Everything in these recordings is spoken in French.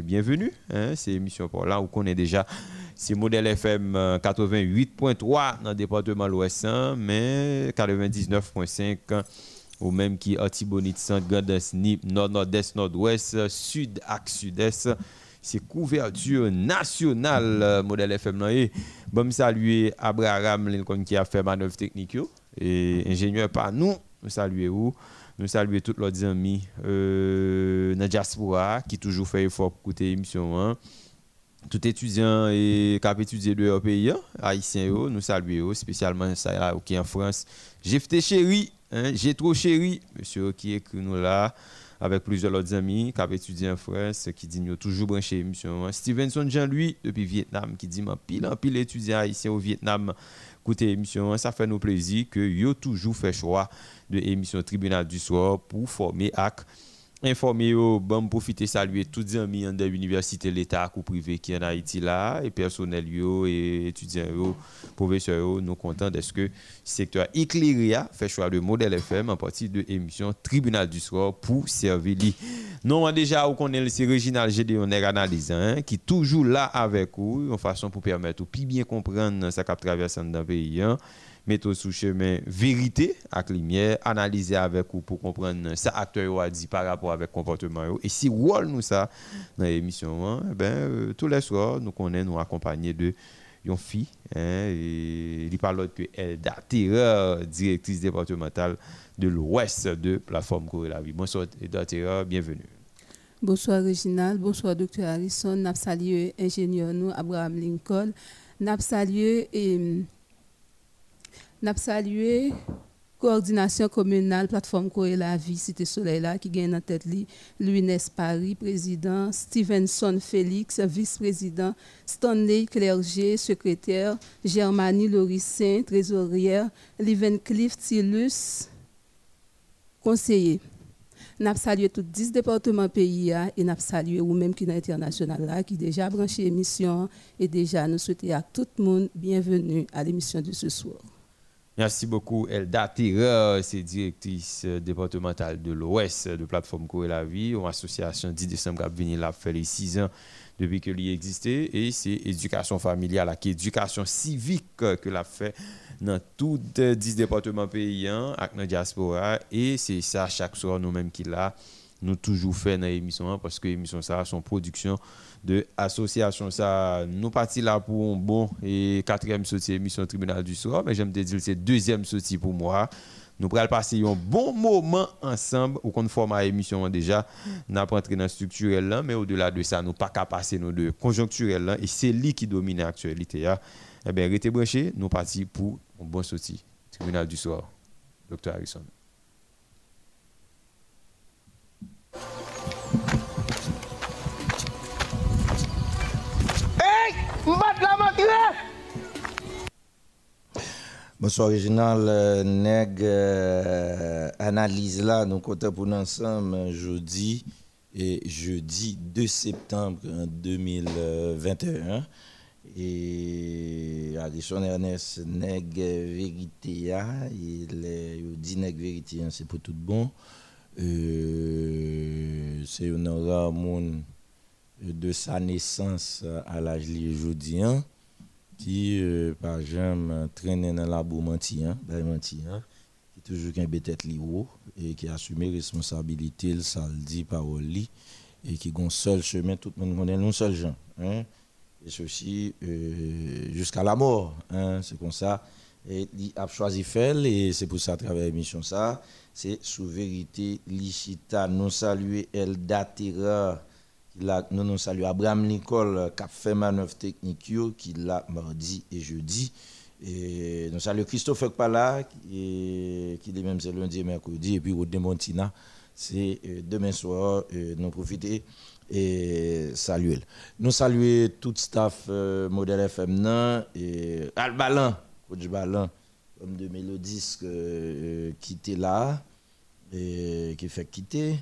saluer bienvenue. Hein, c'est émission pour là où on est déjà. C'est modèle FM 88.3 dans le département l'Ouest, hein, mais 99.5 ou même qui Antibonite, Centre, Grandes, Nip, Nord, Nord-Est, Nord-Ouest, Sud, Axe, Sud-Est. C'est couverture nationale, modèle FM. Et bon, saluer Abraham Lincoln qui a fait manœuvre technique et ingénieur par nous. Nous saluons nous saluons tous nos amis euh, dans diaspora qui toujours fait effort pour écouter l'émission. Hein. Tout étudiant et qui a étudié leur pays, hein, haïtien, nous saluons spécialement ça là qui en France. J'ai fait chéri, hein, j'ai trop chéri, monsieur qui écrit nous là avec plusieurs autres amis qui ont étudié en France, qui dit nous toujours branché l'émission. Hein. Stevenson Jean-Louis depuis Vietnam qui dit pile en pile étudiant haïtien au Vietnam. L'émission, hein. ça fait nous plaisir que yo toujours fait choix de l'émission Tribunal du soir pour former ak informer yo bon profiter saluer tous les amis de l'université l'état ou privé qui en Haïti là et personnel et étudiants yo professeurs yo nous contents de ce que secteur éclairé fait choix de modèle FM en partie de l'émission Tribunal du soir pour servir li non déjà on connaît c'est Réginal Gédéon analysant hein, qui toujours là avec vous en façon pour permettre ou plus bien comprendre ça qu'a traversé dans le pays hein mettre sous chemin vérité avec lumière, analyser avec vous pour comprendre ça acteur a dit par rapport avec comportement et si rôle nous ça dans l'émission hein, eh ben euh, tous les soirs nous connaissons nous accompagner de une fille hein, il parle que Elda Terreur directrice départementale de l'ouest de plateforme Corée. Bonsoir Elda Terreur, bienvenue. Bonsoir Réginal, bonsoir docteur Harrison, salué ingénieur nous Abraham Lincoln, salué et n'a salué coordination communale plateforme Corée la vie Cité Soleil là qui gagne en tête lui Louis Paris président Stevenson Félix vice-président Stanley Clerget secrétaire Germanie Lorissin trésorière Cliff Tillus conseiller n'a salué tous 10 départements pays et n'a salué ou même qui est international là qui déjà branché l'émission et déjà nous souhaitons à tout le monde bienvenue à l'émission de ce soir. Merci beaucoup, Elda Terreur, c'est directrice euh, départementale de l'Ouest de Plateforme Corée la Vie, une association 10 décembre qui a là fait les 6 ans depuis que l'y existait. Et c'est éducation familiale, qui éducation civique que l'a fait dans tous 10 départements pays avec la diaspora. Et c'est ça, chaque soir, nous-mêmes qui l'a, nous toujours fait dans l'émission, parce que l'émission, ça, son production de association. Ça nous partis là pour un bon et quatrième sortie émission tribunal du soir mais j'aime te dire c'est deuxième sortie pour moi. Nous pourrons passer un bon moment ensemble. Au conforme à l'émission déjà n'a pas entré dans structurel mais au-delà de ça nous pas qu'à passer nos deux conjoncturel là et c'est lui qui domine l'actualité hein. eh bien restez branchés nous partis pour un bon sortie. Tribunal du soir docteur Harrison Bonsoir, Réginal. Euh, nèg euh, analyse là, nous comptons pour ensemble jeudi et jeudi 2 septembre 2021. Et Alison Ernest, nèg vérité, il dit nèg vérité, c'est pour tout bon. Euh, c'est un rare monde de sa naissance à l'âge aujourd'hui hein, qui euh, par exemple traîne dans la boue menti menti hein, qui toujours qu'un tête li et qui assume responsabilité le dit li et qui gon seul chemin tout le monde connaît un seul gens hein, et ceci euh, jusqu'à la mort hein, c'est comme ça et il a choisi faire et c'est pour ça à travers l'émission ça c'est sous vérité licita nous saluer elle datera nous nous saluons Abraham Nicole euh, qui a fait manœuvre technique qui l'a mardi et jeudi. Et nous saluons Christophe Pala qui, est même lundi et mercredi et puis Rodney Montina c'est euh, demain soir euh, nous profiter et saluer. Nous saluons tout staff modèle FM et Albalan, coach Balan comme de mélodistes qui était là et qui fait quitter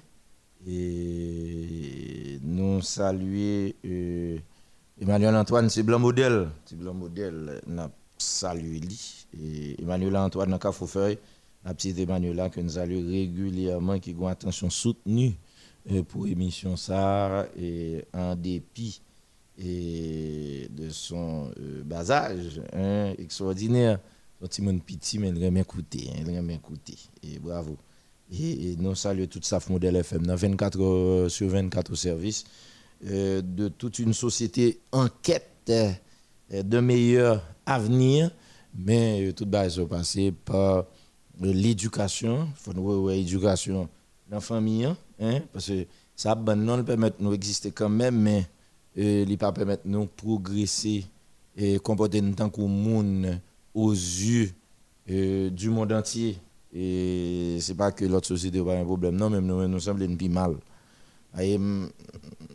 et nous saluer euh, Emmanuel Antoine, c'est blanc modèle. C'est blanc modèle, n'a salué lui. Et Emmanuel Antoine, dans Cafoufeuille, la petite Emmanuel que nous saluons régulièrement, qui a attention soutenue euh, pour émission ça et en dépit de son euh, hein, extraordinaire. Son petit monde petit, mais il aime écouter, hein, il aime écouter. Et bravo. Et, nous saluons tout ça, modèle FM, dans 24 heures sur 24 au service euh, de toute une société en quête euh, de meilleur avenir, mais euh, tout va se passer par l'éducation. Faut nous l'éducation dans la famille, hein, parce que ça non permet nous exister quand même, mais euh, il pas permettre nous progresser et comporter nous tant que monde aux yeux euh, du monde entier. Et c'est pas que l'autre société pas un problème, non, même nous nous sommes plus mal. Et,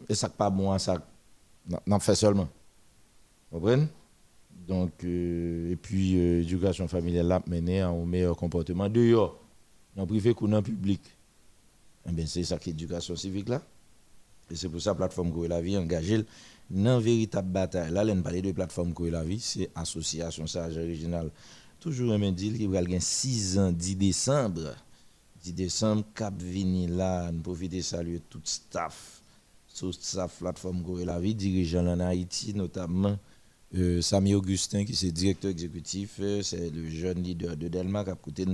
et ça pas bon, ça n'en fait seulement. Vous comprenez? Donc, euh, et puis, euh, l'éducation familiale a mené à un meilleur comportement dehors, dans le privé ou dans le public. Eh bien, c'est ça qui est l'éducation civique là. Et c'est pour ça que la plateforme Courir la vie engagée dans une véritable bataille. Là, on parle de plateforme Courir la vie, c'est Association Sage Original. Toujours un deal qui va gagner 6 ans, 10 décembre. 10 décembre, Cap Vini là, nous profitons de saluer tout staff, tout staff plateforme Courir la vie, dirigeant en Haïti notamment. Euh, Samy Augustin, qui est directeur exécutif, euh, c'est le jeune leader de Delma qui a coûté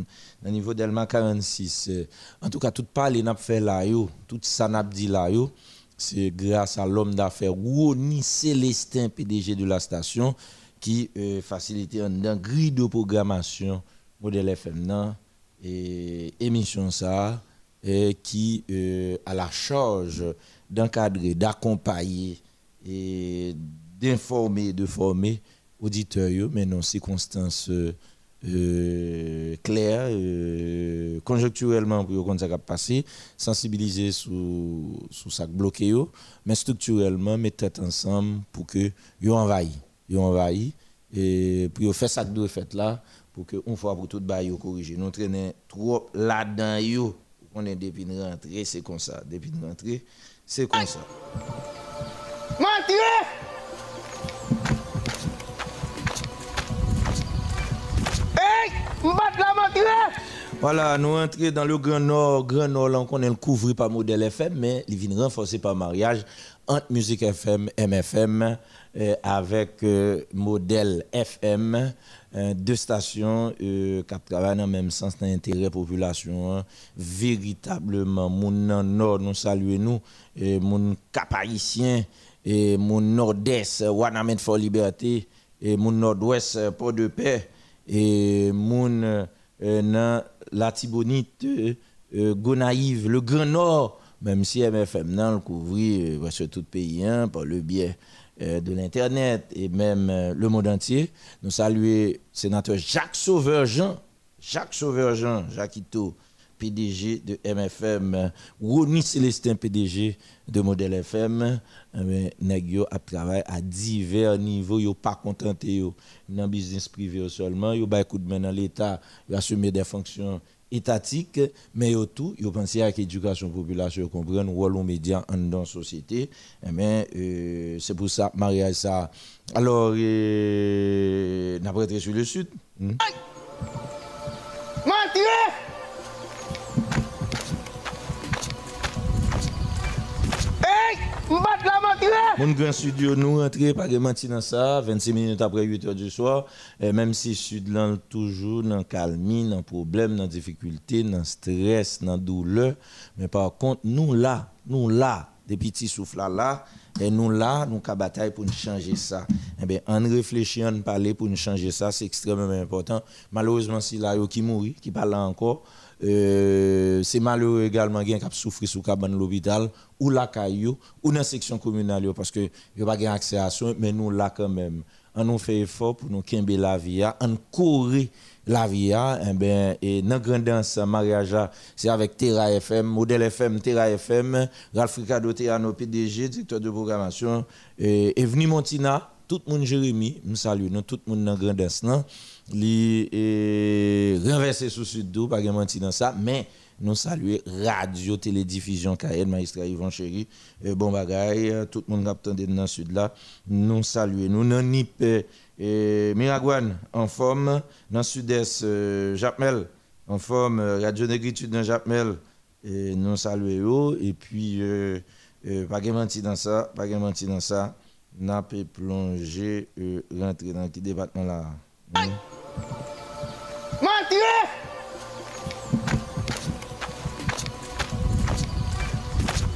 au niveau Delma 46. Euh, en tout cas, tout parler n'a fait là, yo, tout ça n'a dit là, yo, c'est grâce à l'homme d'affaires Rony Célestin, PDG de la station, qui euh, facilite une grille de programmation modèle FM et émission ça, qui euh, a la charge d'encadrer, d'accompagner et d'informer, de former auditeurs, mais non circonstances euh, claires, euh, conjoncturellement pour qu'on ça va passer, sensibiliser sous sous ça bloqué mais structurellement mettre ensemble pour que yo envahi, yo envahi et pour yo faire ça que fait là pour que on fois pour tout ba yo corriger. Nous traîner trop là-dedans yo, on est depuis une rentrée, c'est comme ça, depuis une rentrée, c'est comme ça. Hey la Voilà, nous entrons dans le Grand Nord. Grand Nord, là, on connaît le couvert par modèle FM, mais il vient renforcer par mariage entre Musique FM, MFM, avec euh, modèle FM, euh, deux stations euh, qui travaillent dans le même sens, dans l'intérêt population. hein. véritablement, mon Nord, nous saluons nous, et mon cap haïtien, et mon Nord-Est, Wanamen for Liberté, et mon Nord-Ouest, euh, Port de Paix, et mon euh, dans la Tibonite, euh, euh, Gonaïve, le Grand Nord, même si MFM nan le couvrit euh, presque tout le pays hein, par le biais euh, de l'Internet et même euh, le monde entier. Nous saluons sénateur Jacques Sauveur-Jean, Jacques Sauveur-Jean, Jacques PDG de MFM, euh, Ronnie Célestin, PDG de Modèle FM, yo a travaillé à divers niveaux, yo pas contenté yo dans business privé seulement, yo ba coup de main dans l'État, yo assumer des fonctions étatiques, mais tout, yo pensé à l'éducation population comprendre rôle aux médias dans la société, eh ben, euh, c'est pour ça mariage ça. Alors euh, n'a pas sur le sud. hmm? M'bat la studio, nous de mentir dans ça, 26 minutes après 8 heures du soir. Et même si Sud là, toujours dans calme, dans problème, dans difficulté, dans stress, dans douleur. Mais par contre, nous là, nous là, des petits souffles là, et nous là, nous avons bataille pour nous changer ça. Eh bien, en en parler pour nous changer ça, c'est extrêmement important. Malheureusement, si qui mourit, qui parle encore, euh, c'est malheureux également qui a souffert sous cabane l'hôpital ou la caillou ou dans la section communale parce que yo pas accès à soins mais nous là quand même on nous fait effort pour nous kembe la vie a, on courir la vie a, eh ben et dans grandance mariage a, c'est avec Terra FM modèle FM Terra FM Ralph Ricardo Terrano PDG directeur de programmation et, et venu Montina tout le monde Jérémy nous salue tout le monde dans grandance nan li eh, renversé sous sud d'eau pas de mentir dans ça mais nous saluer radio télédiffusion Kael magistrat Yvon Chéri eh, bon bagay euh, tout le monde qui dans le sud là nous saluer nous nan nip eh, eh, Miragouane en forme dans sud-est euh, Japmel en forme radio négritude dans Japmel nous saluons et puis euh, pas menti dans ça, pas menti dans ça. N'a pas plongé rentrer dans le département là. Hmm. Mentiré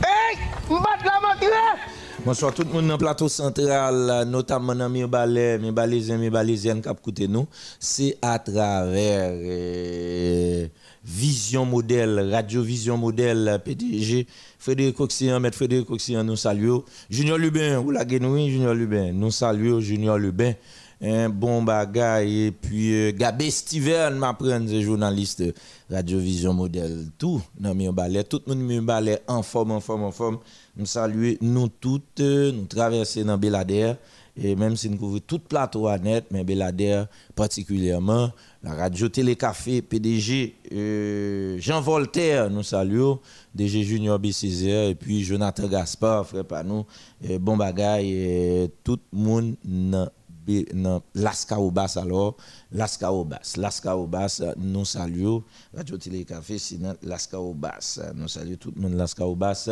Hey M'bat la mentiré Bonsoir tout le monde dans le plateau central, notamment dans mes balais, mes balaisiens, mes balaisiennes qui écouté nous. C'est à travers euh, Vision Modèle, Radio Vision Modèle, PDG, Frédéric Oxyan, Maître Frédéric Oxyan, nous saluons. Junior Lubin, vous la oui, Junior Lubin, nous saluons Junior Lubin. Un bon bagage et puis euh, Gabé Steven m'apprend c'est journaliste Radio Vision Modèle. Tout dans mes balais tout le monde me balais en forme en forme en forme. Nous saluer nous toutes nous traverser dans Belader. Et même si nous couvrons tout plateau à net mais Belader particulièrement la radio Télé Café PDG euh, Jean Voltaire nous saluons. DG Junior B et puis Jonathan Gaspard frère pas nous bon bagage tout le monde dans Lascaobas alors Lascaobas Lascaobas nous saluons Radio Télé Café sinon Lascaobas nous saluons tout le monde Lascaobas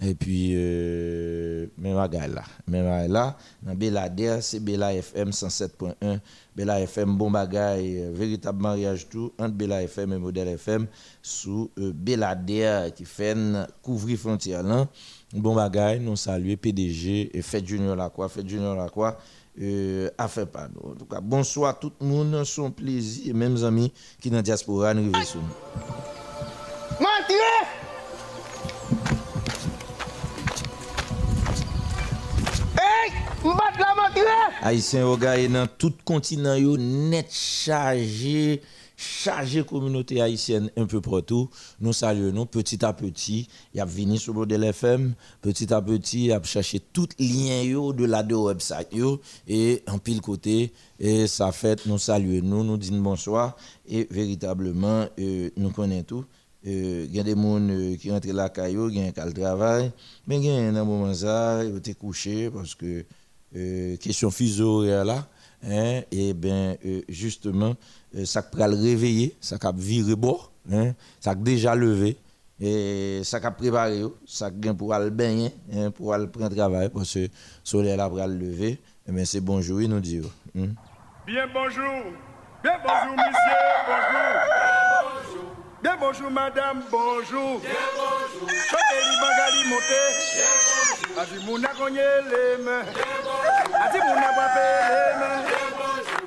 et puis euh, là même là dans Belader c'est Bela FM 107.1 Bela FM bon bagaille euh, véritable mariage tout entre Bela FM et Modèle FM sous euh, Belader qui fait couvrir frontière là. Bon bagaille nous saluons PDG et Fête Junior Lacroix. Fête Junior Lacroix euh, à faire pas. En tout cas, bonsoir tout le monde, son plaisir, même amis qui dans la diaspora, nous arrivons sur nous. Haïtien, regardez dans tout continent, yo net chargé. Chargé communauté haïtienne un peu partout. Nous saluons petit à petit. Il a venu sur le modèle FM. Petit à petit, il a cherché tout lien yo de la de website et en pile côté et ça fait nous saluons nous nous disons bonsoir et véritablement euh, nous connaissons tout. Euh, il y a des gens euh, qui rentrent là caillou, il y a un travail, mais il y a un moment ça, ils ont couché parce que question fuseau là, hein, et bien justement euh, ça peut le réveiller, ça peut virer bord, hein, ça déjà levé, et ça peut préparer, ça peut pour aller baigner, hein, pour aller prendre travail, parce que le soleil là pour le lever, et eh bien c'est bonjour, nous dit. Hein. Bien bonjour, bien bonjour monsieur, bonjour. Bien bonjour madame, bonjour. Bien bonjour. Choteli Bangali monté. Bien bonjour. Adi mouna konye les mains. Bien bonjour. Adi mouna papé les mains.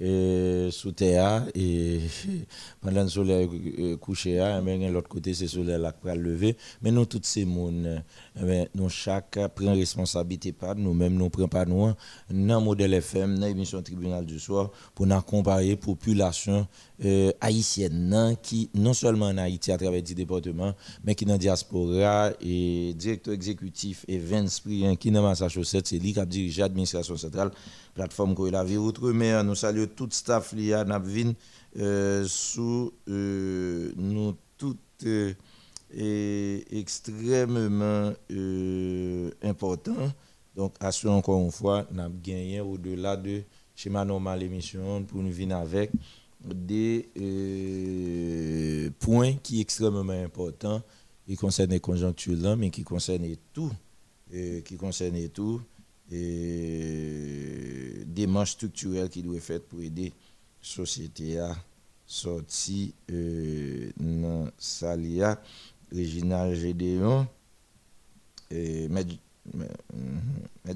nous et, sous terre et pendant le soleil couché mais l'autre côté c'est le soleil là qui lever mais nous tous ces monde nous chaque prend responsabilité pas nous-mêmes nous prenons pas nous dans modèle FM dans l'émission tribunal du soir pour nous comparer population euh, haïtienne qui non seulement en Haïti à travers 10 départements mais qui dans diaspora et directeur exécutif et Vince Prien qui dans Massachusetts c'est lui qui a dirigé l'administration centrale plateforme que la vie outre-mer nous saluons tout staff lié à Napvin euh, sous euh, nous toutes euh, extrêmement euh, important donc assurons encore une fois nous avons gagné au-delà de schéma normal émission pour nous venir avec des points qui sont extrêmement importants qui concernent les conjonctures mais qui concernent tout qui concernent tout et démarches structurelles qui doivent être faites pour aider la société à sortir euh, dans Salia, Réginal Gédéon, et mais,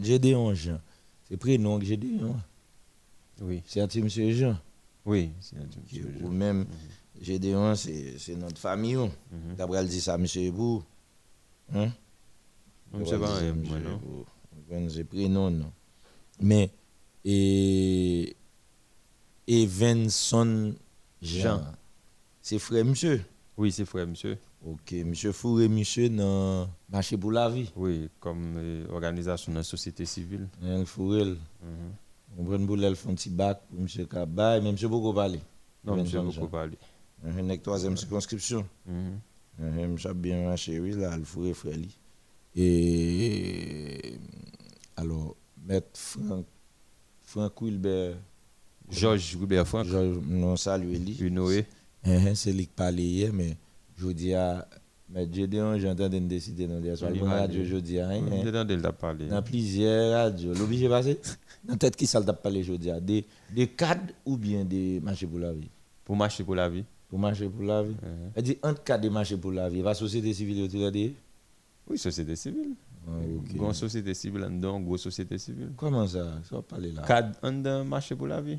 Gédéon Jean. C'est prénom Gédéon. Oui. C'est un petit monsieur Jean. Oui, c'est un petit monsieur Jean. Ou même mm-hmm. Gédéon, c'est notre famille. Mm -hmm. D'après, elle dit ça, monsieur Bou. Hein? Monsieur pas moi, non? j'ai non, non. Mais, et, et Vincent Jean, c'est frère monsieur? Oui, c'est frère monsieur. Ok, monsieur Fouré, monsieur, dans Marché pour la vie? Oui, comme euh, organisation de la société civile. Un Fouré. Mm On prend boule, elle petit bac pour M. Kabay, mais M. beaucoup parler. Non, monsieur, beaucoup parlé. Un troisième circonscription. Mhm. Je bien marché, oui, là, le fourré frère. Et alors, Maître Franck, Franck Wilbert, Georges Rubert Franck, je non salue lui. Unoé. Hein, C'est lui qui parlait hier, mais je dis à Maître Gédéon, j'entends de décider dans les soirs. Oui, Bon il m'a radio, dit. je dis à rien. hein. Dans plusieurs radios. L'obligé passé. Dans tête qui ça t'a parlé aujourd'hui Des, des cadres ou bien des marchés pour la vie? Pour marcher pour la vie. Pour marcher pour la vie. Mhm. Elle dit entre cadres et marchés pour la vie. La société civile, tu l'as dit Oui, société civile. Ah, ok. Grande société civile, en dedans, grosse société civile. Comment ça? Ça va parler là. Cadre en dedans, marcher pour la vie.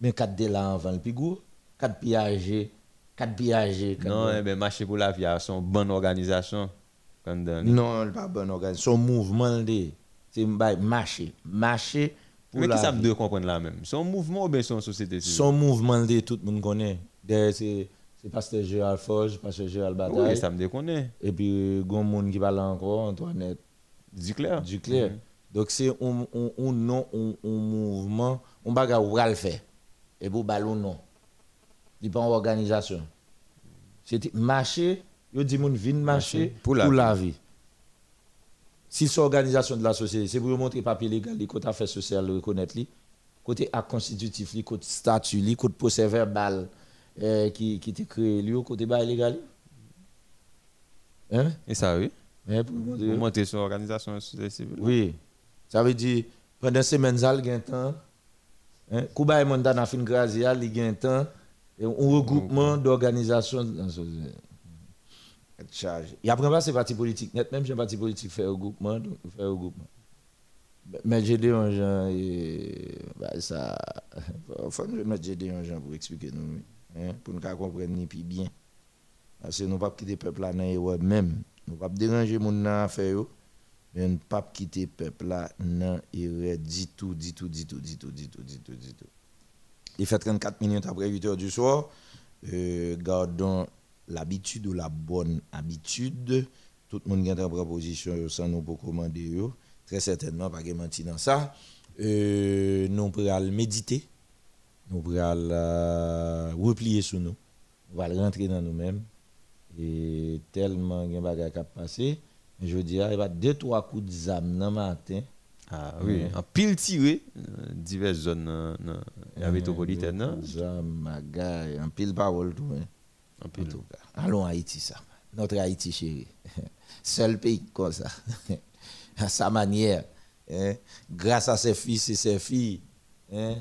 Mais cadre de là avant le gros? Cadre piagé. Cadre piagé. Non, eh ben, marcher pour la vie, c'est une bonne organisation. En dedans. Non, pas bon organisation. Son mouvement, là, c'est marcher. Marcher pour Mais qui la ça vie. me doit comprendre là même? Un mouvement ou bien une société civile? Son mouvement, là, tout le monde connaît. C'est c'est pasteur Gérald Forge, pasteur Gérald Oui, Bataille. ça me déconne. Et puis, il y a un monde qui parle encore, Antoinette Dis clair. Duclerc. Mhm. Donc, c'est un, un, un nom, un, un mouvement, on va le faire. Et pour ballon, non. Il pas une organisation. C'est marcher, il dit moun vin marcher Marcher pour pour la, la vie. Si c'est l'organisation de la société, c'est pour montrer papier légal, les côté affaires sociales, le reconnaître, li, côté acte constitutif, li, côté statut, li, côté procès verbal qui, qui était créé, lui, côté bail légal. Hein? Et ça, oui. Hein, pour Pour monter son organisation de société civile. oui. Ça veut dire, pendant semaine, ça, il y a un temps. Hein? Kouba et Monda dans fin Grazia, il y a un temps. et Un regroupement d'organisations. dans ce- Charge. Et après, pas ces partis politiques. Net, même si un parti politique fait regroupement, donc fait regroupement. Mais j'ai des gens, et bah, ça. Enfin, je vais mettre j'ai des gens pour expliquer nous, hein, pour nous comprendre ni puis bien. Parce que nous ne pouvons pas quitter le peuple là dans même. Nous pas déranger dans l'affaire, yo, mais ne pas quitter le peuple là erreurs du tout, du tout, du tout, du tout, du tout. Il fait 34 minutes après 8 heures du soir. Euh, gardons l'habitude ou la bonne habitude. Tout le monde a une proposition sans nous pour commander. yo. Très certainement, pas de mentir dans ça. Euh, nous pourrons méditer. Nous pourrons replier sur nous. On va rentrer dans nous-mêmes. Et tellement il y a des bagages qui passé. Je veux dire, il y a deux, trois coups de zame dans le matin. Ah oui, en pile tiré, euh, diverses zones euh, dans la métropolitaine. hein. Zame, bagaille, en pile parole tout. hein. En pile. tout cas, allons à Haïti, ça. Notre Haïti chéri. Seul pays comme ça. à sa manière. hein. Grâce à ses fils et ses filles. hein.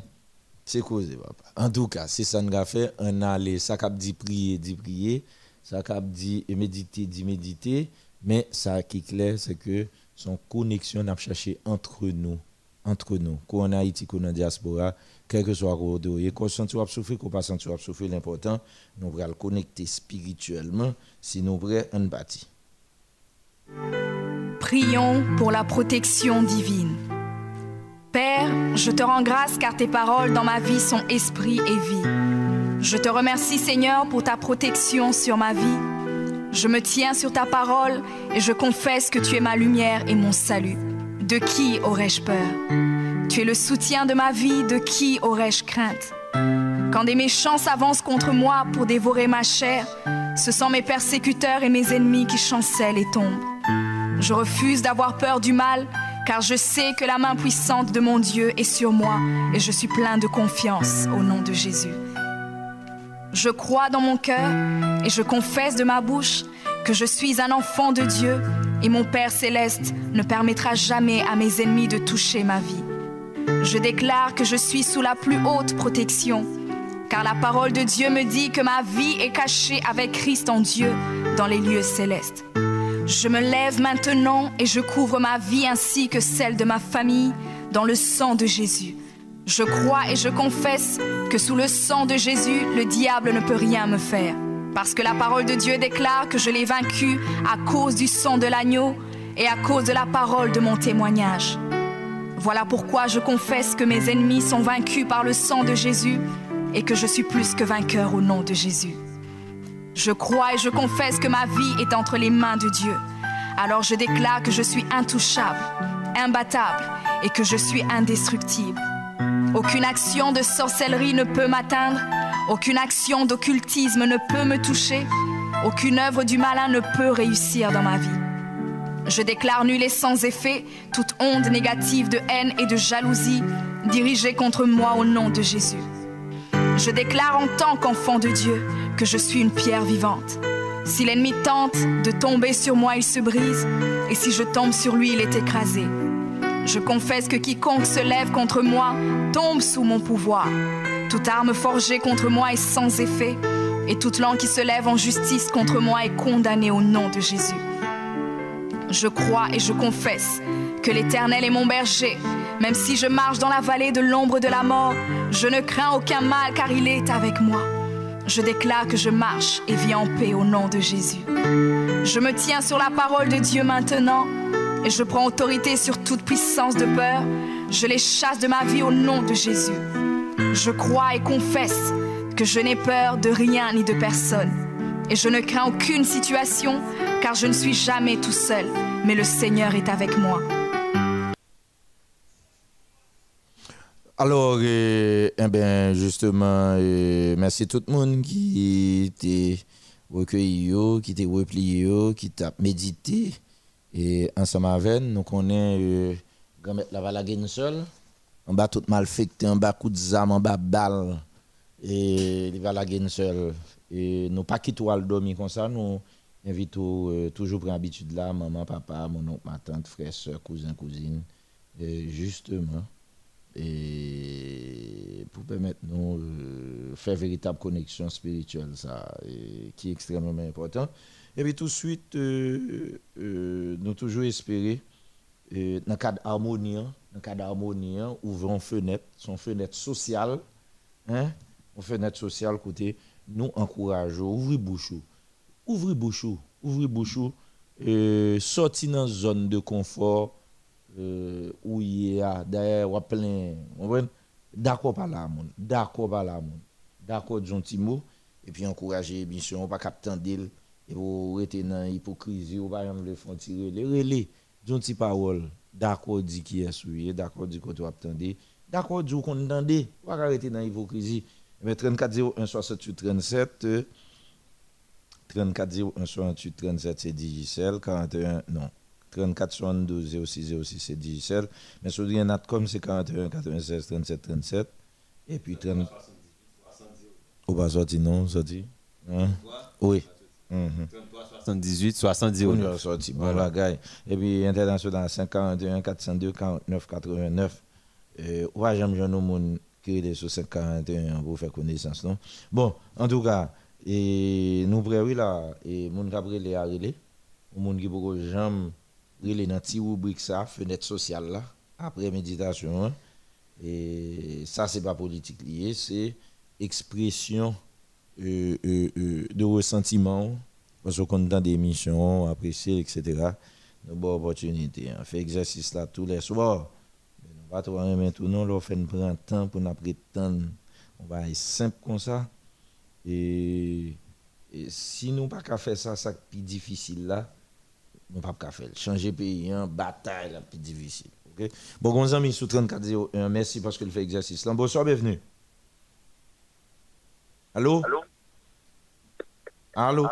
C'est causé, papa. En tout cas, c'est ça qu'on a fait. On a les, ça cap dit prier, dit prier. Ça cap dit méditer, dit méditer. Mais ça qui est clair, c'est que son connexion n'a cherché entre nous. Entre nous. Qu'on en Haïti, qu'on en diaspora, quel que soit le côté, qu'on sent ou souffrir, qu'on pas senti ou souffrir, l'important, nous allons connecter spirituellement. Si nous prêts, on bâtit. Prions pour la protection divine. Père, je te rends grâce car tes paroles dans ma vie sont esprit et vie. Je te remercie Seigneur pour ta protection sur ma vie. Je me tiens sur ta parole et je confesse que tu es ma lumière et mon salut. De qui aurais-je peur? Tu es le soutien de ma vie, de qui aurais-je crainte? Quand des méchants s'avancent contre moi pour dévorer ma chair, ce sont mes persécuteurs et mes ennemis qui chancellent et tombent. Je refuse d'avoir peur du mal, car je sais que la main puissante de mon Dieu est sur moi et je suis plein de confiance au nom de Jésus. Je crois dans mon cœur et je confesse de ma bouche que je suis un enfant de Dieu et mon Père céleste ne permettra jamais à mes ennemis de toucher ma vie. Je déclare que je suis sous la plus haute protection, car la parole de Dieu me dit que ma vie est cachée avec Christ en Dieu dans les lieux célestes. Je me lève maintenant et je couvre ma vie ainsi que celle de ma famille dans le sang de Jésus. Je crois et je confesse que sous le sang de Jésus, le diable ne peut rien me faire. Parce que la parole de Dieu déclare que je l'ai vaincu à cause du sang de l'agneau et à cause de la parole de mon témoignage. Voilà pourquoi je confesse que mes ennemis sont vaincus par le sang de Jésus et que je suis plus que vainqueur au nom de Jésus. Je crois et je confesse que ma vie est entre les mains de Dieu. Alors je déclare que je suis intouchable, imbattable et que je suis indestructible. Aucune action de sorcellerie ne peut m'atteindre. Aucune action d'occultisme ne peut me toucher. Aucune œuvre du malin ne peut réussir dans ma vie. Je déclare nul et sans effet toute onde négative de haine et de jalousie dirigée contre moi au nom de Jésus. Je déclare en tant qu'enfant de Dieu que je suis une pierre vivante. Si l'ennemi tente de tomber sur moi, il se brise, et si je tombe sur lui, il est écrasé. Je confesse que quiconque se lève contre moi tombe sous mon pouvoir. Toute arme forgée contre moi est sans effet, et toute langue qui se lève en justice contre moi est condamnée au nom de Jésus. Je crois et je confesse que l'Éternel est mon berger. Même si je marche dans la vallée de l'ombre de la mort, je ne crains aucun mal car il est avec moi. Je déclare que je marche et vis en paix au nom de Jésus. Je me tiens sur la parole de Dieu maintenant et je prends autorité sur toute puissance de peur. Je les chasse de ma vie au nom de Jésus. Je crois et confesse que je n'ai peur de rien ni de personne. Et je ne crains aucune situation car je ne suis jamais tout seul, mais le Seigneur est avec moi. Alors, eh ben, justement, merci tout le monde qui était recueilli, qui était replié, qui t'a médité. Et ensemble avec nous, on est euh, mettre la valagine seul. On bat tout mal fait, on bat coup de zame, on bat balle. Et les valagine seul. Et nous pas quitter le dormir comme ça, nous invitons euh, toujours pour habitude là, maman, papa, mon oncle, ma tante, frère, soeur, cousin, cousine. Et justement et pour permettre nous euh, faire véritable connexion spirituelle ça qui est extrêmement important et puis tout de suite euh, euh, nous toujours espérer dans le cadre d'harmonie dans cadre d'harmonie ouvrons fenêtre son fenêtre sociale hein une fenêtre sociale côté nous encourageons ouvrez bouche ouvrez bouche ouvrez bouche et sortir dans zone de confort euh, où il y a d'ailleurs on plein d'accord par mon d'accord par mon d'accord mot et puis encourager mission pas capter d'il et vous rester dans hypocrisie ou pas le font tirer les relais gentil parole d'accord dit qui est souillé d'accord dit que tu attendez d'accord dit qu'on entendait pas arrêter dans hypocrisie mais 34 01 68 37 34 01 68 37 c'est Digicel 41 non 34 72 06 06 c'est Digicel. Mais sur comme c'est 41 96 37 37. Et puis 30. Ou pas sorti non, sorti hein? Oui. 78 70 On sorti. Bon bagaille. Et puis international 541 402 49 89. Euh, ou pas jamais jeune monde qui est sur 541 pour faire connaissance non? Bon, en tout cas, et nous prévoyons là et mon capre les a relé. Moun qui beaucoup jamais relé dans petit rubrique ça fenêtre sociale là après méditation hein. et ça c'est pas politique lié c'est expression euh, euh, euh, de ressentiment parce qu'on dans des missions appréciées etc une bonne opportunité on hein. fait exercice là tous les soirs mais on va trop remettre tout non on fait un temps pour nous prétendre on va être simple comme ça et, si nous pas qu'à faire ça ça plus difficile là nous pas qu'à faire. Changer pays, hein, bataille, la plus difficile. ok? Bon, mes amis, sous 3401, merci parce que le fait exercice. Là, bonsoir, bienvenue. Allô? Allô? Allô?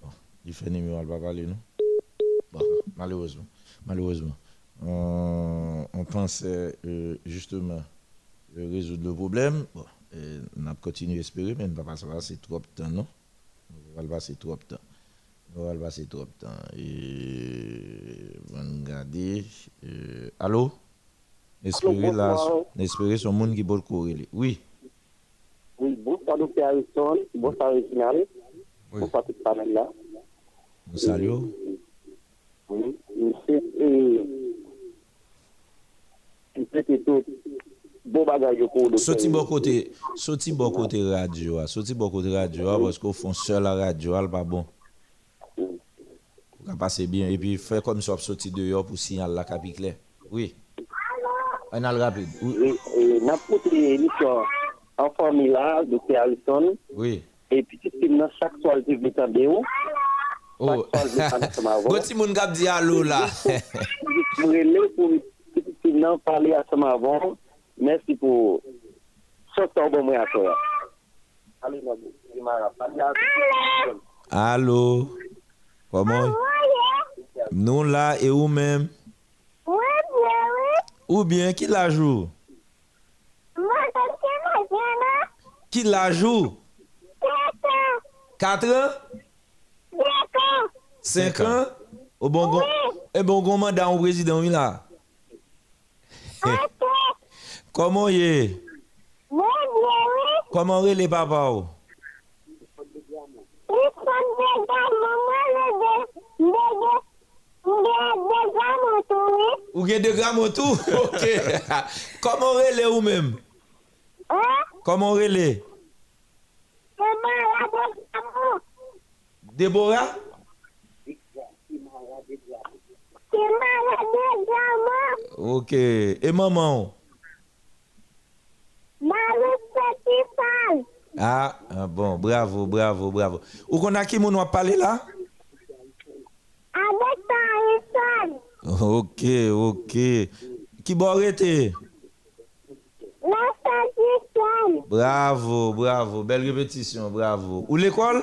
Bon, il fait numéro, elle va parler, non? Bon, malheureusement. Malheureusement. On, on pense euh, justement résoudre le problème. Bon, on a continué à espérer, mais on ne va pas passer trop de temps, non? On va passer trop de temps. On va passer trop de temps. Et on va regarder. Euh, allô? Espérer là, espérer son monde qui peut courir. Oui. Oui, bonsoir Dr. Harrison, bonsoir Reginald, oui. bonsoir tout le panel là. Bonsoir Lio. Oui, monsieur, euh, et peut-être tout bon bagage au cours de... Sorti bon côté, sorti bon côté radio, sorti bon côté radio, parce qu'on font seul la radio, elle pas bon. On passe bien, et puis faire comme ça, sorti dehors pour signaler la capiclée. Oui. Un al rapide. Oui, n'a pas de l'émission. en formi la, Dr. Harrison, oui. e pitit ki mnen chak toal di vitan de ou, oh. Goti moun gap di alou la. Mwen rele pou pitit ki mnen pale asama avon, mersi pou chok ta ou bon mwen atoya. Alou mwen, mwen pale asama. Alou, koman? Nou la e ou men? Ou bien, ki la jou? Ou bien, Qui la joue? 4 ans? 5 ans? Au bon gon, et bon gon mandat au président oui là. Comment y est? Comment est les papa ou? Ou gen de gram autour? Ok. Comment relais ou même? Comment relais? Déborah? Ok. Et maman? Ah, ah, bon, bravo, bravo, bravo. Ou qu'on a qui moun wap parler là? Ok, ok. Qui bon arrêté? Bravo, bravo. Belle répétition, bravo. Ou l'école?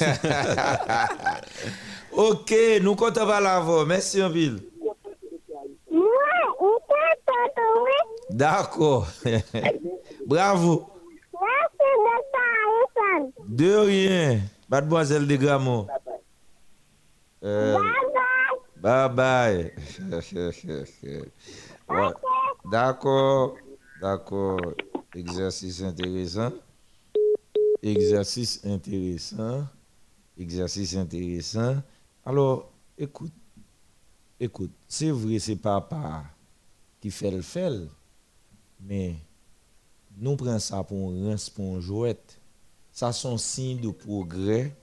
ok, nous comptons pas la voix. Merci en ville. D'accord. bravo. De rien. Mademoiselle de Gramo. Euh, bye bye. D'accord. D'accord. Exercice intéressant. Exercice intéressant. Exercice intéressant. Alors, écoute. Écoute, c'est vrai, c'est papa qui fait le fait, mais nous prenons ça pour un pour un. Ça, sont signe de progrès.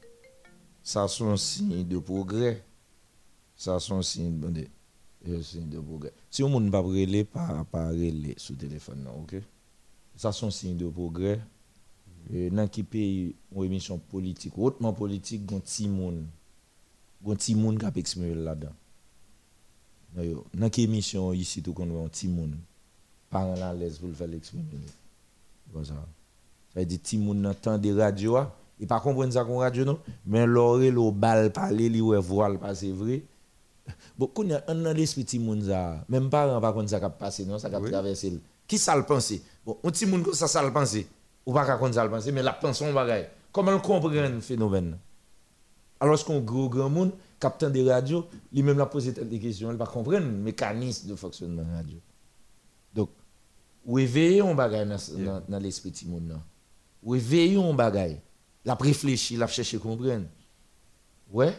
Ça, sont signe de progrès. Ça, de, de, signe de progrès. Si on ne pas pas, pas relayer sur le téléphone, non, ok? Ça, sont signe de progrès. Dans qui pays, une émission politique, hautement politique, il y a un petit monde. Il y un qui là-dedans. Dans quelle émission ici, tout qu'on a un petit monde, parents à l'aise pour le faire l'exprimer. Comme ça. Ça veut dire petit monde entend des radios, et pas comprendre ça qu'on radio non, mais l'oreille le bal parler, li ouais voile c'est vrai. Dans l'esprit petit monde ça, même parents pas contre ça qui passer non, ça qui oui. traverser. Qui ça le penser Bon, un petit monde comme ça ça le penser. Ou pas contre ça le penser, mais la pensée bagaille. Comment on comprend le phénomène? Alors qu'on gros grand monde capitaine de radio, lui-même l'a posé des questions, il va comprendre le mécanisme de fonctionnement de la radio. Donc, ou éveillons bagay dans, dans, l'esprit de monde. Ou éveillons bagay. La réfléchir, la chercher comprendre. Ouais?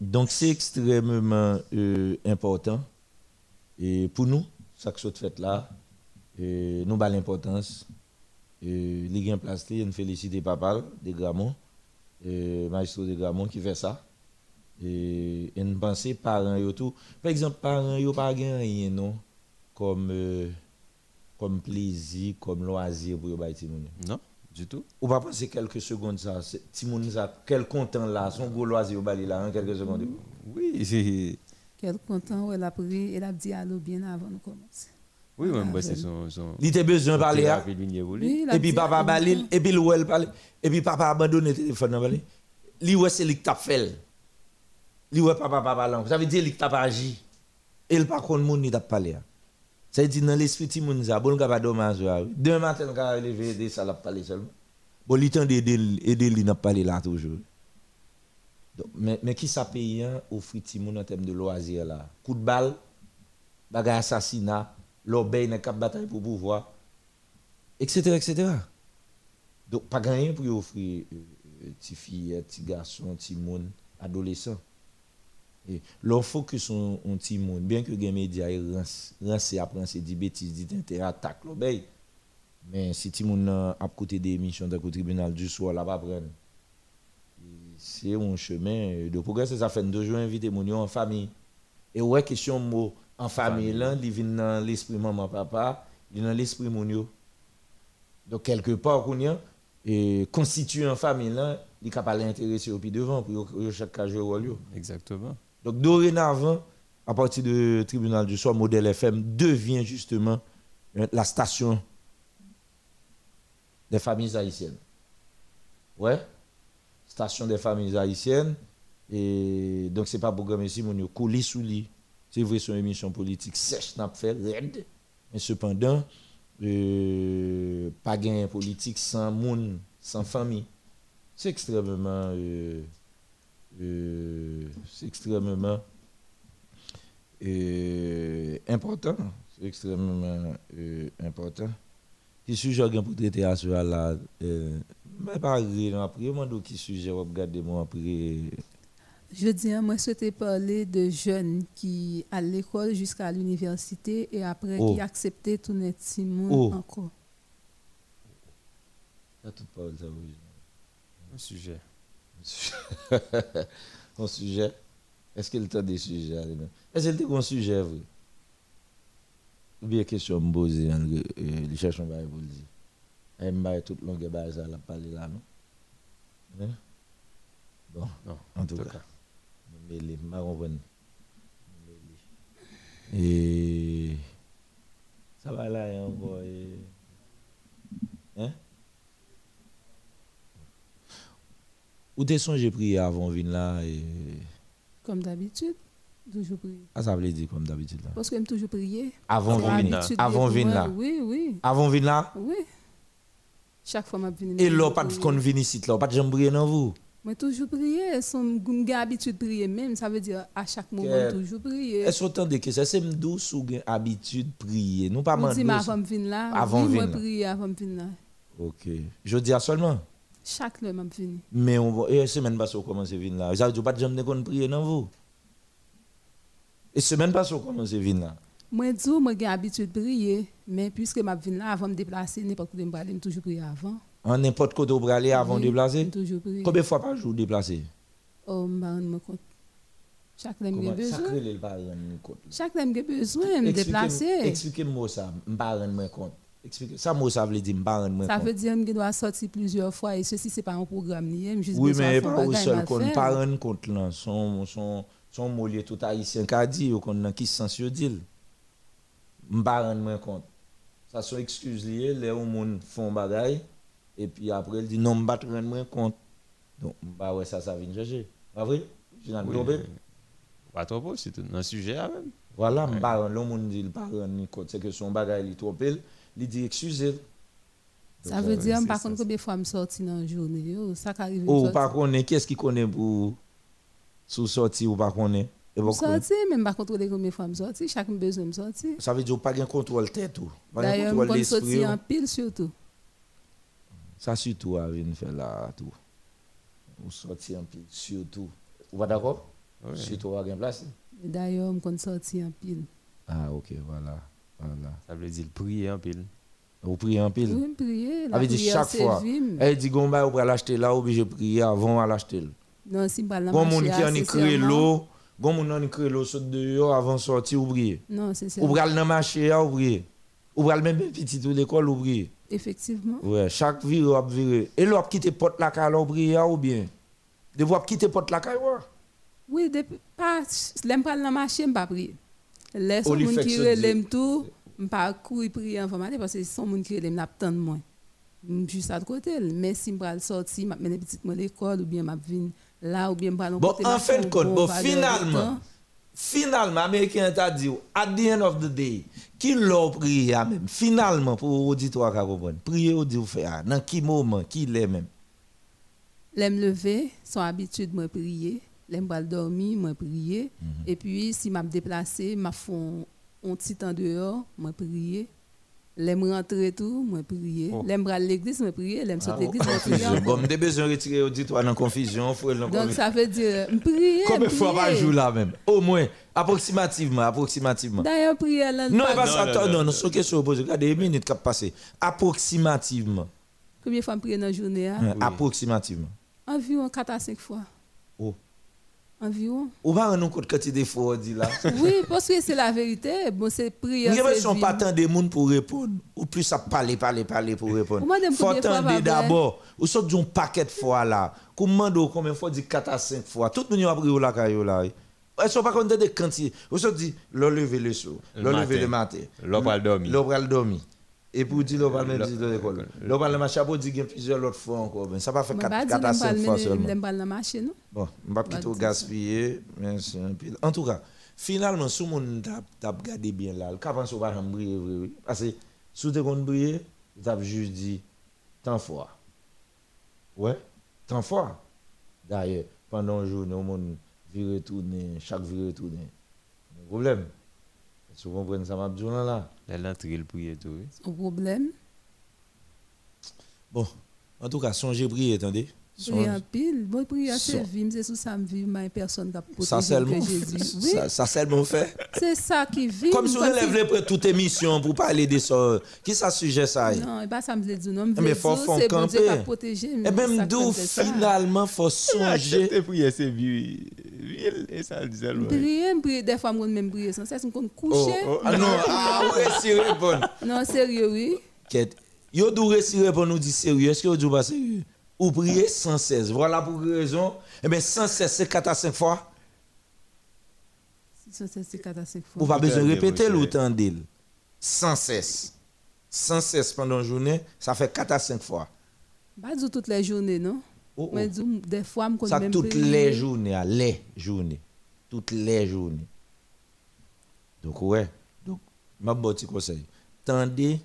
Donc, c'est extrêmement euh, important. Et pour nous, ça que cette fête là, et nous avons l'importance. Les gens en place, nous féliciter papa de Gramont, maestro de Gramont qui fait ça. Et une pensée parents yo tout. Par exemple parents yo pas rien non? Comme euh, comme plaisir comme loisir pour yo bay non du tout ou pas penser quelques secondes ça ça quel content là son gros loisir bay là en quelques secondes oui c'est quel content elle a pris elle a dit allô bien avant de commencer oui, même c'est son, son. Il était besoin de parler. et puis papa balil, et puis l'ouel parler. Et puis papa abandonné le téléphone. Lui, ouais, c'est lui qui t'a fait ouais papa papa là ça veut dire qu'il t'a pas agi et il pas contre monde ni t'a parlé ça veut dire dans l'esprit moun ça bon pas dommage demain matin quand lever des ça l'a parler seulement. Bon il temps d'aider aider li n'a parler là toujours. Mais mais qui ça payant offrir ti moun en termes de loisirs là? Coup de balle assassinat l'obéi n'a cap bataille pour pouvoir etc etc donc pas gagner pour offrir euh, ti fille ti garçon ti moun adolescent L'on focus sur un petit monde, bien que les médias rancent après c'est des bêtises, dit intérêt, attaque l'obéi. Mais si tout le monde a côté des émissions dans le tribunal du soir, là, pas prendre. C'est un chemin de progrès. Ça fait deux jours inviter mon en famille. Et ouais, question mot en famille, là, il vient dans l'esprit maman, papa, il dans l'esprit mon Donc, quelque part, on a et constituer une famille, là, il est capable d'intéresser au pied devant pour chaque cas jouer Exactement. Donc, dorénavant, à partir du tribunal du soir, Modèle FM devient justement euh, la station des familles haïtiennes. Ouais, station des familles haïtiennes. Et donc, c'est pas programme ici, mon yo coulis sous lit. C'est vrai, son émission politique sèche, n'a pas fait raide. Mais cependant, euh, pas gain politique sans monde, sans famille. C'est extrêmement. euh, c'est extrêmement euh, important. C'est extrêmement euh, important. Qui sujet pour traiter à ce là euh, mais pas gré non après moi qui sujet vous regardez moi après Je dis, moi, souhaitais parler de jeunes qui à l'école jusqu'à l'université et après Oh. qui acceptaient tout net Simon Oh. encore. Ça toute parole ça oui. Un sujet? un. Est-ce qu'il t'a des sujets? Est-ce qu'il t'a un sujet vrai? Ou bien question me poser en euh, cherchons pas pour le dire. Et m'a longue base ça la là non? Hein? Bon, Non, en tout cas. Mais les marrons Et ça va là encore. et- Hein? Ou t'es songé prier avant de venir là et. Comme d'habitude, toujours prier. Ah, ça veut dire comme d'habitude là. Parce que j'aime toujours prier. Avant venir là. Avant venir là. Oui, oui, Avant de venir là? oui. Chaque fois, je viens. Et là, pas de qu'on venir ici là, pas de jambe prier dans vous. Moi, toujours prier. Son, j'ai habitude de prier même. Ça veut dire à chaque moment, Que- toujours prier. Est-ce autant de que ça c'est douce ou habitude prier? Nous pas mais avant venir là. Avant moi, venir là. prier avant venir là. OK. Je dis à seulement. Chaque le je venir. Mais on va et semaine passée on commence à venir là? Dire pas de de qu'on prier dans vous. Et semaine passée on commence à venir là? Moi, dis, moi, j'ai de prier. Mais puisque je viens là, avant de me déplacer, n'importe où je vais aller, je toujours prier avant. En n'importe côté où aller avant de Oui, déplacer? je toujours prier. Combien de fois par jour déplacer? Oh, je me compte. Chaque fois, j'ai Comment besoin. sacré le pas rendre compte. Chaque fois, j'ai besoin de me déplacer. Expliquez-moi ça, je pas. Expliquez ça moi ça veut dire pas rendre Ça veut dire que je dois sortir plusieurs fois et ceci, c'est pas un programme je Oui, mais pas au seul qu'on pas rendre compte là, son son son molier tout haïtien dit ou qu'on dans qui sens yo dit. M'pa rendre compte. Ça sont excuses liées les moun font bagay et puis après il dit non m'pa rendre compte. Donc bah ouais ça ça vient chercher. Pas vrai? Oui, tombé. euh, Pas trop beau, c'est un sujet là même. Voilà, m'pa rendre le monde dit il pas rendre compte, c'est que son bagay il trop pile, il dit excusez. Ça veut euh, dire, par contre, combien de fois je sorti dans la journée, ça arrive. Oh, ou pas connaît, qu'est-ce qui connaît pour sous sorti ou pas pas connaît. sorti, même pas contrôler combien de fois je sorti, chaque besoin de sortir. Ça veut dire pas de contrôle tête ou? Pas de D'ailleurs, je contrôle peux l'esprit. sortir ou? en pile surtout. Ça surtout à venir faire là tout. Ou sortir en pile surtout. Vous êtes d'accord? Surtout à bien place. D'ailleurs, je peux sortir en pile. Ah OK, voilà. Voilà. Ça veut dire prier en pile. Vous priez en pile. Oui, prier. La Avait dit chaque fois. Elle dit gomba ou pour l'acheter là obligé de prier avant à l'acheter. Non, si je parle Bon monde qui en créé l'eau, bon en y créé l'eau saute dehors avant de sortir ou prier. Non, c'est ça. Ou pral dans marché à ou prier. Ou pral même petit ou l'école ou prier. Effectivement. Ouais, chaque viré a viré. Et l'op quitte porte la caille ou prier ou bien? De voir quitter porte la caille ouais. Oui, depuis, pas, l'aime pas la marché, je pas prier. Laisse Ou son li monde fait que qui ça relève tout, je pas courir prier en famille parce que son monde qui relève n'a pas de moins. Juste à côté, mais si je vais sortir, je vais petit moi à l'école ou bien je vais là ou bien je vais Bon, en fin de compte, bon, finalement, finalement, Américain t'a dit, at the end of the day, qui l'a prié à même, finalement, pour l'auditoire qui comprendre, prier ou dire faire, dans qui moment, qui l'est même. L'aime lever, son habitude moi prier, l'aime pas dormir, moi prier Mhm. et puis si m'a déplacé, m'a font un petit temps dehors, moi prier. L'aime rentrer tout, moi prier. Oh. L'aime à l'église, moi prier, l'aime Ah, sortir l'église, moi prier. Bon, m'de besoin de retirer l'auditoire dans confusion, faut dans Donc confusion. ça veut dire prier. Combien de fois par jour là même? Au moins, approximativement, approximativement. D'ailleurs prier là. Non, pas- pas non, non, attends, non, non, non. non, c'est une question posée. Regardez, une minute qui a passé. Approximativement. Combien de fois prier dans la journée hein, Approximativement. Environ 4 à 5 fois. Oh. Environ. Ou pas rendre compte quand il des fois dit là. Oui, parce que c'est la vérité. Bon, c'est prier. Nous c'est avons vivre. pas tant de monde pour répondre. Ou plus à parler, parler, parler pour répondre. Faut combien de fois attendre d'abord. Ou saute un paquet de fois là. Comment demande combien de fois dit 4 à 5 fois. Tout le monde a pris la caillou là. Elles sont pas contentes de quantité. Vous se dit, l'on lever le soir, Le l'on lever matin. le matin. L'on va le dormir. Va le. Et pour dire, l'on va le Le- mettre dans l'école. L'on va le match chapeau, dit qu'il y a plusieurs autres fois encore. Mais ça va faire Mwen 4 ba di à lem 5 fois seulement. men lem pral nan mache nou. Bon, je ne vais pas Bah, trop dis gaspiller, mais c'est un pile. En tout cas, finalement, si on t'a regardé bien là, le cap en soit pas briller, oui, oui. Parce que si tu as briller, tu as juste dit, tant fort. Ouais, tant fort. D'ailleurs, pendant un jour, nous, on chaque vie retourner. Problème. Si vous comprenez ça, m'a dit là, là. Elle entre le prier tout. Son problem. Bon, en tout cas, songez prier, attendez. Priye an pil. Bon priye a Son- servi. Mse sou sa m viv ma person kap Ça poteje seulement. Oui, ça, ça seulement fait. c'est ça qui vit. Comme si on lève pour toute émission pour parler de ça. Qui ça sujet ça? est? Non, e ba sa m vle di nou. M Mais faut- bon Dieu camper. kap poteje. Et même d'où finalement faut songer? Acheter prier c'est vieux. Et ça le disait. M priye, m priye. De fwa m kon men priye san. Se m kon Oh, oh, ah non, ah ouais, si répondre. Non, serye, oui. Yo si répondre nous dit sérieux. Est-ce que vous dites pas sérieux? Ou prier sans cesse. Voilà pour raison? Eh bien, sans cesse, c'est 4 à 5 fois. Ça, c'est c'est 4 à 5 Ou fois. pas besoin de répéter l'autant d'il? Sans cesse. Sans cesse pendant la journée, ça fait 4 à 5 fois. Ba di ou toutes les journées, non? Oh, oh. Mais di ou, de fwa m kon Ça men toutes les journées, à les journées. Toutes les journées. Donc, ouais. Donc, ma bon petit conseil. Tendez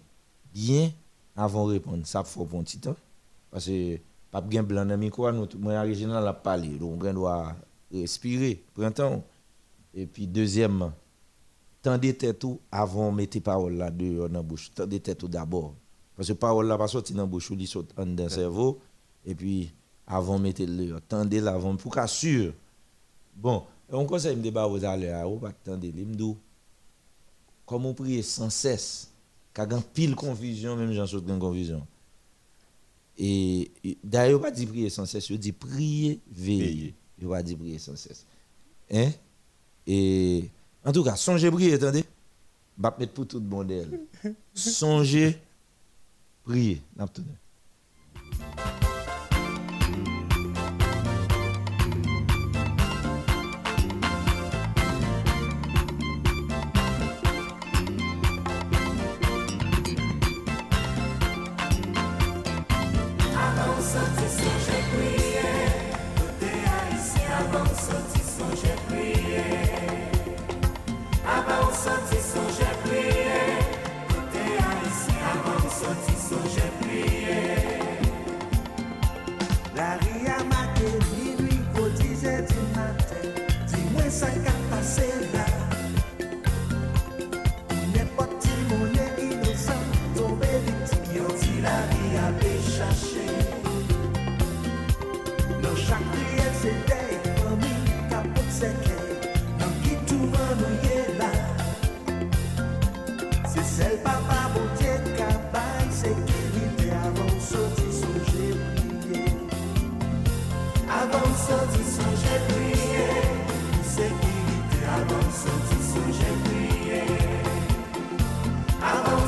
bien avant de répondre. Ça faut un petit temps. Parce que, pas bien blanc dans micro, nous, moi, original, a parlé. Donc, on doit respirer. Printemps. Et puis, deuxièmement, tendez tête tout avant de mettre parole là dehors dans la bouche. Tendez tête tout d'abord. Parce que parole là pas sortir dans la bouche, il saute dans le cerveau. Et puis, avant de mettre le tendez là avant pour qu'à sûr. Bon, on conseille me débat aux allez, ou pas tendez, me dit, comme on prie sans cesse, qu'il y a pile confusion, même j'en saute dans confusion. Et, d'ailleurs, pas dit prier sans cesse, il dit prier, veiller. Il va dire prier sans cesse. Hein? Et en tout cas, songez prier, attendez. Je vais mettre pour tout le monde. Songez prier.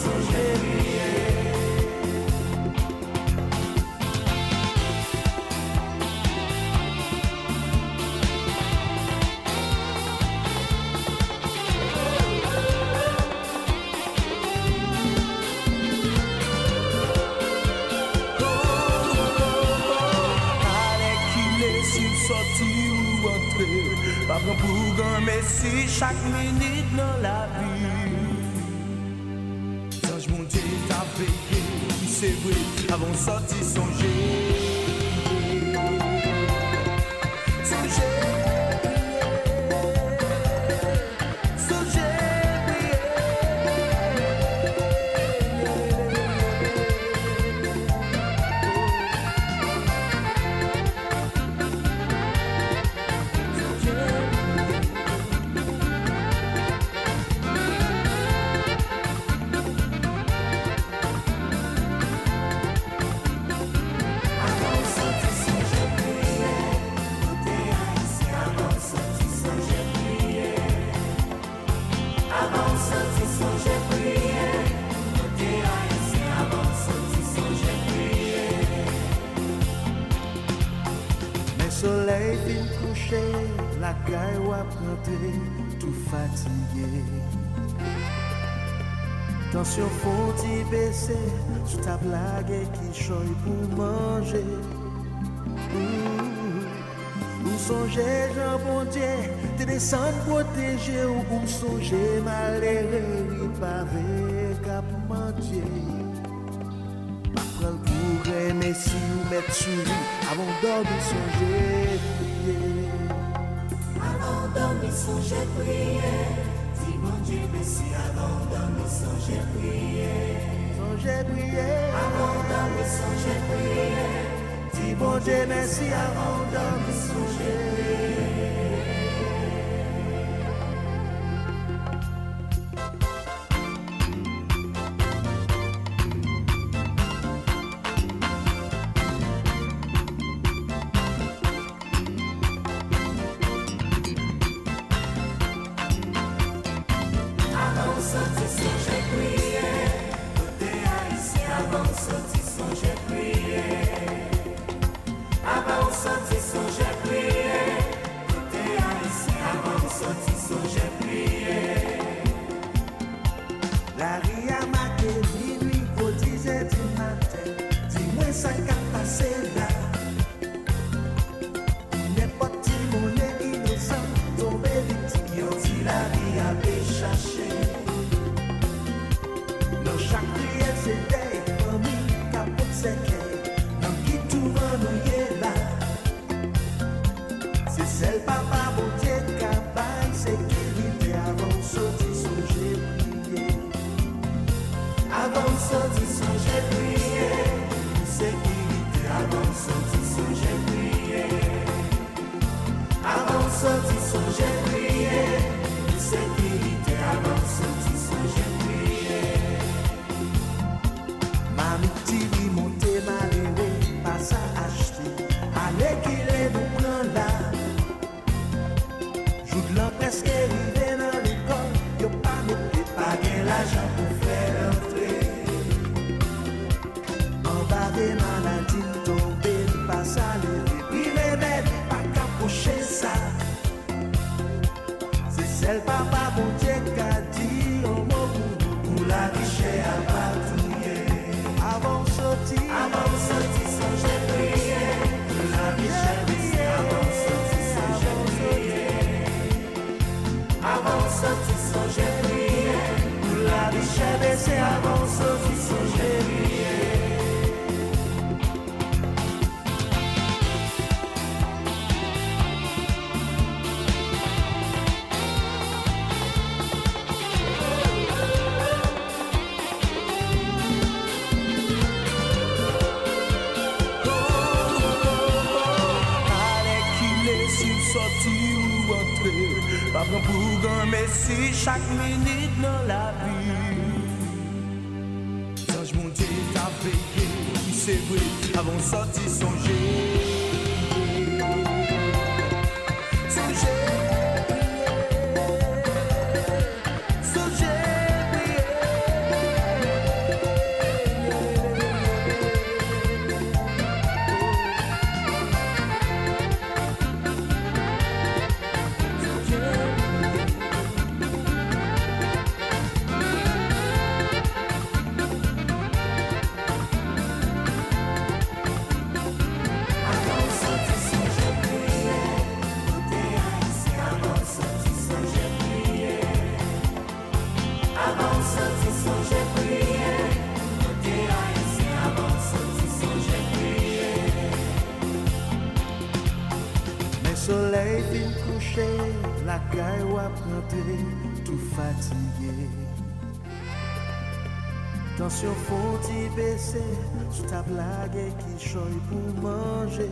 de sortir, son j'ai t'as payé, c'est vrai, avant ça t'y songer. Tansyon fon ti bese Sou ta blage ki choy pou manje Ou sonje jan bondye Te desan proteje Ou sonje malere Li pave kap mantye Pral pou reme si ou met suri Avon dormi sonje priye Avon dormi sonje priye Tu me suis abandonné sans j'ai prié. Sans j'ai prié. Abandonné sans j'ai prié. Dis bon Dieu merci abandonné sans j'ai prié. Tansyon foti bese Sou ta blage ki choy pou manje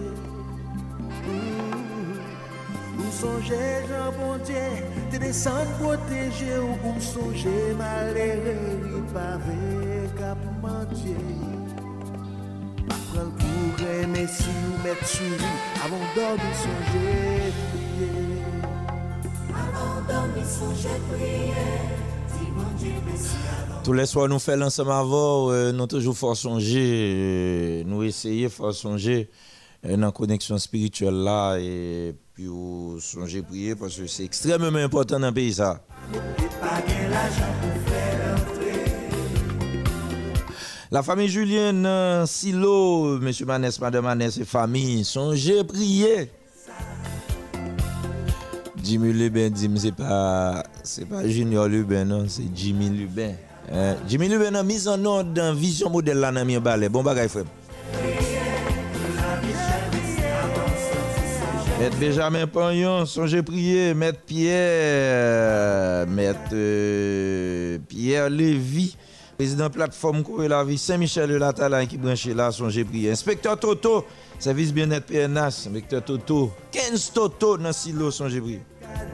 Ou sonje jan bon dje Te desan proteje Ou sonje malere Li pave kap mantye Pral pou reme si ou met suri Avon dormi sonje priye Avon dormi sonje priye Tous les soirs, nous faisons ensemble avant, euh, nous toujours fort songer, euh, nous essayer fort songer euh, dans la connexion spirituelle là, et puis songer prier parce que c'est extrêmement important dans le pays ça. La famille Julienne, euh, Silo, Monsieur Manès, Madame Manès et famille, songez prier. Jimmy Lubin, Jimmy c'est pas c'est pas Junior Lubin non, c'est Jimmy Lubin. Euh, Jimmy Lubin a mis en ordre dans vision modèle là dans mi balai. Bon bagay frère. Maître Benjamin Pagnon, songez prier, Maître Pierre, Maître euh, Pierre Lévy, président plateforme Corée la vie, Saint-Michel de la Talain qui branche là, songez prier. Inspecteur Toto, service bien-être PNH, inspecteur Toto, Kenz Toto dans Silo, songez prier.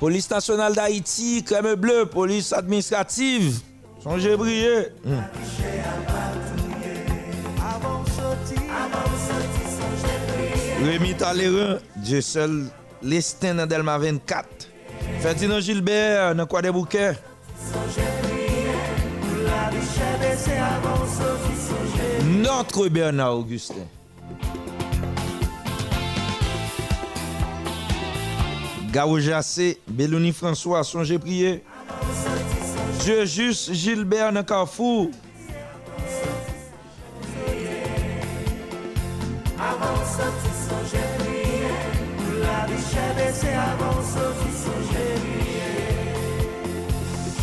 Polis nasyonal d'Haïti, kreme ble, polis administrativ, sonje briye. Mm. Remi Talleran, Dje Sel, Lestin nan Delma 24, Ferdinand Gilbert nan Kwa de Bouquet. Notre Bernard Augustin. Gao Jassé, Bélouni François, songez prier. Dieu juste Gilbert dans Carrefour.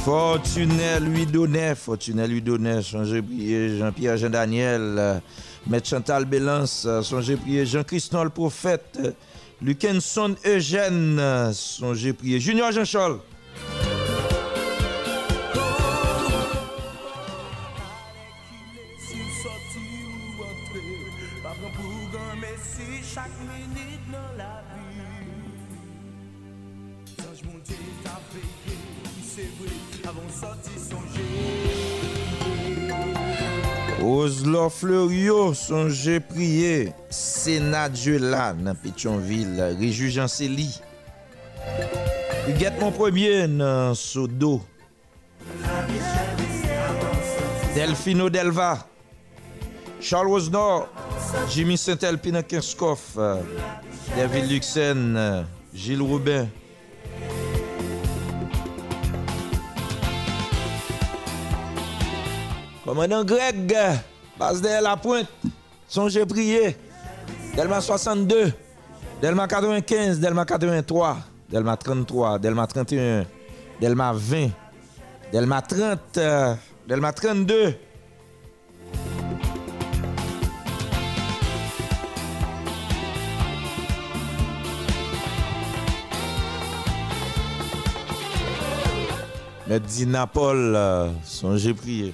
Fortunel lui donnait, Fortunel lui donnait, songez prier, Jean-Pierre Jean-Daniel, Maître Chantal Bélance, songez prier, Jean-Christophe le prophète, Lukenson Eugène, songez prier, Junior Jean-Charles. Ozlo Fleurio sonje priye. Senat Jola nan Petionville Rejujan Seli. Gat mon premier nan Sodo. Delfino Delva. Charles Rosenor Jimmy Saint-Elpin Kinskov David Luxen. Gilles Robin Commandant Greg, base de la pointe, songez prier. Delma 62, Delma 95, Delma 83, Delma 33, Delma 31, Delma 20, Delma 30, euh, Delma 32. Mais Dina Paul, euh, songez prier.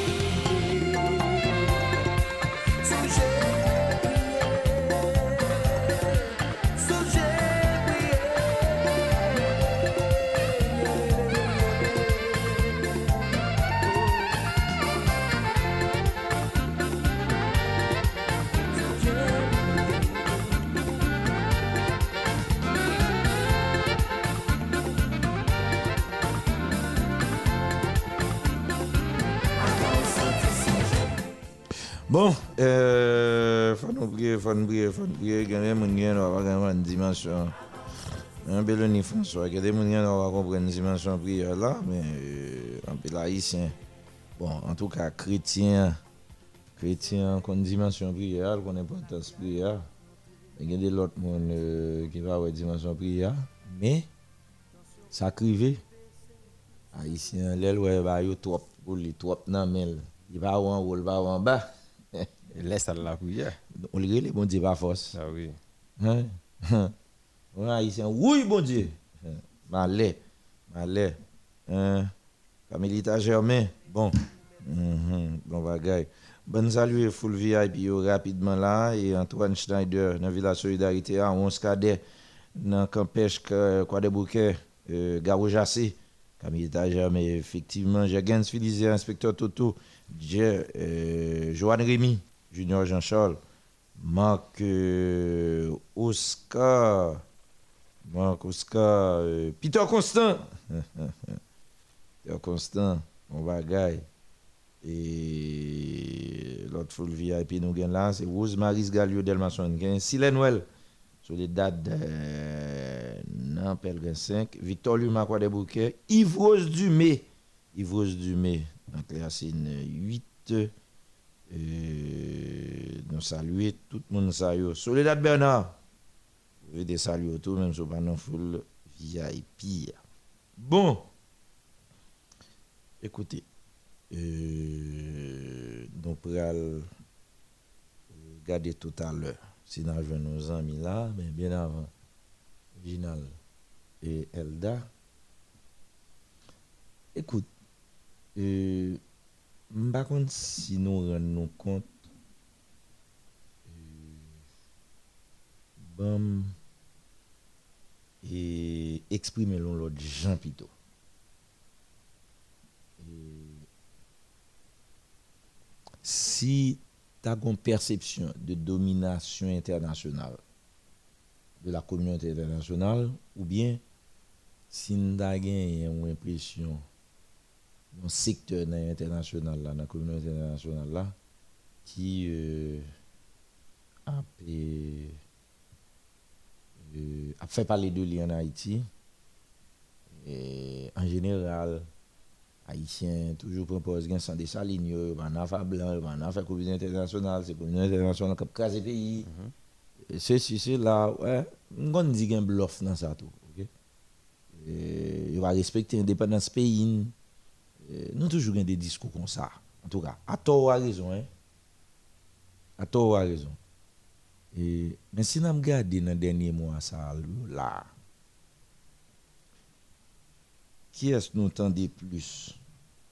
Bon, euh, fan oubliye, fan oubliye, fan oubliye, genye moun gen wak anvan dimansyon. Mwen belo ni François, genye moun gen wak kompren dimansyon priye la, men anpe la isyen. Bon, an tou ka kretien, kretien kon dimansyon priye al, kon importans priye al. Men genye lot moun euh, ki va wè dimansyon priye al, men sa krive. A isyen lèl wè ba yo trop pou li trop nan men, li ba wè an wòl, ba wè an ba. Laisse à la prière. On le relève, bon Dieu, par force. Ah oui. Hein? On haïtien, oui, bon Dieu. Malais, malais. Hein? Camélita Germain, bon. Mhm, Bon bagaille. Bonne salut, full VIP rapidement là. Et Antoine Schneider, dans Villa Solidarité, à 11 cadet, dans Campèche, Quoi de Bouquet, euh, Garo Jassé. Camélita Germain, effectivement. Jagens Filizé, inspecteur Toto. Euh, Joanne Rémy, Junior Jean-Charles. Marc euh, Oscar. Marc Oscar. euh, Peter Constant. Peter Constant, on bagaille. Et l'autre full VIP nous gagne là, c'est Rose-Marie Galio Delmason. Silène Well, sur les dates de non, Pelgrin 5. Victor Luma Quoi des Bouquets. Yves Rose Dumé. Yves Rose Dumé, en classe 8. Euh, nous saluer tout le monde salue. Soledad Bernard. Vous des saluer tout, même si vous pas non full VIP. Bon. Écoutez. Euh, nous pourrons regarder tout à l'heure. Si nous avons nos amis là, mais bien avant, Ginal et Elda. Écoute, euh, sais pas si nous rendons compte. Bon, et exprimer l'autre Jean Pito. si tu as une perception de domination internationale de la communauté internationale, ou bien si tu as une impression d'un secteur international, là, dans la communauté internationale, là, qui euh, a, euh, a fait parler de lui en Haïti, et en général, Haïtiens toujours proposent gain sans dessaline, yo, van affaire blanc, van affaire communauté internationale, c'est communauté internationale qui a crasé le pays. Ceci, c'est là, ouais, on dit qu'il y a un bluff dans ça tout. ok? Et Il va respecter l'indépendance pays. Et Nous toujours des discours comme ça. En tout cas, à tort ou à raison, hein. À tort ou à raison. Et, mais si nous regardons dans le dernier mois, ça, là, qui est-ce que nous entendons plus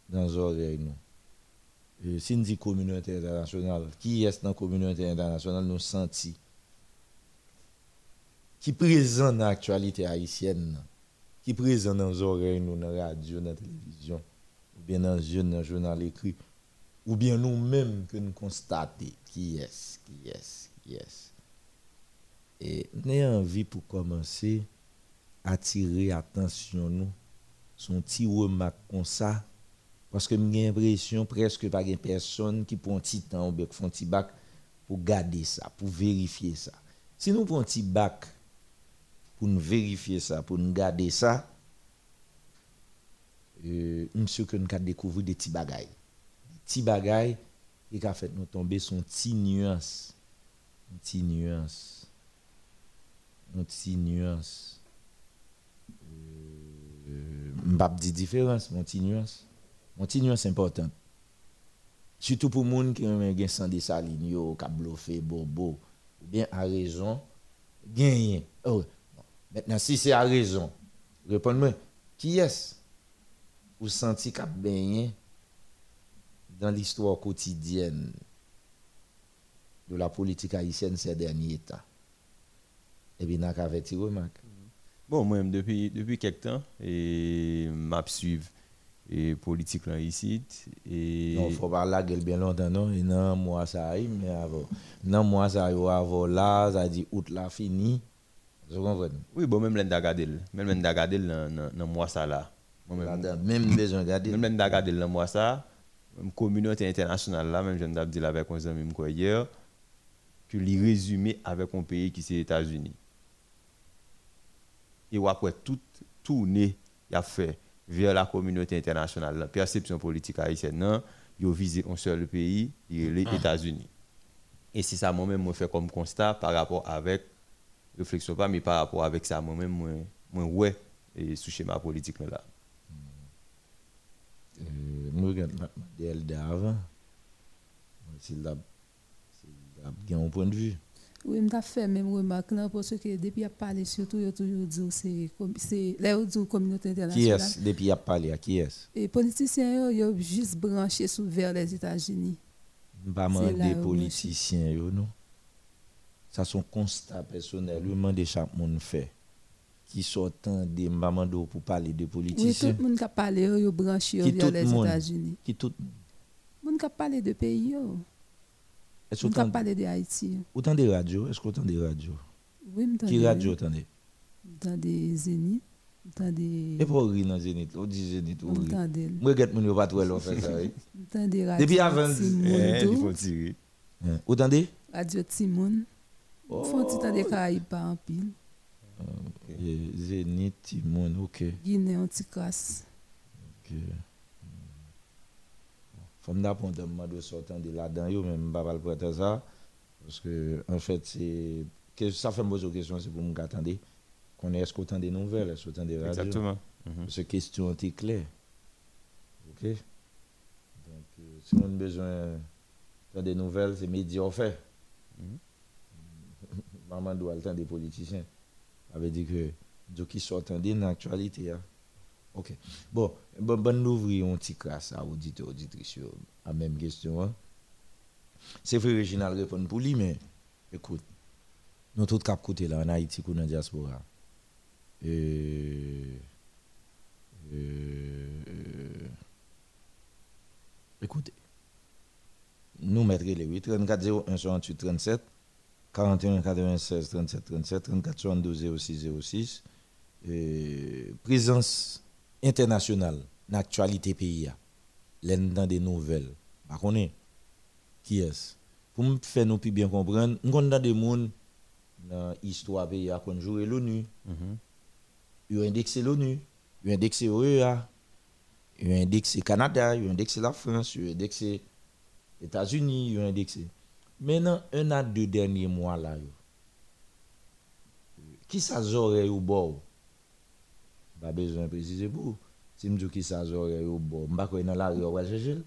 dans les oreilles Euh, Si nous disons communauté internationale, qui est-ce dans la communauté internationale nous senti Qui présent dans l'actualité haïtienne Qui présent dans les oreilles nous, dans la radio, dans la télévision, bien le journal écrit, ou bien nous-mêmes que nous constatons qui est-ce, qui est-ce, qui est-ce. Et nous avons envie pour commencer à attirer attention nous son petit remarque comme ça parce que j'ai l'impression presque pas de personne qui prend un petit temps ou qui un petit bac pour garder ça, pour vérifier ça. Si nous prenons un petit bac pour nous vérifier ça, pour nous garder ça, monsieur que nous avons découvert des petits bagailles. Des petits bagailles qui a fait nous tomber son petit nuance. Une petite nuance. Une petite nuance. Euh, m'pa di différence, mon petit nuance. Mon petit nuance important. Surtout pour moun qui ont gen sans dessaline yo, ka bluffé bobo, ou bien à raison, gagné. Oh. Maintenant si c'est à raison, répondez-moi, qui est-ce? Ou senti qu'a baigné dans l'histoire quotidienne de la politique haïtienne ces derniers temps? Eh bien, n'a qu'à remarque. Bon, moi, depuis, depuis quelques temps, et m'a et politique là ici. Et Non, faut pas la gueule bien longtemps, non? Et non, moi, ça arrive, mais avant. Non, moi, ça arrive avant là, ça dit août là, fini. Vous comprenez? Oui, bon, même l'en regarder, même l'en regarder dans dans mois ça là. Même Même besoin garder. même mois ça. communauté internationale là, même je ne dit avec un ami quoi hier, que les résumé avec un pays qui c'est les États-Unis. Et après tout tourner, il a fait vers la communauté internationale, la perception politique haïtienne, non, il a visé un seul pays, les États-Unis. Et c'est ça moi-même moi fait comme constat par rapport avec réflexion pas mais par rapport avec ça moi-même moi, moi ouais et sous schéma politique là. Euh, nous regardons modèle d'avant. S'il a, s'il a un point de vue. Oui, je fait même remarque là parce que depuis a parlé surtout il a toujours dit c'est comme c'est là où dit communauté Qui internationale. est depuis a qui est Et politiciens ils ont juste branché sous vers les là demander où politiciens yo non? Ça son constat personnel, le demander chaque monde fait. Qui sortant des mamando pour parler de Oui, tout politiciens. le monde qui a parlé ils branché vers tout les monde. États-Unis. Qui tout Le monde qui a parlé de pays est-ce Le monde qui a autant parlé de Haïti. autant de radio, est-ce qu'autant de radio? Oui, m'entend Qui des- radio des zéniths, dans des Et pour rire dans Zénith, on dit Zénith, des Moi regarde mon yo pas trop fait ça. des radios Depuis avant Eh, il faut tirer. Hein, Autant de? Radio Timoun. Oh. Font petit temps des Caraïbes pas en pile. Zénith, Timon, OK. Guinée anti-crasse. OK. Faut me d'apprendre de demander sortant de là-dedans yo même pas le prêter ça parce que en fait c'est que ça fait me poser une question c'est pour me attendre qu'on est-ce qu'on entend des nouvelles, est-ce qu'on entend des radios? Exactement. Mhm. Parce que question est claire. OK Donc euh, si on a besoin de des nouvelles, c'est médias en fait. Maman doit attendre des politiciens. Ça veut dire que sont entendus dans l'actualité. hein. OK. Bon, bon, bon nous ouvrir un petit classe à auditeurs, auditrices la même question. hein. C'est vrai, Réginal répond pour lui, mais écoute, nous tous cap côté là en Haïti dans la diaspora. Euh, euh, euh, écoutez, nous mettre les 8 34 01 68 37 41 96 37 37 34 72 06 06 euh, présence internationale dans l'actualité pays l'un dans des nouvelles. Par contre qui est pour me faire nous plus bien comprendre nous avons des gens dans l'histoire pays a qu'on joué l'ONU. Il a indexé l'ONU il indexé OEA il indexé Canada il indexé la France il indexé États-Unis il indexé maintenant un à deux derniers mois là qui ça aurait au bord? Pas besoin de préciser pour si me dis qui ça aurait au bord m'pa ko dans la rue on va chercher.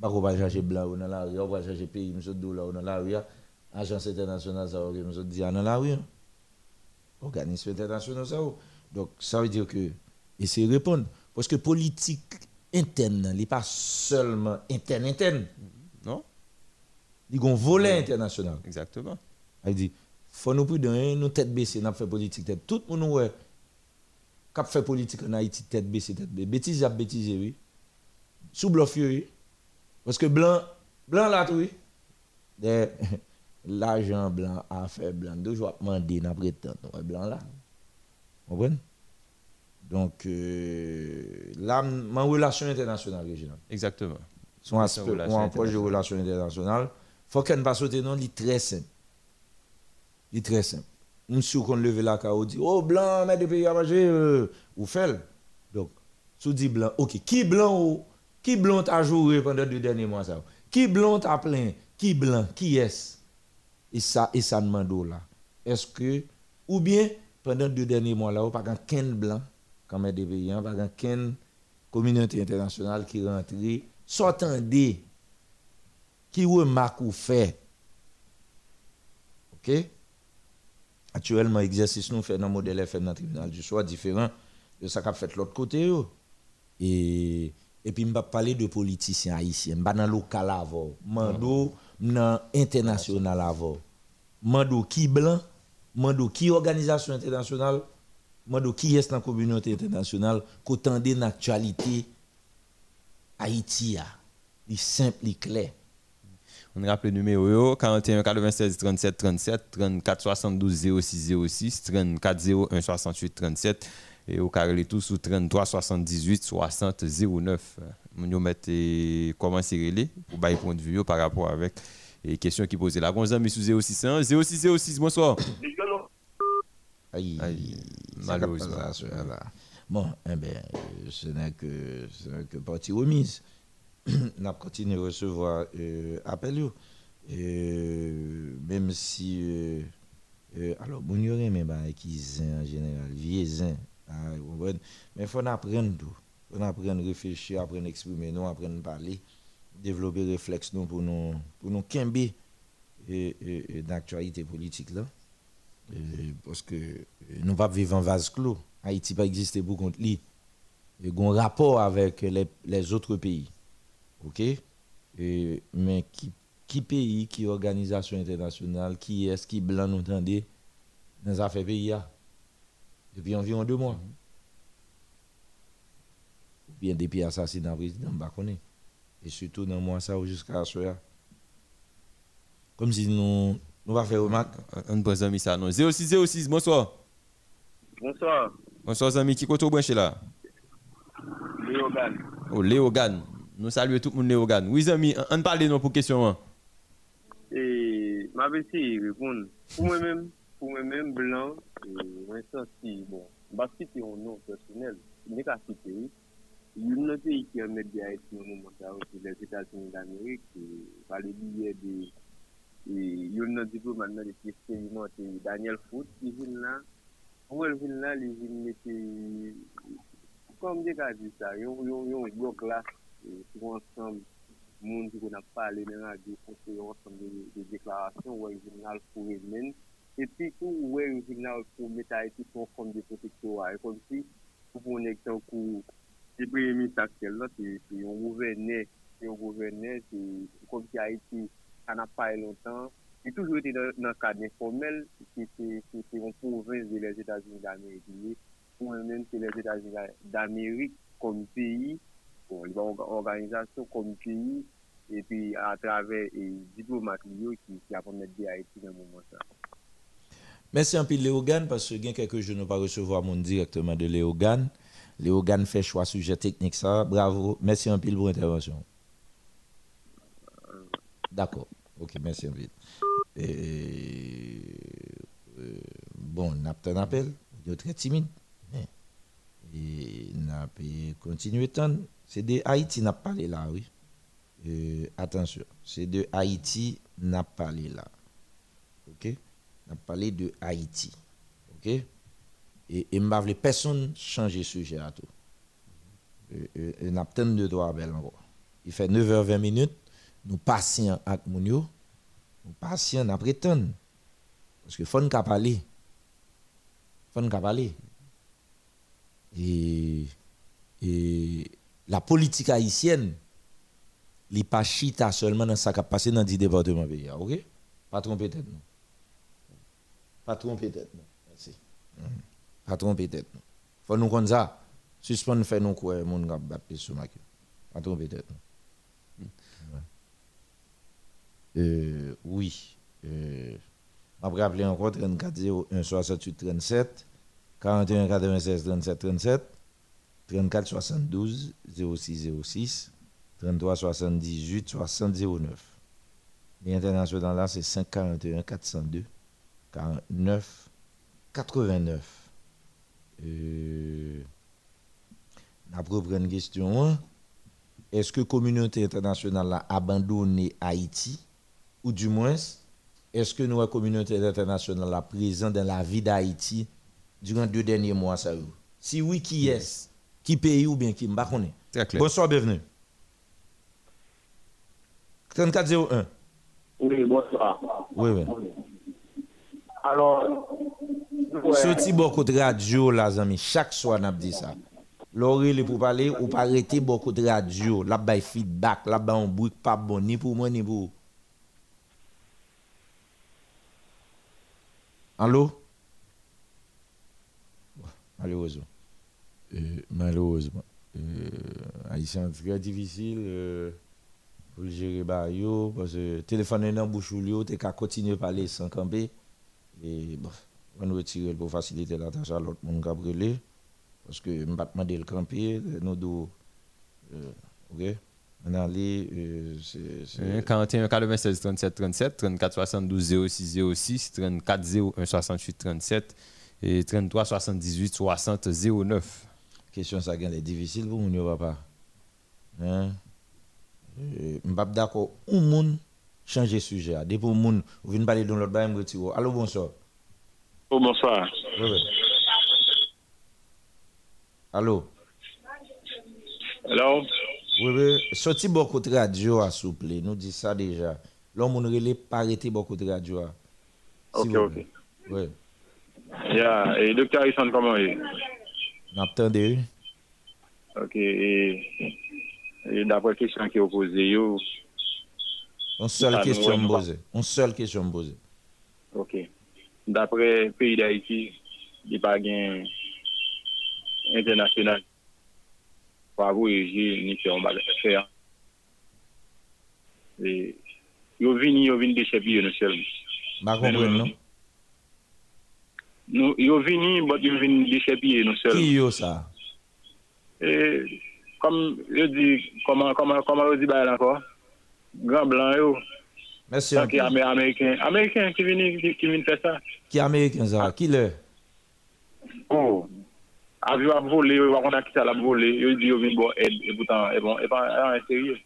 Pas qu'on va chercher blanc dans la rue on va chercher pays monsieur dollar dans la rue. Agence internationale ça aurait monsieur dit dans la rue hein. organisme international ça ou. donc ça veut dire que essayer de répondre. Parce que politique interne n'est pas seulement interne interne. Non? Il y a un volet international. Exactement. il dit faut nous prudent hein, nous tête baissée n'a fait politique tête. Tout le monde ouais cap fait politique en Haïti tête baissée tête baissée. Bêtise à bêtise oui. Sous bluff oui parce que blanc blanc là tout oui. L'argent blanc affaire blanc deux jours demander n'a prétendre ouais blanc là. Vous comprenez? Donc euh, là ma relation internationale régionale Exactement. son aspect projet de relation internationale, faut qu'elle ne pas sauter non, il est très simple. Il est très simple. Monsieur qu'on leve la cao dit oh blanc mais des pays à manger euh, ou fait. Donc sous dit blanc, OK, qui blanc ou qui blanc t'a joué pendant deux derniers mois ça? Qui blanc t'a plein Qui blanc? Qui est Et ça et ça demande là. Est-ce que ou bien pendant deux derniers mois là, ou pas qu'un blanc comme des pays, hein, pas qu'un communauté internationale qui rentre, s'entendez, qui remarque ou fait. OK? Actuellement, l'exercice nous fait dans le modèle FM dans le tribunal du soir différent de ça qu'a fait l'autre côté. yo. Et, et puis, je vais parler de politiciens haïtiens. Je vais dans le local avant. Mando, dans international avant. Mando qui blanc, mando qui organisation internationale, mando qui est dans la communauté internationale, qu'autant dans l'actualité Haïti. Il simple, il clair. On rappelle le numéro yo, 41 96 37 37 34 72 06 06 34 01 68 37 Et au carré tout sous 33 78 60 09. Nous nous mettons comment c'est relé pour point de vue par rapport avec les questions qui posaient là. Gonzalo, mais sous 06 06 06, bonsoir. Aïe, Aïe, malheureusement. Bon, eh euh, ce n'est que, ce n'est que partie remise. On a continué à recevoir euh, appel. même si. Euh, euh, alors, bon, y aurait même bah, en général, vieux zin. ah? Mais il faut apprendre tout. Faut apprendre à réfléchir, apprendre à exprimer, nous, apprendre à parler, développer réflexe nous, pour nous, pour nous quimber et, et, et d'actualité politique là. Parce que euh, nous pas vivre en vase clos. Haïti pas exister pour contre lui. A un rapport avec les autres pays. OK? Et, mais qui, qui pays, qui organisation internationale, qui est-ce qui blanc nous entendez dans les affaires pays là? depuis environ deux mois. Ou bien depuis l'assassinat président, je ne Et surtout dans le mois ça ou jusqu'à ce soir. Comme si nous nous va faire remarque. Un bon ami ça non. 06 06, bonsoir. Bonsoir, Bonsoir amis, qui côté branché là Léogan. Oh Léogan. Nous saluons tout le monde Léogan. Oui amis, on parle non pour question. Et ma de répondre. Pour moi-même, pour moi-même, blanc, moi, sorti, bon, que c'est un nom personnel, qu'à citer. Il y a un pays qui a mis des au moment c'est les États-Unis d'Amérique, par les billets de. Et il y a un diplomate maintenant qui expérimente, Daniel Foot, qui vient là. Pour elle vient là, il vient mettre. Comme des gars dit ça, il y a pour ensemble monde qui pas parlé dans la radio faire ensemble de, de déclarations où il journal pour eux-mêmes et puis tout où il journal pour mettre Haïti sur forme de comme si pour un exemple le premier ministre actuel c'est un gouverneur c'est comme si Haïti ça n'a pas longtemps. Il a toujours été dans, le cadre informel c'est une province des États-Unis d'Amérique. Pour eux-mêmes c'est les États-Unis d'Amérique comme pays bon, les organisations comme pays et puis à travers les diplomates qui, qui a des Haïti dans le moment ça. Merci un peu Léogan parce que a quelques jours nous pas recevoir mon directement de Léogan. Léogan fait choix sujet technique ça. Bravo. Merci un peu pour l'intervention. D'accord. OK, merci un peu. Bon, n'a pas un appel, il est très. Et n'a pas continué tant. C'est de Haïti n'a pas parlé là, oui. Euh, attention, c'est de Haïti n'a pas parlé là. OK? N'a parlé de Haïti. OK? Et et m'a personne changer sujet à tout. Euh, euh, n'a pas de droit belle. Il fait 9h20 minutes, nous patients avec moun yo, nous patients n'a prétendre parce que faut nous parler. Faut nous parler. Et et la politique haïtienne li pas chita seulement dans ça qui a passé dans 10 départements pays, OK? Pas tromper tête non. Pas tromper tête non. Merci. Mhm. Pas tromper tête non. Faut nous comme ça. Suspend faire nous quoi mon gars battre sur ma Pas tromper tête non. Ouais. Euh, oui. Euh, je vais rappeler encore 34 01 68 37 41 96 37 37 34 72 06 06 33 78 60 09. L'international là, c'est 541 402 49 89. Euh, la première question, est-ce que la communauté internationale a abandonné Haïti? Ou du moins, est-ce que nous, la communauté internationale, a présent dans la vie d'Haïti durant deux derniers mois ça? Si oui, qui est Qui pays ou bien qui? Connaît. Très clair. Bonsoir, bienvenue. 3401. Oui, bonsoir. Oui, oui. Alors, ouais, Sorti beaucoup de radio, là, amis. Chaque soir, on a dit ça. L'oreille pour parler, ou pas arrêter beaucoup de radio. Là, bas feedback, là, bas on bruit pas bon, ni pour moi, ni pour vous. Allô? Malheureusement. Euh, malheureusement. Euh, Haïtien très difficile euh, pour le gérer parce que téléphone est dans la bouche ou yo, t'es qu'à continuer à parler sans camper. Et bon, on va retirer pour faciliter la tâche à l'autre monde qui. Parce que je ne vais pas demander le camper, nous deux. euh, ok? On a allé. euh, c'est- c'est- Euh, 41 96 37 37, 34 72 06 06, 34 01 68 37 et 33 78 60 09. question ça est difficile pour nous, papa. Hein? Je ne pas d'accord. Un monde changer sujet. Dès pour moun, vous venez parler de l'autre me retire. Allô, bonsoir. Oh, bonsoir. Oui, oui. Allô? Hello? Oui, oui. Sorti beaucoup de radio, à souple. Nous dit ça déjà. L'homme ne relève pas arrêter beaucoup de radio. S'il Ok, vous ok. plaît. Oui. Ya, e doktor Harrison koman e? Naptan de e. Ok, e, e dapre kishan ki yo pose yo. On sol kishan pose. On sol kishan pose. Ok, dapre peyi da iti, di pa gen internasyonal. Pa avou e je, ni se yon bagay fè ya. E, yo vini, yo vini de chepi yo nou sel. Bakon kwen nou? Non? Nou, yo vini, bot yo vini li chepiye nou sel. Ki yo sa? E, kom yo di, koman, koman, koman yo di bay lan ko? Gran blan yo. Mersi an ki? An ki Ameriken. Ameriken ki vini, ki, ki vini fè sa. Ki Ameriken za, ki le? Ou, avi wap vole, yo wakon akita la vole, yo di yo vini bon ed, e boutan, e bon, e pan, e an serye.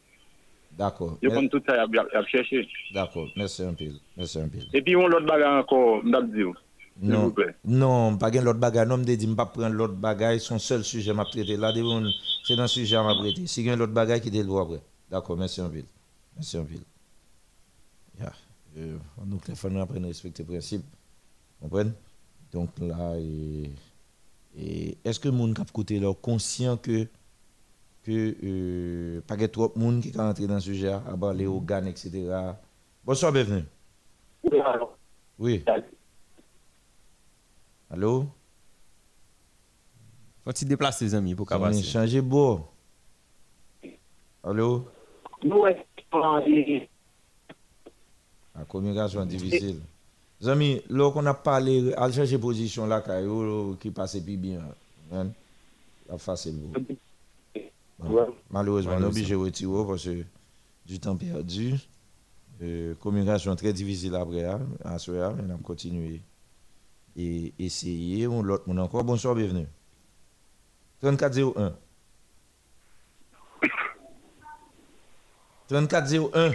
D'akor. Yo kon tout sa yap chèche. D'akor, mersi an pil, mersi an pil. E pi yon lot baga an ko, mdap di yo. S'il Non, vous plaît. non, pas gen l'autre bagage. Non, me dit, pas prendre l'autre bagage. Son seul sujet m'a traité. Là, c'est dans le sujet m'a traité. Si gen l'autre bagage qui est le après. D'accord, merci un peu. Merci un peu. Yeah. Euh, nous, il faut nous apprendre à respecter le principe. Vous comprenez? Donc là, et, et est-ce que les gens qui côté là conscient que que euh, pas a trop de monde qui est entré dans ce sujet, à part les organes, etc. Bonsoir, bienvenue. Oui. Allô? Faut-il déplacer les amis pour va changer beau. Allô? La communication est difficile. Les amis, là qu'on a parlé, à changer position là, qui passe plus bien. hein, La facile. Bon. Malheureusement, on est obligé de retirer parce que du temps perdu. Euh, communication très difficile après, hein, à ce moment, on a continué. Et essayer, on l'autre monde encore. Bonsoir, bienvenue. 3401. 3401.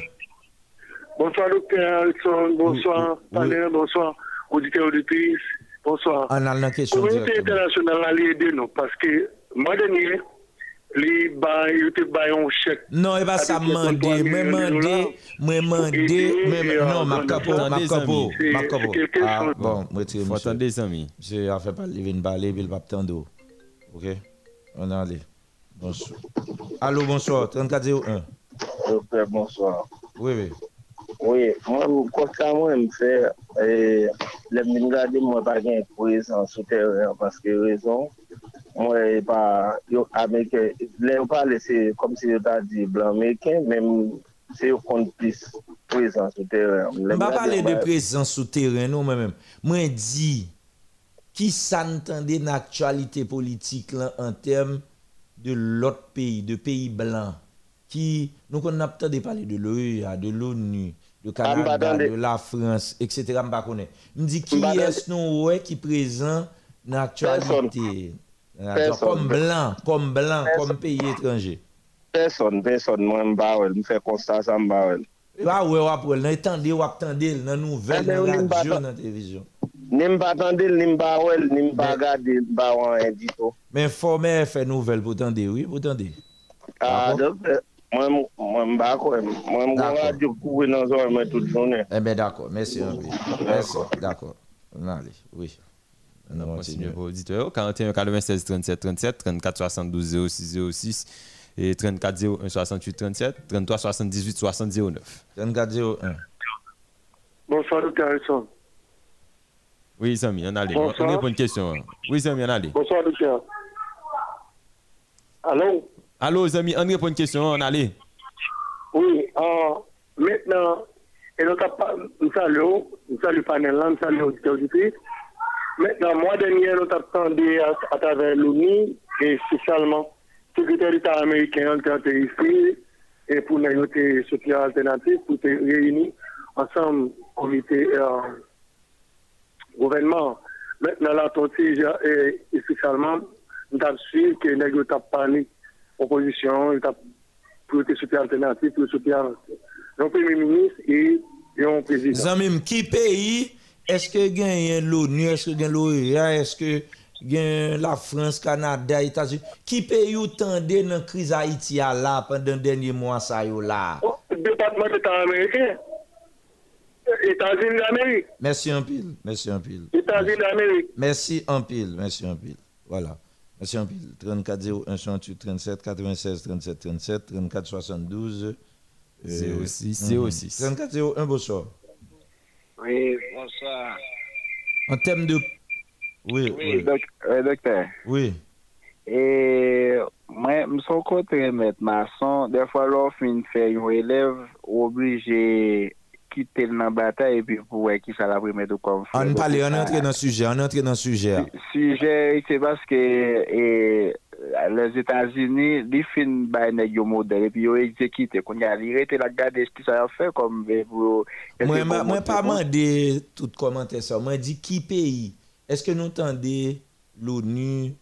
Bonsoir, docteur Harrison. Bonsoir, panel. Bonsoir, auditeurs, auditrices. Bonsoir. On a la question Communauté internationale a aidé nous parce que, mois dernier, un chèque. Non, et pas ça mandé, moi mandé, moi mandé, moi non, ma capo, ma capo, ma capo. Ah bon, moi tirer Faut monsieur. attendre les amis. C'est à faire parler, vient parler, puis il va attendre. OK? On a allé. Bonsoir. Allô, bonsoir, 3401. Docteur, bonsoir. Oui, oui. Ouye, mwen konta mwen mwen fè, lèm din gade mwen pa gen prezant sou terren, paske rezon, mwen pa, yo Ameriken, lèm pa lese, kom se yo ta di blan Ameriken, mèm se yo kont plis prezant sou terren. Mwen pa pale de prezant sou terren nou mwen mèm, mwen di, ki sa n'tende nan aktualite politik lan an tem de lot peyi, de peyi blan, ki nou kon apte de pale de l'OEA, de l'ONU, de Canada, de la France, etc. Je ne pas connaître. Je dis, qui est-ce nous, ouais, qui présent dans l'actualité? Personne. Comme blanc, comme blanc, comme pays étranger. Personne, personne, moi, je me me fait constat, ça me Ah ouais, après, nous attendez, ou attendez, dans nouvelles, Eh dans la dans télévision. Ni me pas attendre, ni me pas ouais, ni me pas regarder, pas tout. Mais informer, faire nouvelle pour tendre, oui, pour tendre. Ah, Mwen mwen bako em. Mwen mwen gwa djou koube nan zon mwen tout jounen. Ebe dako, mersi anbi. Mersi, dako. Nan li, oui. Nan kontinye pou auditeur. 41 96 37 37, 34 72 06 06, 34 01 68 37, 33 78 60 09. 34 01. Bonsoir, Dr. Harrison. Oui, Samy, an ale. Bonsoir. On repon question. Oui, Samy, an ale. Bonsoir, Dr. Alon. Allô? Allô, Samy, on répond une question, on allait. Oui, euh, maintenant, et nous, nous saluons, nous saluons le panel, là, nous saluons l'auditeur. Maintenant, mois dernier, nous attendu à, à travers l'ONU et spécialement le secrétaire d'État américain qui a été ici et pour négocier soutien alternatif, pour te réunir ensemble, comité euh, gouvernement. Maintenant, et, et spécialement, nous avons suivi que nous avons parlé opposition, nous avons pour le soutien alternatif, pour le soutien d'un premier ministre et d'un président. Zamim, qui pays est-ce que gagne l'ONU, est-ce que gagne l'OEA, est-ce que gagne la France, Canada, États-Unis? Qui pays ou tende dans la crise Haïti à là pendant le dernier mois ça yo là? Le département d'État américain, États-Unis d'Amérique, Merci un pile, merci un pile. États-Unis d'Amérique. Merci en pile, merci en pile. Voilà. Merci en pile. 34 01 68 37 96 37 37 34 72 C'est aussi, c'est aussi. 34 01 bonsoir. Oui, bonsoir. En termes de Oui, Oui, oui. doc- euh, docteur. Oui. Et moi, je suis côté mettre maçon. Des fois, l'offre fin fait un élève obligé quitter la bataille et puis pour qui ça la primer de comme On parle, on entre dans le sujet, on entre dans le sujet. sujet, c'est parce que et, les États-Unis, ils finissent par un modèle et puis ils exécutent. Quand il y a l'arrêté, la garde, ce qu'ils ont fait comme. Moi, moi, pas demandé tout commentaire ça. Moi dit qui pays? Est-ce que nous entendez l'ONU,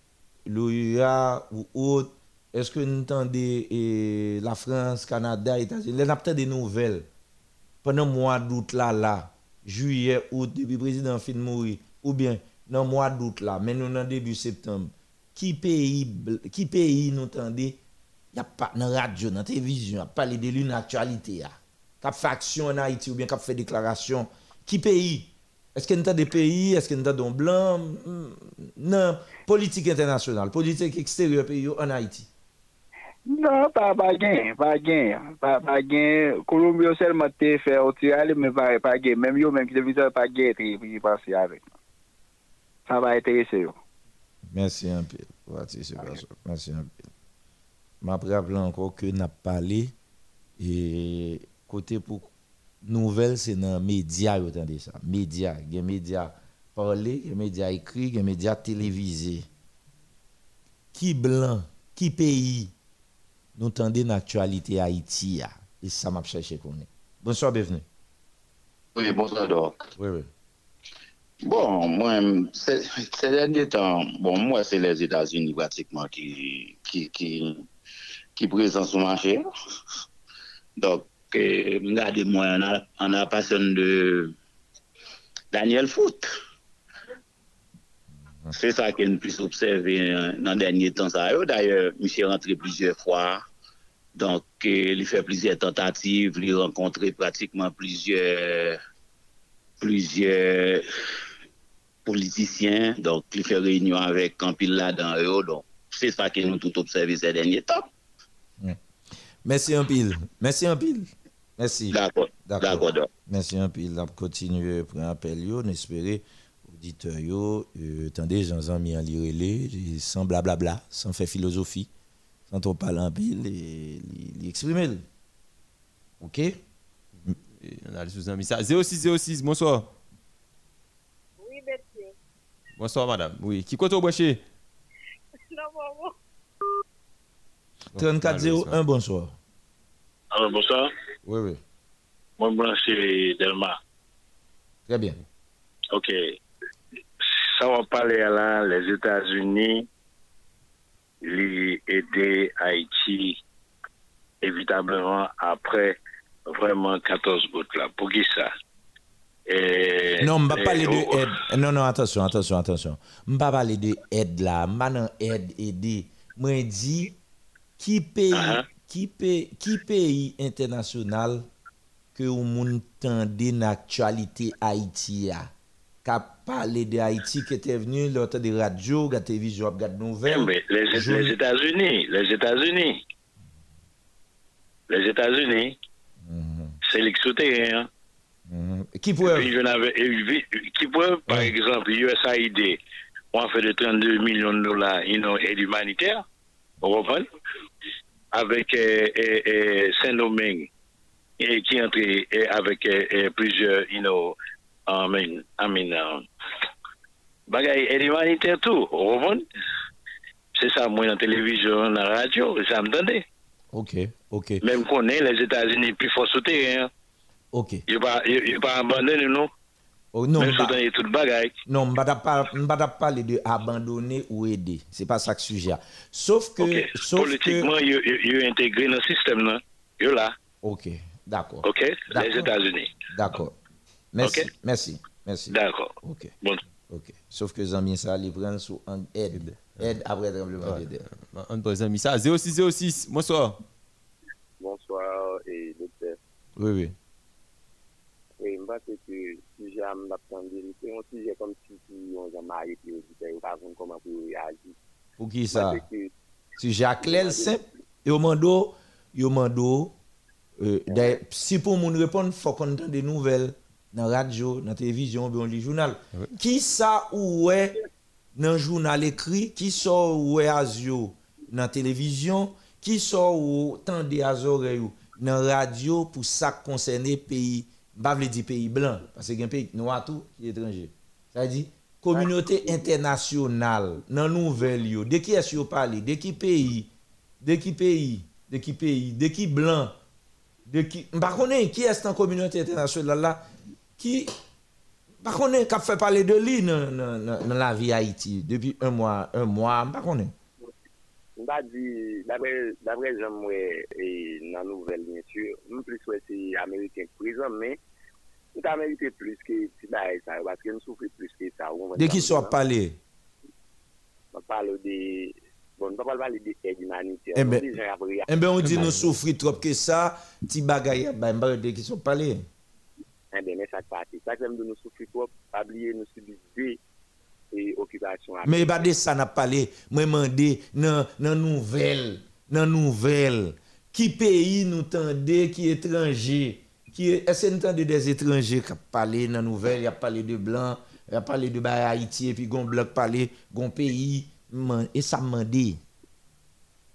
l'OUA ou autre? Est-ce que nous entendez eh, la France, Canada, États-Unis? Les des nouvelles. Pendant le mois d'août là, là, juillet, août, depuis le président fin de ou bien dans le mois d'août là, mais nous dans début septembre, qui pays, qui pays nous entendez Il n'y a pas la radio, dans la télévision, il a pas de l'une actualité. Qui fait action en Haïti ou bien qui fait déclaration. Qui pays? Est-ce qu'il y a des pays? Est-ce qu'il y a des blancs? Hmm, Non. Politique internationale, politique extérieure pays en Haïti. Non, pas pas gain, pas gain, pas pas gain. Colombie a seulement te tirage, mais pas pas gain. Même yo, même qui devait pas gain, et puis passer avec. Ça va intéresser yo. Merci un peu. Merci, c'est pas ça. Merci un peu. Je rappelle encore que nous avons parlé et côté pour nouvelles, c'est dans les médias, vous entendez ça. Médias, il y a des médias parlés, il y nous tendez l'actualité Haïti. Et ça m'a cherché qu'on est. Bonsoir, bienvenue. Oui, bonsoir, Doc. Oui, oui. Bon, moi, ces derniers temps, bon, moi, c'est les États-Unis pratiquement qui, qui, qui, qui présentent son marché. Donc, eh, regardez-moi, on a, on a personne de Daniel Foot. C'est ça qu'on puisse observer dans les derniers temps. D'ailleurs, je suis rentré plusieurs fois Donc, euh, il fait plusieurs tentatives, il a rencontré pratiquement plusieurs, plusieurs politiciens. Donc, il fait réunion avec pile là dans eux. Donc, c'est ça que nous tout observé ces derniers temps. Merci un pile. Merci un pile. Merci. D'accord. D'accord. Merci un pile. On continue pour un appel. On espère auditeurs yo, euh, attendez, Jean-Jean mis en lire les, sans blablabla, sans faire philosophie, sans trop parler en pile exprimer. le. OK? On a le sous-ami. Ça, 06 06, bonsoir. Oui, monsieur. Bonsoir, madame. Oui. Qui compte au branché Non, maman. 3401, bonsoir. Alors, bonsoir. Oui, oui. Moi, branché Delma. Très bien. OK. Ça va parler là, les États-Unis, li ede Haiti evitableman apre vreman 14 bout la. Pou ki sa? Et, non, mba e, pale de oh, ed. Non, non, atensyon, atensyon, atensyon. Mba pale de ed la. Mba nan ed ede. Mwen di, ki peyi, uh -huh. ki peyi, ki peyi internasyonal ke ou moun tende nan aktualite Haiti ya? qui a parlé de Haïti, qui était venu l'autre des radios, de la télévision, de la nouvelle. Eh, mais les, les États-Unis, les États-Unis, les États-Unis, mm -hmm. c'est l'extraterrestre. Mm -hmm. Qui pourrait... qui pourrait, par exemple, USAID, on fait de 32 millions de dollars, you know, aide humanitaire, vous comprenez Avec euh, euh, Saint-Domingue, et qui est entré eh, avec euh, plusieurs you know, I mean, uh, bagay aide humanitaire tout, comprenez? C'est ça, moi, dans la télévision, dans la radio, ça me donne. Ok, ok. Même qu'on est les États-Unis plus forts sur terrain. Ok. Ne pas, ils pas abandonner nous. Oh, non, Même bah- on est tout bagay. Non, je ne vais pas parler de abandonner ou aider. Ce n'est pas ça que sujet. Sauf que. Ok. Sauf Politiquement, que... intégrés dans le système, là. Ok, d'accord. OK? Les. États-Unis. D'accord. Merci. Ok. Merci. Merci. D'accord. Ok. Bon. Ok. Sauf que Zambien, ça, les prendre sous en aide. Aide après le tremblement de terre. On présente mis ça. 0606, bonsoir. Bonsoir, et docteur. Oui, oui. Oui, je pense que si j'ai un c'est un sujet comme si on a marié et on ne pas comment pour réagir. Pour qui ça? Que- Si Jacques simple, et au mando, yo mando, euh, d'ailleurs, si pour moun répondre, il faut qu'on entende des nouvelles dans la radio, dans la télévision, dans le journal. Qui ça ou est dans le journal écrit, qui sort ou est azio dans la télévision, qui sort ou tende à oreilles ou dans la radio pour ça concerner pays, pas veut dire pays blanc, parce que y a un pays noir tout qui est étranger. Ça dit communauté internationale dans nouvelle yo, de qui est-ce que vous parlez, de qui pays, de qui pays, de qui pays, de qui blanc, de qui pas connaît qui est dans communauté internationale là? Qui pas qui a fait parler de lui dans, dans, dans- dans la vie Haïti depuis un mois, un mois, pas connaît. Je vais dire, d'après d'après j'aime et dans nouvelle, bien sûr, nous plus ouais, c'est américain prison, mais nous avons mérité plus que ça, parce que nous souffrons plus que ça. De qui soit parlé? On parle de. Bon, on ne peut pas parler d'aide humanitaire. Eh ben, eh ben, on dit nous souffrir trop que ça, ti bagay, ben, ben, de qui sont parlé? Eh bien, mais ça passe. Ça, que nous souffrons trop, pas oublier, nous subissons et occupations. Mais pas de ça n'a parlé, moi mandé dans nouvelle, dans nouvelle. Qui pays nous tendez qui étranger? Qui est-ce que nous tendez des étrangers qui parlé dans nouvelle, il a parlé de blanc, il a parlé de bah, Haïti et puis gon blanc parler gon pays man- et ça mandé.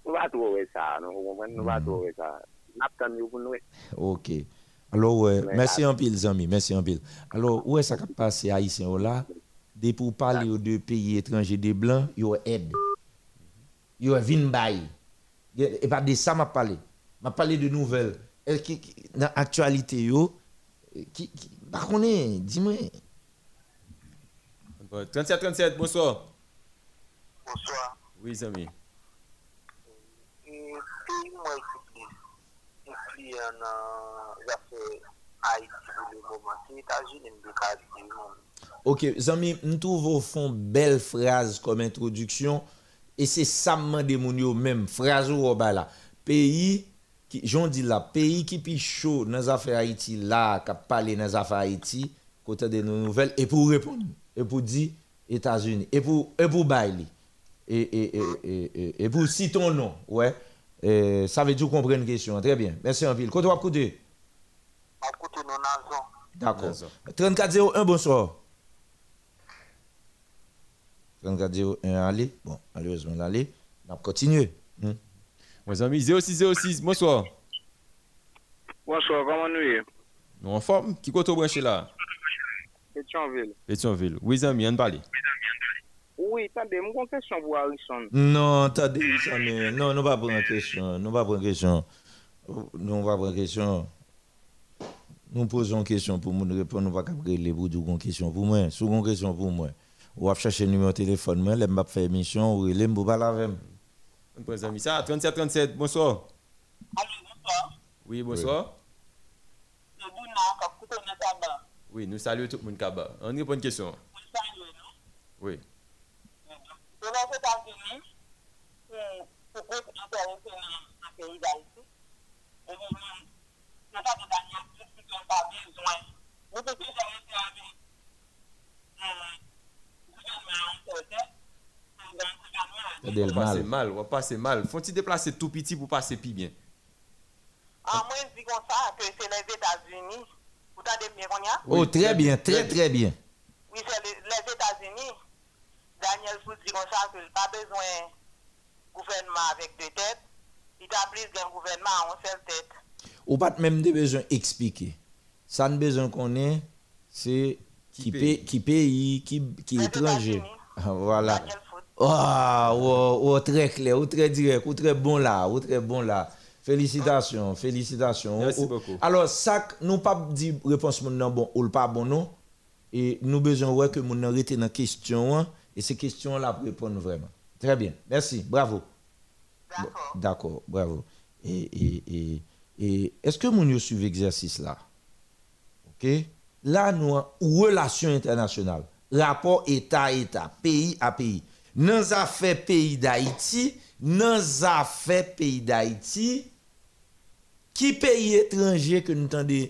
Nous ne trouver ça. Nous ne va trouver ça. Nous attendons pour nous. OK. Alors ouais, merci en pile amis, merci en pile. Alors où est-ce que ça passe haïtien oh là? Dès pour parler aux deux pays étrangers des blancs, yo aide. Yo vinn bay. Et pas de ça m'a parlé. M'a parlé de nouvelles. Et qui qui- dans actualité yo qui qui pas connaît, dis-moi. 37 37, bonsoir. Bonsoir. Oui, Zami. Et pays moi de Caraïbes. OK, zami, au fond belle phrase comme introduction et c'est ça me demande moun yo même phrase ou ba là. Pays qui j'en dis là, pays qui pi les affaires Haïti là, qui parler dans les affaires Haïti côté de nos nouvelles et pour répondre et pour dire États-Unis et pour et pour bailler et et, et, et, et, et pour citer ton nom, ouais. Euh, ça veut dire comprendre une question. Très bien. Merci en ville. Côté ou côté? Écoutez, nos nations. D'accord. 3401, bonsoir. 3401, allez. Bon, malheureusement, allez. On va continuer. Hmm. Mes amis, 0606, bonsoir. Bonsoir, comment nous y Nous en forme Qui côté branché là? Pétionville. Pétionville. Oui, Zami, on parle. Oui, attendez, mon question pour Harrison. Non, attendez, non, nous pas prendre question. Nous pas prendre question. Nous pas prendre question. Nous posons une question pour nous répondre. Nous pas capter les bouts d'une question pour moi. Sous une question pour moi. Ou va chercher le numéro de téléphone. Moi, je vais faire émission. Ou je vais parler avec moi. On peut amis ça. 37 37, bonsoir. Oui, bonsoir. Oui, nous saluons tout le monde Kaba. On répond une question. Oui. États-Unis, pour pour intéressé dans le pays d'Haïti, et nous, nous pas de Daniel plus qui n'ont pas besoin. Vous pouvez gérer ça avec le gouvernement certain, dans le gouvernement. On va passer mal, on va passer mal. Faut-il déplacer tout petit pour passer plus bien En moins, je dis comme ça, que c'est les États-Unis. Vous entendez bien? Oh, très bien, très, très bien. Oui, c'est les, les États-Unis. Daniel Fout dit comme ça pas besoin de gouvernement avec deux têtes. Il a plus d'un gouvernement à une seule tête. Ou pas même de besoin expliquer. Ça ne besoin qu'on ait, c'est Qui, pays, qui pays, qui, qui étranger. Ah, Voilà. Ah, oh, oh, très clair, ou très direct, ou très bon là, ou très bon là. Félicitations, félicitations. Merci Ou- beaucoup. Alors, ça, nous pas dit réponse nan bon ou pas bon non? Et nous besoin ouais que rete dans question hein, et ces questions là pour répondre vraiment. Très bien. Merci. Bravo. Bon, D'accord, bravo. Et, et, et, est-ce que moun yo suivent exercice là? OK? Là, nous avons relation internationale, rapport État-État, pays à pays. Dans les affaires pays d'Haïti, dans les affaires pays d'Haïti, qui pays étranger que nous entendons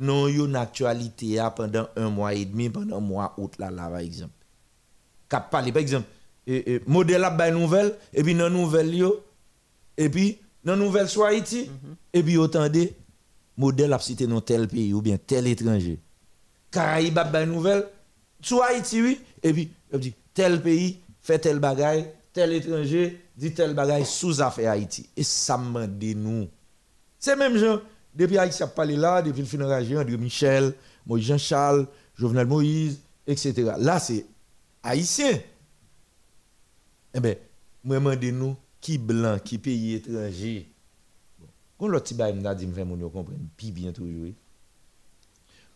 non une actualité ah, pendant un mois et demi, pendant un mois août là, là par exemple? Par exemple, eh, modèle bay nouvelle, et puis dans nouvelle yo, et puis dans nouvelle soit Haïti, et puis attendez, modèle a cité dans tel pays ou bien tel étranger. Caraïbes bay nouvelle, soit Haïti oui, et puis dit tel pays fait tel bagaille, tel étranger dit tel bagaille sous affaire Haïti. Et ça m'a dit nous. C'est même gens, depuis Haïti a parlé là, depuis le fin de André Michel, Moïse Jean-Charles, Jovenel Moïse, etc. Là, c'est haïtien. Eh bien, moi, je demande nous, qui blanc, qui pays étranger. Quand l'autre petit bail m'a dit, mon yo comprendre, puis bien toujours.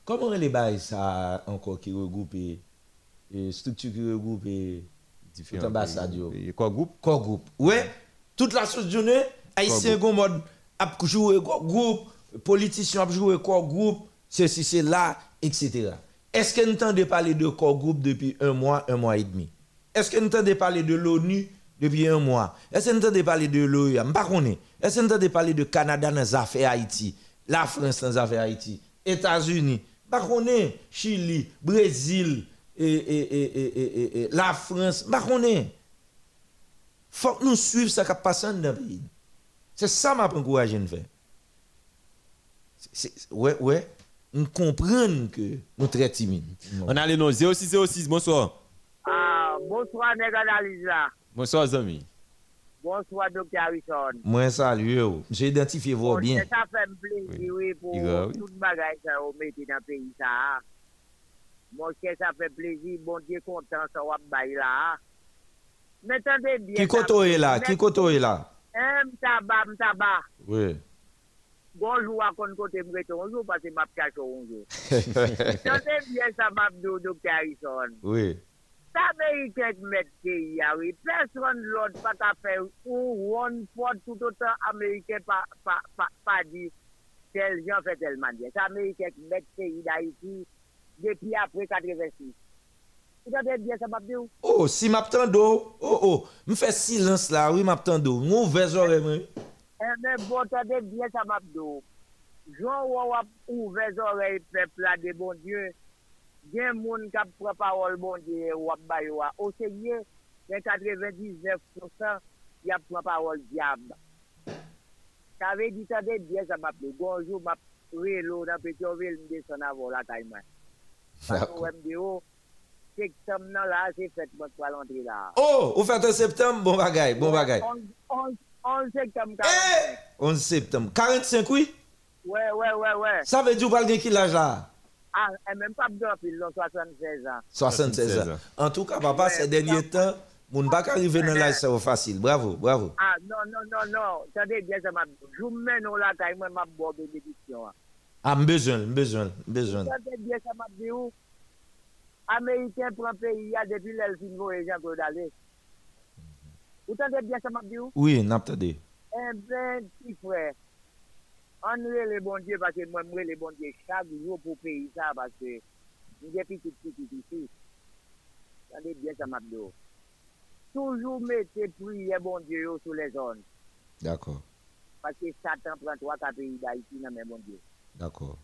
Comment les bails ça encore qui regroupe structure qui regroupe ambassades yo? Quoi groupe? Quoi groupe? Ouais, toute la chose journée, haïtien gon mode ap jouer quoi groupe, politicien ap jouer quoi groupe, ceci c'est là, etc. Est-ce que nous entendez parler de corps depuis un mois, un mois et demi? Est-ce que nous entendez parler de l'ONU depuis un mois? Est-ce que nous entendez parler de l'OEA? Est-ce que nous entendez parler de Canada dans les affaires Haïti? La France dans les affaires Haïti? États-Unis? Chili, Brésil, et, et, et, la France? Ne faut que nous suivions ce qui passe dans le pays. C'est ça que je encouragé de faire. Ouais, ouais. Nous comprenons que nous très timides. On a les noms 0606, bonsoir. Ah, bonsoir, là. Bonsoir, Zami. Bonsoir, docteur Harrison. Moi, salut. J'ai identifié vous Bon, bien. Ça fait plaisir oui, pour tout le bagage que vous mettez dans le pays. Ça. Mon cher, ça fait plaisir. Bon Dieu, content, ça va bailler là. Mais attendez bien. Qui koto est là? Qui koto est là? M'taba, m'taba. Oui. Gonjou akon kote mwete onjou, pase map kache onjou. Chante bien sa map do Dr. Harrison. Oui. Sa meritek met ke yari. Person lot pat afer ou won pot tout otan Amerike pa, pa, pa, pa di tel jan fe tel mandye. Sa meritek met ke yi da iti depi apre 86. Chante bien sa map do? Oh, si map tando. Oh, oh. Mwen fè silans la, oui map tando. Mwen vè zore mwen. Eh, Eme bote de bie sa mapdo. Joun wap ouve zorey pepla de bon die. Gen moun kap preparol bon die wap baywa. Oseye, gen 99% yap preparol diab. Sa ve di sa de bie sa mapdo. Gonjou map relo nan Petionville mde son avon la tayman. Pato wèm de yo. Septem nan la, se fèt mwen kwa lantri la. Oh, ou fèt an septem, bon bagay, bon bagay. On, on, 11 septembre. 11 septembre. 45 oui? Ouais ouais ouais ouais. Ça veut dire le quel âge là? Ah, et même pas bien pile, non, 76 ans. 76 ans. En tout cas, papa, ces derniers temps, moun pas arriver dans l'âge va facile. Bravo, bravo. Ah, non, non, non, non. Attendez bien, ça m'a Je vous mène au lac, moi, m'a boire bénédiction. Ah, besoin, besoin, besoin. Attendez bien, ça m'a dit où? Américain prend pays, il y a depuis l'Elfine voyage en Côte d'aller. Vous entendez bien, ça m'a dit où? Oui, n'attendez. Eh ben, petit frère, on le bon Dieu parce que moi, moi, le bon Dieu chaque jour pour payer ça parce que j'ai petit, petit, petit ici. Attendez bien, ça m'a dit où? Toujours mettez prière, bon Dieu, sur les zones. D'accord, Parce que Satan prend trois, quatre pays d'Haïti, non, mais bon Dieu. d'accord.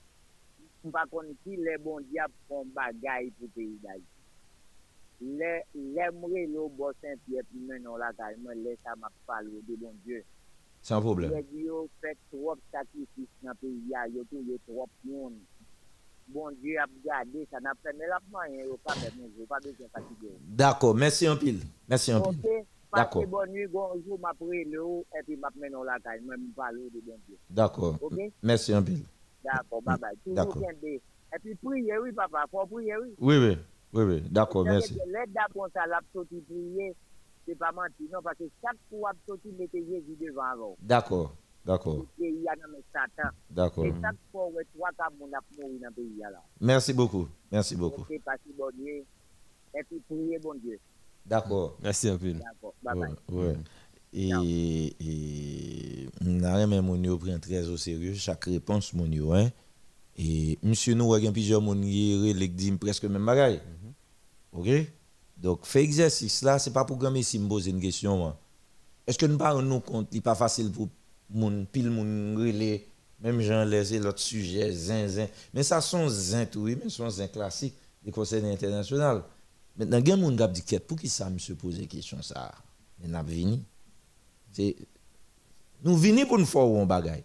Je ne sais pas qui les bons diables font bagaille pour le pays d'Haïti. Mourir le bon Saint-Pierre, puis maintenant là, carrément, laisse ça m'a parlé de bon Dieu. Sans problème. Les dit, yo fait trop sacrifices dans le pays, yo tout, yo trop monde. Bon Dieu a gardé, ça n'a fait, mais là, moyen, yo pas yo pas besoin de fatiguer. D'accord, merci en pile. Merci en pile. D'accord, bonne nuit, bon jour, m'a le haut, et puis m'a maintenant là, carrément, m'a parlé de bon Dieu. d'accord. Ok? Merci en pile. D'accord, bye bye. D'accord. Et puis prier, oui, papa, faut prier, oui. Oui, oui, oui, oui. D'accord, merci. L'aide d'apprendre ça, l'a sorti prier, c'est pas mentir, non, parce que chaque fois que sorti, mettez Jésus devant avant. D'accord, d'accord, Le pays a nommé Satan. D'accord. Et chaque fois où trois cas, mon a mouru dans le pays là. Merci beaucoup. Merci beaucoup. C'est pas si bon Dieu. Et puis prier, bon Dieu. D'accord. Merci un peu. D'accord, bye bye. Ouais. Et, et n'a même mon yo prend très au sérieux chaque réponse mon yo hein. Et monsieur nous a plusieurs moun qui relève dit presque même bagaille. OK? Donc fait exercice là, c'est pas pour grand si me poser une question. Est-ce que nous pas nous compte il pas facile pour moun pile moun relais même Jean laisser l'autre sujet zin zin mais ça sont zin tout oui mais sont zin classique des conseils international. Maintenant gen moun gap dit pour qui ça monsieur poser question ça? Mais n'a vini nous venons pour nous faire un bagage.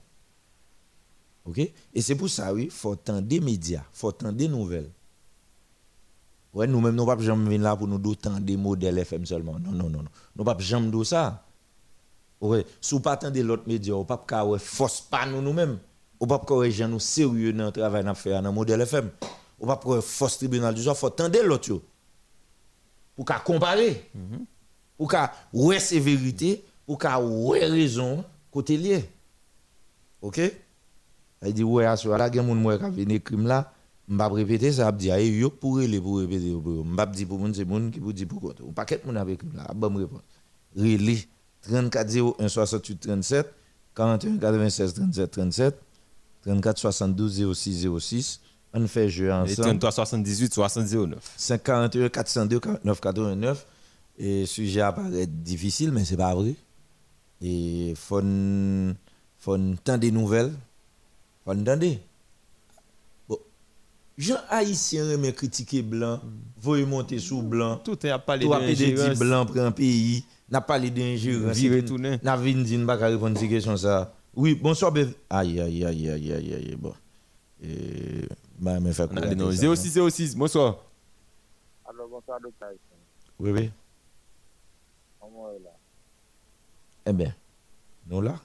OK? Et c'est pour ça oui, faut tendre des médias, faut tendre des nouvelles. Ouais, nous même nous pas jamais venir là pour nous tendre des modèles FM seulement. Non non non non. Nous pas jamais do ça. Ouais, sous pas tendre l'autre média, on pas ka ouais force pas nous nous-mêmes. On pas corriger nous sérieux dans le travail dans modèle FM. On pas pour force tribunal du soir, faut tendre l'autre. Pour comparer. Pour qu'à ouais c'est vérité ou ka ouais raison côté lié. OK? Il dit ouais à là gen moun moi ka vinn crime là, m'pa répéter ça, dit ay yo pour les pour répéter m'pa dit pour moun c'est moun qui pour dire pour côté. On paquet moun avec là, bon réponse. Relé 34 01 68 37 41 96 37 37 34 72 06 06 on fait jeu ensemble. 33 78 60 09. 51 402 49 89 et sujet apparaît difficile mais c'est pas vrai et faut faut entendre des nouvelles entendre bon Jean haïtien remet critiquer blanc. Voyer monter sous blanc. Tout est à parler de d'ingérence. blanc prend pays. N'a parlé d'ingérence. Virer tourner. n'a vinn dit pas répondre à cette question ça. Oui bonsoir bev- aïe aïe aïe aïe aïe aïe bon. Et bah mais fait non, 06 06, bonsoir. Alors, bonsoir, docteur. oui oui. Comment est là? eh bien nous là.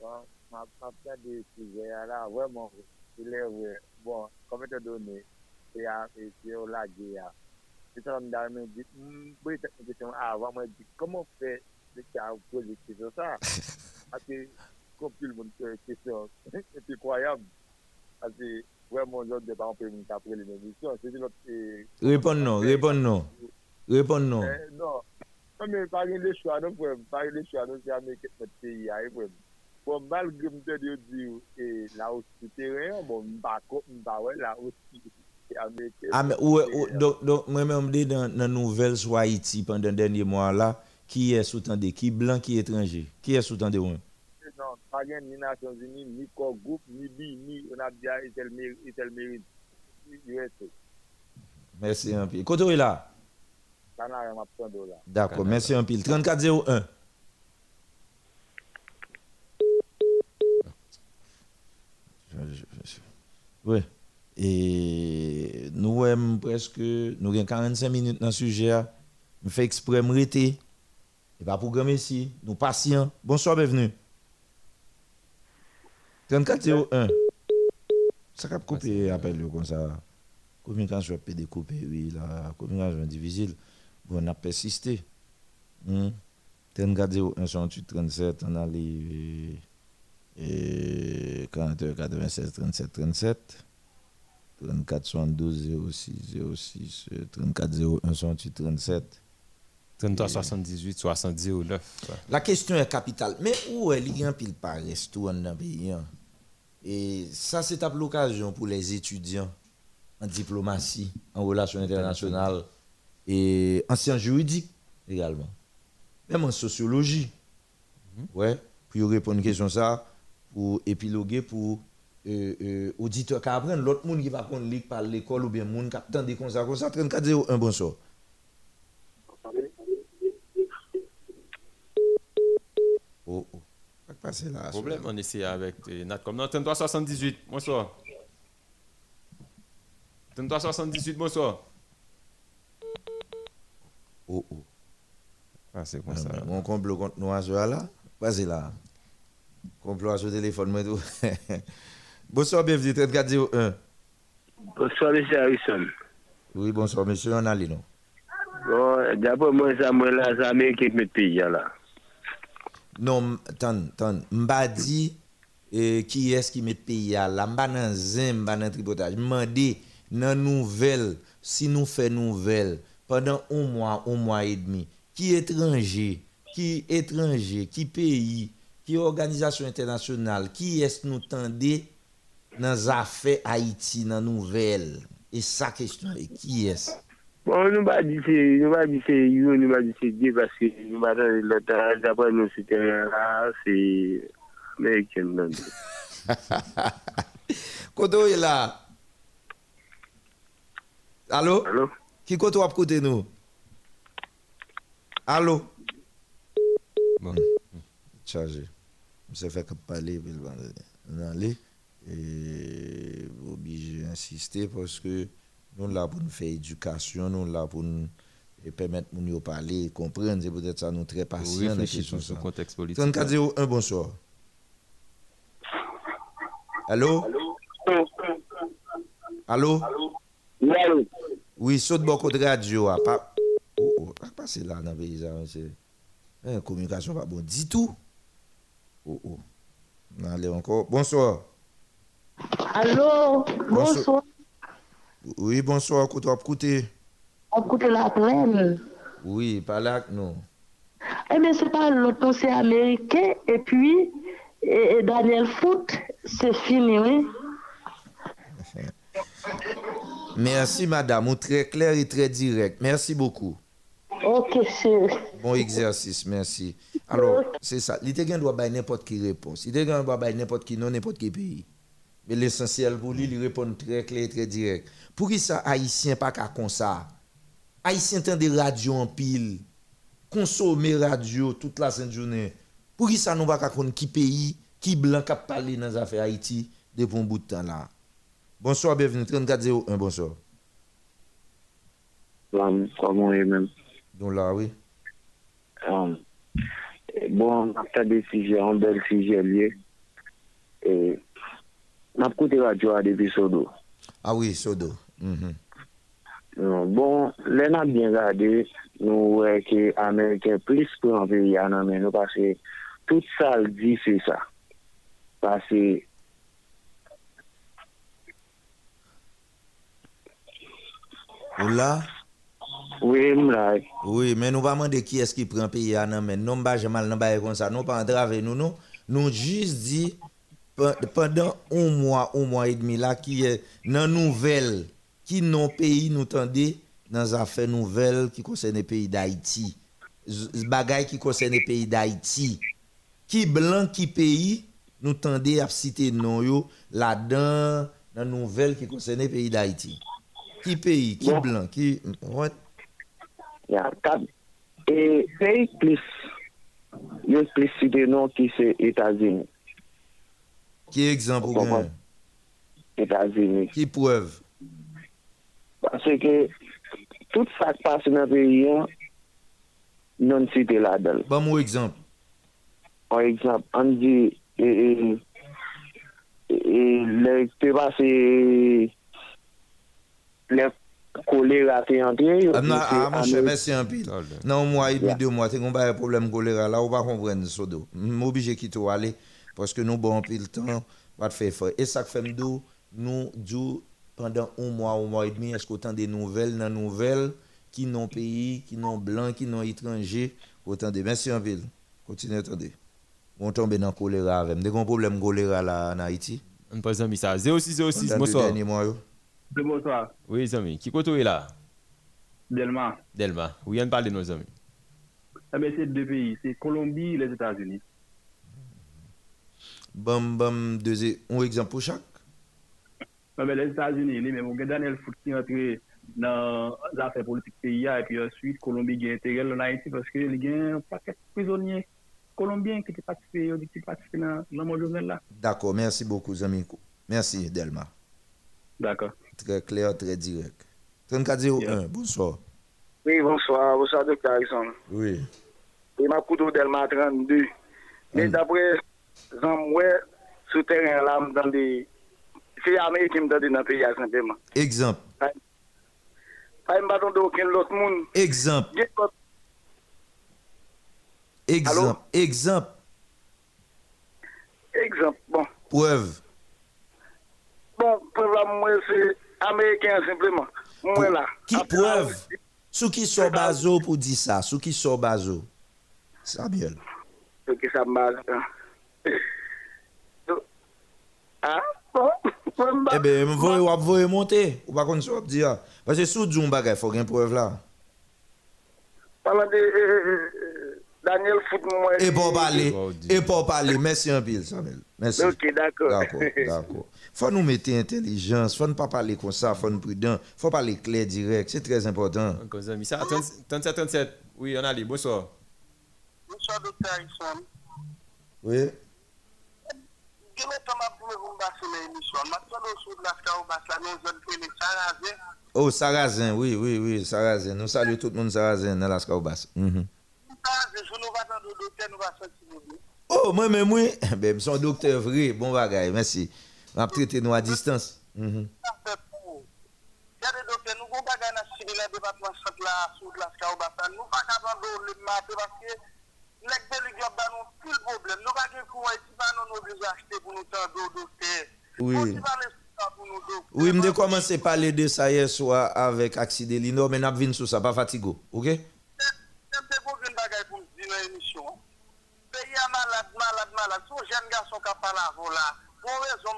Bon, ma fait des sujets là, vraiment, il est vrai. bon, komè te donè, se ya, se yo lage ya, se ton dar mè di, mwen te kèsyon avan, mwen di, komon fè, se ka ou pozitif yo sa, ati, kompil moun kèsyon, epi kwayab, ati, wè moun jòd de pa anpè moun kapre lè mè misyon, se di lòt, Repon nou, repon nou, repon nou. Non, mè, pari lè chwa nou pwèm, pari lè chwa nou se ya mè kèsyon te ya, e pwèm. Bon, malgré me dire, et bon, ouais. Ah, mais ouais, ouais, donc, donc moi-même, je dis dans la nouvelle sur Haïti pendant dernier mois là, qui est sous-tendé, qui? Blanc, qui étranger, qui est sous-tendé ouais. Non, pas rien ni Nations Unies, ni corps groupe, ni BI, ni on a dit Itel Mérite, Itel Mérite, USA. Merci un. Côté là? D'accord, merci un peu. 3401. Oui. Et nous avons presque nous avons 45 minutes dans le sujet. Je fais exprès me rester. Et pas programmer ici. Nous patients. Bonsoir, bienvenue. 3401. Ça cap couper appel comme ça. Communication peut découper oui la communication difficile? Bon, on a persisté. Hmm? 3401 68 37 on a les et 41 96 37 37 34 72 06 06 euh, 34 01 68 37 33 78 70 09. La question est capitale. Mais où est l'Iran pile paresse tout le pays? Et ça, c'est l'occasion pour les étudiants en diplomatie, en relations internationales et en sciences juridiques également. Même en sociologie. Ouais, pour répondre à une question ça, pour épiloguer, pour euh, euh, auditeur qui apprennent, l'autre monde qui va prendre par l'école ou bien monde qui attend des comme ça, comme ça, 34 01, bonsoir. Oh, oh. Qu'est-ce qui passe là? Problème, on essaie avec euh, Nat comme non, 33 78, bonsoir. 33 78, bonsoir. Oh, oh. Ah, c'est comme ça. Mon complot contre nous à ce là. Vas-y là. Complot à ce téléphone, moi tout. Bonsoir, bienvenue, 3401. Bonsoir, M. Harrison. Oui, bonsoir, monsieur, on a les noms. Bon, d'après moi, ça, moi, là, Américain qui met pays, là. Non, m- tan, tan, mba di eh, qui est-ce qui met pays à la mba nan mba nan tripotage. Mande nan nouvel, si nous fait nouvelle pendant un mois, un mois et demi, qui étranger, qui étranger, qui pays, qui organisation internationale, qui est-ce nous tendez dans affaires Haïti, dans nouvelle. Et sa question est qui est-ce? Bon, nous va dire c'est, nous dire c'est you, nous va dire c'est Dieu parce que nous va dire l'autre, d'après nous, c'était là, c'est Américain. Koto est là? Allô? Allô? Qui koto ap kote nous? Allô? Bon, chargé. Je fait que parler, puis on va aller. Et obligé d'insister parce que nous là pour nous faire éducation, nous là pour nous et permettre nous de parler, comprendre, c'est peut-être ça nous très patients. dans la question ce contexte politique. 34 un bonsoir. Allô? Allô? Oui, saute beaucoup de radio. ah, Pas... Oh, oh, pas passer là dans le pays. ça, c'est- Hein, communication pas bon. Dis tout. Oh, oh. Allez encore. Bonsoir. Allô, bonsoir. Oui, bonsoir. Côté, côté. On écoute la plaine. Oui, pas là, non. Eh bien, c'est pas l'autre, c'est américain. Et puis, et, et Daniel Foot, c'est fini, oui. Merci, madame. Très clair et très direct. Merci beaucoup. Ok, c'est. Bon exercice, merci. Alors, c'est ça. L'Itégan doit bailler n'importe qui réponse. L'Itégan doit bailler n'importe qui, non n'importe quel pays. Mais l'essentiel pour lui, il répond très clair et très direct. Pour qui ça, Haïtien pas qu'à comme ça? Haïtien entend des radios en pile, consommer radio toute la sainte journée. Pour qui ça, nous pas qu'à connaître qui pays, qui blanc qui a parlé dans les affaires Haïti depuis un bout de temps là? Bonsoir, bienvenue. 3401, bonsoir. Comment est même? Don la, oui. Um, bon, ap ta de sije, an bel sije liye. E, nap koute radyo a depi Sodo. Ah oui, Sodo. Mm -hmm. um, bon, lè nan bien gade, nou wè ke Amerike plis pou an pe yana non, men nou pase tout sal di se sa. Pase... Ou la? Oui. Oui, mais nous pas demander qui est-ce qui prend pays à non, mais nous pas jamais nan bail comme ça, nous pas entraver nous non. Nous juste dit pe- pendant un mois, un mois et demi là qui est dans nouvelle qui non pays nous tendez dans affaires nouvelles qui concernent le pays d'Haïti. Bagay qui concerne le pays d'Haïti. Qui blanc qui pays nous tendez à citer non là-dedans dans nouvelle qui concerne le pays d'Haïti. Qui pays, qui blanc, qui ouais. ya kab. E se yi plis, yo plis si de nou ki se Etazini. Ki ekzampou gen? Etazini. Ki pouev? Pase ke tout sa kpase nan peyi an, non si de la del. Ba bon, mou ekzamp? An ekzamp, an di e, e, e, le te pase le kolera te entre yo. Ah, non, mon cher, merci un pile. Non, un mois et demi, deux mois, tu as un problème choléra là, on va comprendre ce dos. Je suis obligé de quitter aller parce que nous, bon, pile temps, on va te faire fort. Et ça fait nous, pendant un mois, un mois et demi, est-ce qu'autant des nouvelles, dans nouvelles, qui n'ont pays, qui n'ont blanc, qui n'ont étranger, autant de. Merci en ville. Continuez, attendez. On tombe dans le choléra avec. Dès qu'on a un problème choléra là en Haïti. On passe un message. 0606, Dans le bonsoir. Yo. Bonsoir. Oui, Zami. Qui côté est là Delma. Delma. Oui, on parle de nos amis. Bien, c'est deux pays. C'est Colombie et les États-Unis. Bam, bam, deux, un exemple pour chaque. Bien, les États-Unis, mais mon gars Daniel Foot qui est entré dans les affaires politiques pays et puis ensuite Colombie a intérêt en Haïti parce que il y a un paquet de prisonniers colombiens qui participé dans dans le journal là. D'accord, merci beaucoup, Zami. Merci, Delma. D'accord. Très clair, très direct. 3401, bonsoir. Oui, bonsoir. Bonsoir, docteur Harrison. Oui. Et ma couteau Delma 32. Mais d'après, j'en ouais, sous terrain là, dans des. Se Amerike mdade nan peyi a simpleman. Exemple. Fay mbaton de ouken lot moun. Exemple. Exemple. Exemple. Exemple, bon. Preuve. Bon, preuve la mwen se Ameriken simpleman. Mwen la. Ki preuve? Sou ki sou bazo pou di sa? Sou ki sou bazo? Sabiel. Sou ki sa bazo. Ha? Ah, Ebe, bon, mwen eh wap voye monte. Ou bakon sou wap di ah. ya. Pase sou djoun bagay, fò gen preuve la. Palan de eh, eh, Daniel Fout mwen. E pou pale. E pou pale. Mersi an pil, Samuel. Mersi. Ok, d'akor. D'akor, d'akor. Fò nou mette intelligence, fò nou pa pale kon sa, fò nou prudent, fò pale kler direct, c'est très important. Kon zami sa, 37-37, oui, on a li, bonsoir. Bonsoir, Dr. Harrison. Oui. Gene tama pou mwen basi la emisyon. Matwa do sou de la ska ou basi la nou zon kene Sarazin. Oh, Sarazin, oui, oui, oui, Sarazin. Nou salue tout moun Sarazin nan la ska ou basi. Mhm. Sarazin, sou nou vatan do dokter nou vatan si nou bi. Oh, men mwen, ben, m son doktor vre, bon bagay, mersi. M ap trete nou a distans. Mhm. Yade dokter, nou go bagay nan siri la debatman sot la sou de la ska ou basi la. Nou pa katan do le mate, baske lek beli gyob ban nou pil problem. Nou bagay kouwa iti ban nou nou bliz achete pou nou tan do dokter. Oui. Nou dokter. Oui, m de komanse pale de sa ye swa avek akside li nou, men ap vin sou sa, pa fatigo, ok?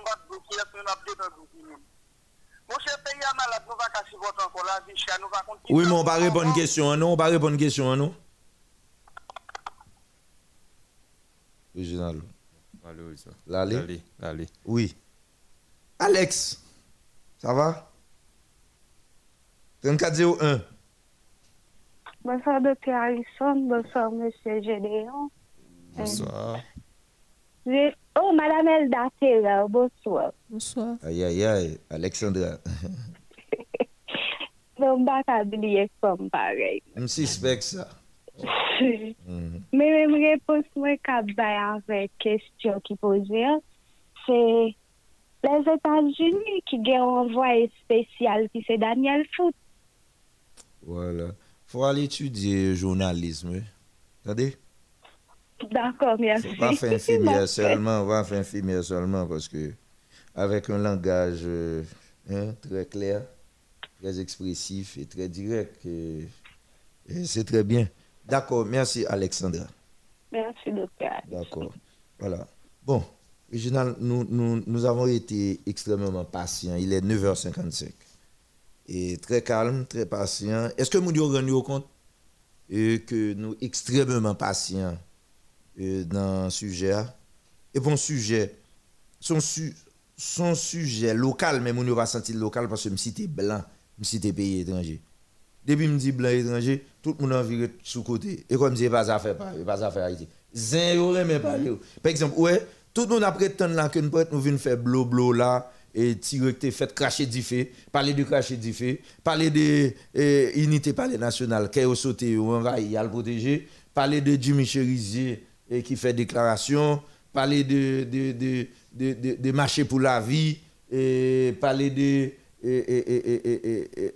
Bat va la va. Oui, men on kèsyon an nou, on nou. Original. Allô, oui. L'allée? Alex, ça va? 3401. Bonsoir, Dr. Harrison. Bonsoir, Monsieur Gédéon. Bonsoir. Je... Oh, Madame Elda Ferrer, bonsoir. Bonsoir. Aïe, aïe, aïe, Alexandra. Mwen bak abliye kom parey. M sispek sa. Mwen mwen repos mwen kap bay avek kestyon ki pose an, se les Etats-Unis ki gen anvoye spesyal ki se Daniel Fout. Voilà. Fwa al etudye jounalisme. Tade? D'accord, merci. Faut pas faire infirmière seulement, on va faire infirmière seulement parce que avec un langage euh, hein, très clair, très expressif et très direct, et- et c'est très bien. D'accord, merci Alexandra. Merci, docteur. D'accord. Voilà. Bon, Réginald, nous, nous, nous avons été extrêmement patients. Il est 9h55. Et très calme, très patient. Est-ce que nous nous rendons compte? Que nous extrêmement patients dans ce sujet hein? Et bon sujet, son, su- son sujet local, mais nous ne pas sentir local parce que je suis blanc, je suis pays étranger. Depuis que je dis blanc étranger, tout le monde a viré sous côté. Et comme je dis, pas à faire, pas à faire Haïti. Zin, remet pas. Par exemple, ouais, tout le monde a prétendu là que nous venons faire blo blo là et tirer que fait cracher du fait, parler de cracher du fait, parler de unité palais national qui a sauté envahi à le protéger, parler de Jimmy Cherizier et qui fait déclaration, parler de de de de, marché pour la vie et parler de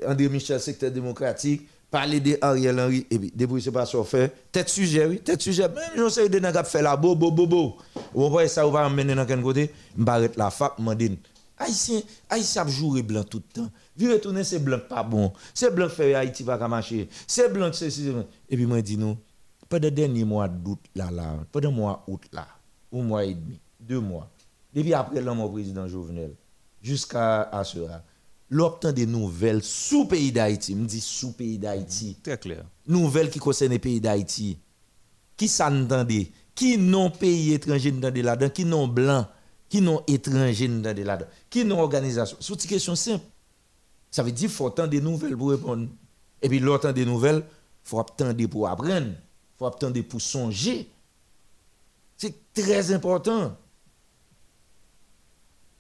André Michel, secteur démocratique, parler de Ariel Henry, et puis, depuis c'est pas ça fait. Tête sujet, oui, tête sujet. Même je sais de n'a fait la bo, bo, bo, bo. Ou voyez ça, on va emmener dans quel côté? M'barrête la fap, m'dine. Haïtien, Haïtien a joué blanc tout le temps. Vu retourner, c'est blanc pas bon. C'est blanc fait Haïti qu'à marcher. C'est blanc c'est- Et puis moi, dis nous, pendant le dernier mois d'août là, là, pendant le mois août là, un mois et demi, deux mois, depuis après l'homme au président Jovenel, jusqu'à à ce là, l'obtient des nouvelles sous pays d'Haïti, me dit sous pays d'Haïti. Très clair. Nouvelles qui concernent le pays d'Haïti. Qui s'entendait Qui non pays étranger dans là-dedans? Qui non blanc? Qui non étranger dans là-dedans? Qui non organisation? C'est une question simple. Ça veut dire qu'il faut attendre des nouvelles pour répondre. Et puis l'autre des nouvelles, il faut attendre pour apprendre. Faut attendre pour songer. C'est très important.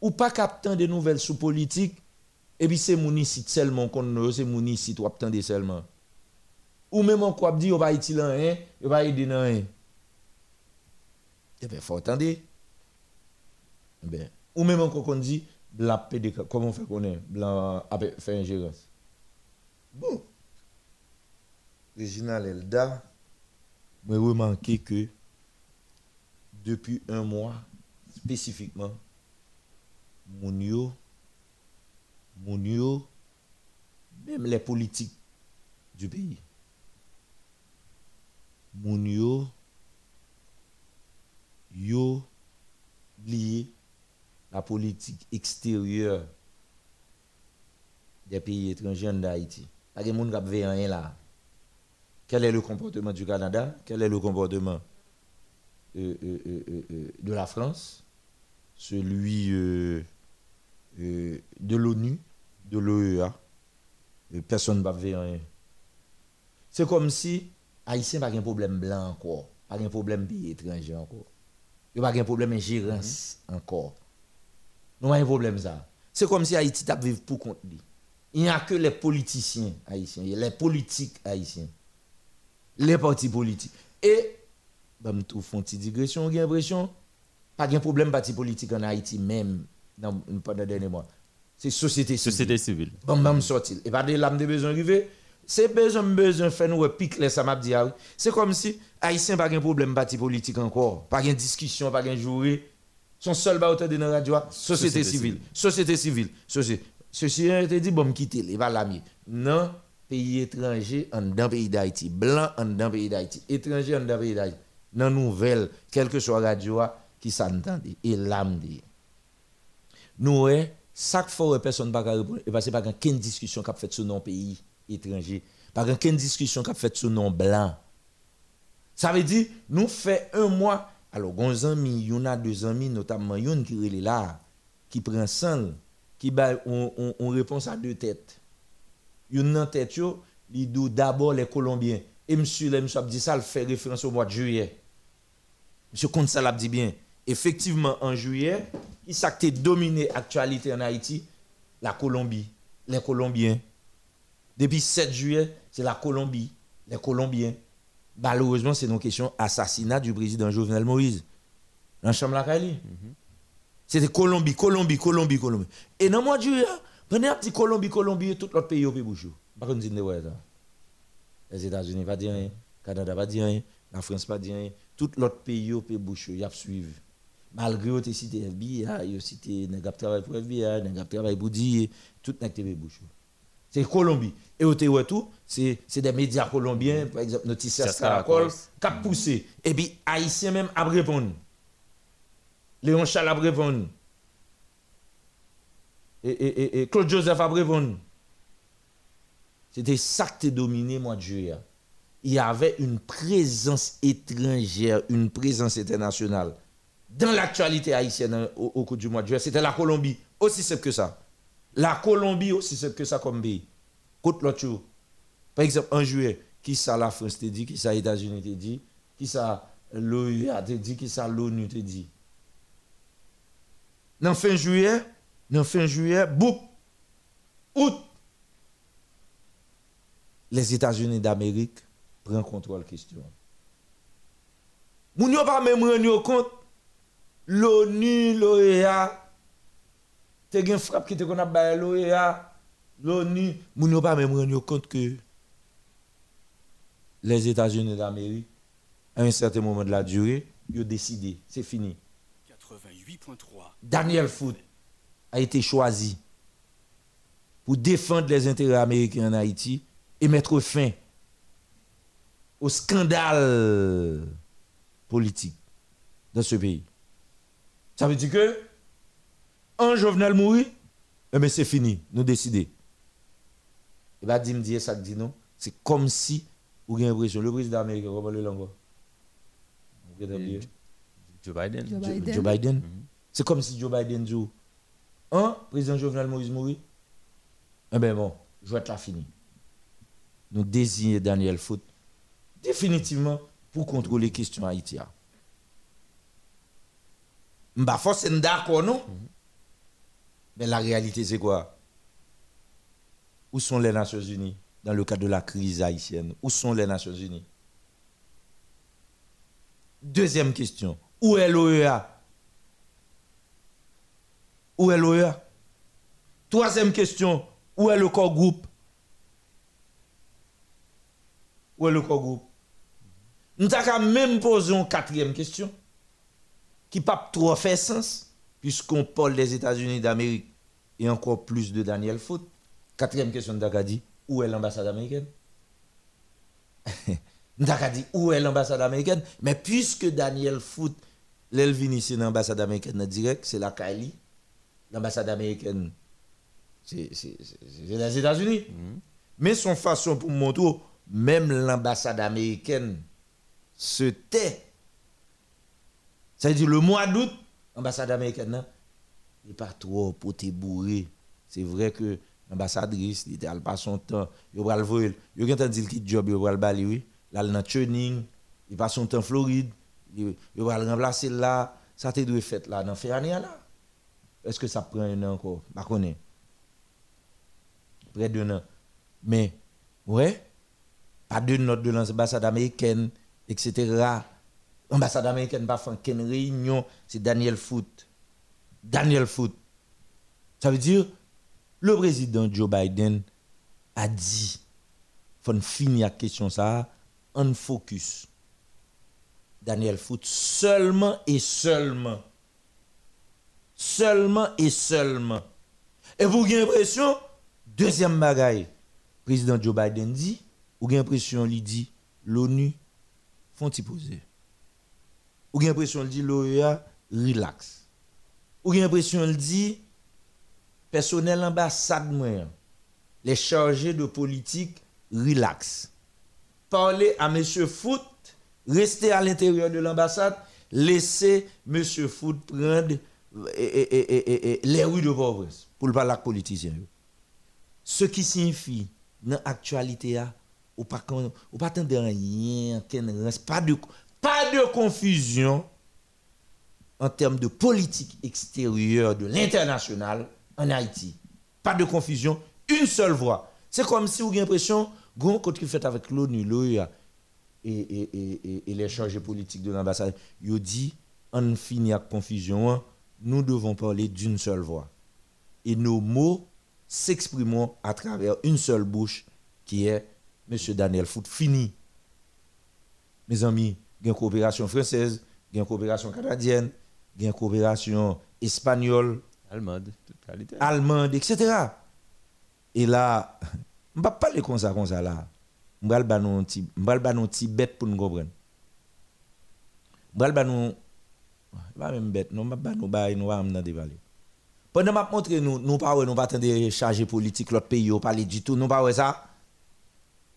Ou pas capter des nouvelles sous politique, et puis c'est mon ici seulement qu'on ne c'est mon ici ou attendre seulement. Ou même on quoi dit on va utiliser rien, on va aider dans rien. Eh bien, faut attendre. Eh bien, ou même encore qu'on dit blanc PDK, comment on fait qu'on est blanc a fait ingérence Bon. Réginald Elda, moi remarqué que depuis un mois, spécifiquement, mon yo, mon yo, même les politiques du pays, mon yo, yo lié la politique extérieure des pays étrangers en Haïti. Pas de monde qui a rien là. Quel est le comportement du Canada? Quel est le comportement euh, euh, euh, de la France? Celui de l'ONU, de l'OEA Personne ne va faire rien. C'est comme si Haïtien n'a pas un problème blanc encore, pas un problème pays étranger encore. Il n'y a pas un problème ingérence encore. Nous avons un problème ça. C'est comme si Haïti t'a vivre pour compte. Il n'y a que les politiciens haïtiens, les politiques haïtiens, les partis politiques. Et, bah, je trouve une petite digression, j'ai l'impression, pas de problème parti politique en Haïti même dans, pendant les derniers mois. C'est société civile. Société civile. Bon, même sorti. Et pas de l'âme de besoin arrivé. C'est besoin, besoin faire nous pique les ça m'a dit. ah. C'est comme si Haïtien pas de problème parti politique encore. Pas de discussion, pas de jouer. Son seul baoteur de la radio, société, Société civile. civile. Société civile. Société. Ceci a été dit, bon, quitter, il va l'ami. Non, pays étranger en dans pays d'Haïti. Blanc en dans pays d'Haïti. Étranger en dans pays d'Haïti. Dans nouvelle, quelle que soit la radio, qui s'entendait. Et l'âme dit. Nous, ouais, chaque fois, personne ne va répondre. Et parce que pas qu'une discussion qu'a fait sur nos pays étrangers. Pas qu'une discussion qu'a fait sur nos blancs. Ça veut dire, nous fait un mois. Alors, gon amis, il y a deux amis, notamment qui est là, qui prend sang, qui ba on, on, on réponse à deux têtes. Yon nan tête yo, li dou d'abord les Colombiens. Et monsieur, là, monsieur a dit ça, il fait référence au mois de juillet. Monsieur compte ça l'a dit bien. Effectivement, en juillet, il s'est dominé l'actualité en Haïti, la Colombie, les Colombiens. Depuis 7 juillet, c'est la Colombie, les Colombiens. Malheureusement, c'est une question assassinat du président Jovenel Moïse. Dans la chambre la Cali. C'était Colombie, Colombie, Colombie, Colombie. Et dans le mois de juillet, prenez un petit Colombie, Colombie, et tout l'autre pays au pays bouchou. Par contre, dites ouais, ça. Les États-Unis pas dire rien, Canada pas dire rien, la France pas dire rien, tout l'autre pays au pays bouchou, y a suivre. Malgré que tu cité FBI, tu cité nèg ap travail pour FBI, nèg ap travail pour dire, tout nèg te pays bouchou. C'est Colombie. Et au ouais tout, c'est des médias colombiens, par exemple, Noticias Caracol, qui a poussé. Et puis, Haïtiens même a répondu. Léon Charles a répondu. Et, Claude Joseph a répondu. C'était ça qui dominé mois de juillet. Il y avait une présence étrangère, une présence internationale dans l'actualité haïtienne hein, au, cours du mois de juillet. C'était la Colombie, aussi simple que ça. La Colombie, aussi simple que ça comme pays. Côte l'autre. Par exemple, en juillet, qui ça la France te dit, qui ça les États-Unis te dit, qui ça l'OUA te dit, qui ça l'ONU te dit. Dans fin juillet, dans fin juillet, boum, août, les États-Unis d'Amérique prennent contrôle de la question. Moun yo pas même rendu compte, l'ONU, l'OEA, te gen frappe qui te a baye l'OEA, l'ONU, moun yo pas même rendu compte que les États-Unis d'Amérique, à un certain moment de la durée, ont décidé, c'est fini. 88.3. Daniel Foot a été choisi pour défendre les intérêts américains en Haïti et mettre fin au scandale politique dans ce pays. Ça veut dire que un Jovenel mourir, eh bien c'est fini, nous décider. Et bien, dit me dire ça dit non, c'est comme si vous avez l'impression, le président américain, comment le langue Vous avez oublié? Joe Biden. Joe Joe- Biden. Joe Biden. C'est comme si Joe Biden dit un président Jovenel Moïse mourir. Eh bien bon, je vais être là fini. Nous désignons Daniel Foot définitivement pour contrôler les questions Haïti. Je ne forcément d'accord, non? Mais la réalité, c'est quoi? Où sont les Nations Unies dans le cadre de la crise haïtienne? Où sont les Nations Unies? Deuxième question. Où est l'OEA Où est l'OEA Troisième question, où est le corps groupe? Où est le corps groupe? Nous avons même posé une quatrième question qui pas trop fait sens puisqu'on parle des États-Unis d'Amérique et encore plus de Daniel Foot. Quatrième question de dit où est l'ambassade américaine? Nous avons dit où est l'ambassade américaine? Mais puisque Daniel Foot l'Elvin ici l'ambassade américaine direct, c'est la Kylie. L'ambassade américaine c'est les États-Unis. Mais son façon pour montrer, même l'ambassade américaine se tait. Ça veut dire le mois d'août, l'ambassade américaine, n'est pas trop pour te bourrer. C'est vrai que l'ambassadrice, il elle passe son temps, il va le voir, il dire qu'il job, il va le balayer, oui. Là, il est training, il passe son temps en Floride, il va le remplacer là, ça te doit faire là, dans année là. Est-ce que ça prend un an encore? Je ne connais près d'un an. Mais, ouais, pas de note de l'ambassade américaine, etc. L'ambassade américaine pas fait qu'une réunion, c'est Daniel Foot. Daniel Foot. Ça veut dire, le président Joe Biden a dit, faut finir la question ça, on focus. Daniel Foot seulement et seulement. Seulement et seulement. Et vous avez l'impression, deuxième bagaille, président Joe Biden dit, vous avez l'impression, il dit, l'ONU, font y poser. Vous avez l'impression, il dit, l'OEA, relax. Vous avez l'impression, il dit, personnel ambassade, les chargés de politique, relax. Parlez à M. Foot, restez à l'intérieur de l'ambassade, laissez M. Foot prendre les rues de Port-au-Prince pour le parler politiciens. Ce qui signifie, dans l'actualité, ou pas qu'on- ou pas attendre rien, pas de, pas de confusion en termes de politique extérieure de l'international en Haïti. Pas de confusion, une seule voix. C'est comme si vous avez l'impression, quand vous fait avec l'ONU, l'OEA et, et- et les chargés politiques de l'ambassade, ils dit, on finit avec confusion, hein. Nous devons parler d'une seule voix. Et nos mots s'exprimeront à travers une seule bouche qui est M. Daniel Foot. Fini. Mes amis, il y a une coopération française, il y a une coopération canadienne, il y a une coopération espagnole, Allemande, toute qualité. allemande, etc. Et là, je ne vais pas parler comme ça, comme ça là. Je vais pas petit un petit bête pour nous comprendre. Je vais pas pas même bête, non, vais nous bailler, nous va nous dévaler. Pendant que je montre nous, nous pas nous pas attendre charger politique l'autre pays, on parler du tout, nous pas ça.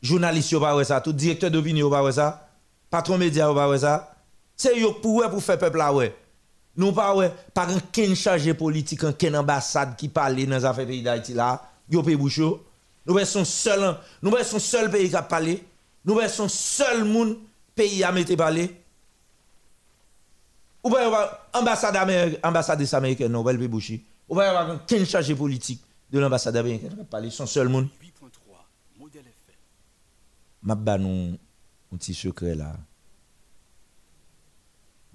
Journaliste yo pas ça, tout directeur d'opinion yo pas ça. Patron média yo pas ça. C'est yo pour pour faire peuple là ouais. Nous pas par un ken chargé politique, un ken ambassade qui parle dans affaires pays d'Haïti là, yo pays bouche yo. Nous son seul nous son seul pays qui a. Nous son seul monde pays à mettre parler. Ou pas ambassade américaine, ambassade américaine non, le bouchi. Ou pas avoir ken chargé politique de l'ambassade américaine qui a parlé son seul monde. m'a ba nou un petit secret là.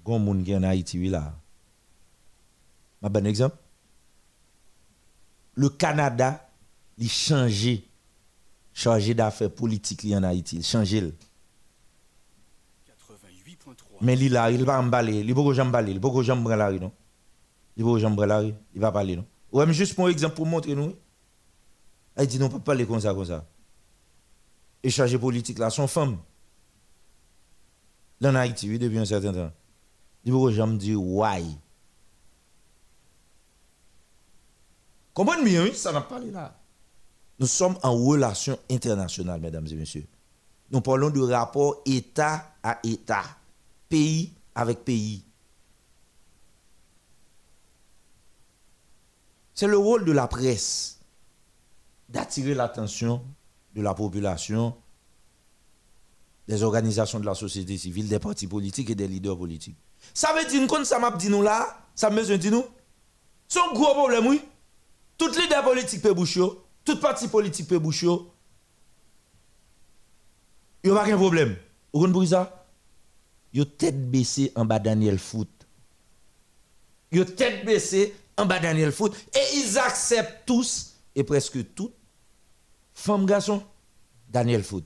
Gon moun qui en Haïti là. M'a ba un exemple? Le Canada il changé chargé d'affaires politiques li en Haïti, il changé. Mais il là, il va emballer, il va jamais emballer, il va jamais prendre la rue non? Il va jamais prendre la il va parler non? Ouais, mais juste pour exemple pour montrer nous. Il dit non pas parler comme ça comme ça et chargé politique là, son femme. En Haïti, oui, depuis un certain temps. Il que j'aime dire why? Comprenez bien, ça n'a pas parlé là. Nous sommes en relation internationale, mesdames et messieurs. Nous parlons de rapport État à État, pays avec pays. C'est le rôle de la presse d'attirer l'attention de la population, des organisations de la société civile, des partis politiques et des leaders politiques. Ça veut dire, quand ça m'a dit nous là, ça me dit nous, c'est un gros problème, oui. Tout leader politique peut boucher, tout parti politique peut boucher. Il n'y a pas de problème. Vous comprenez ça? Ont tête baissée en bas Daniel Foot. Ont tête baissée en bas Daniel Foot. Et ils acceptent tous et presque toutes, femmes, garçons, Daniel Foot.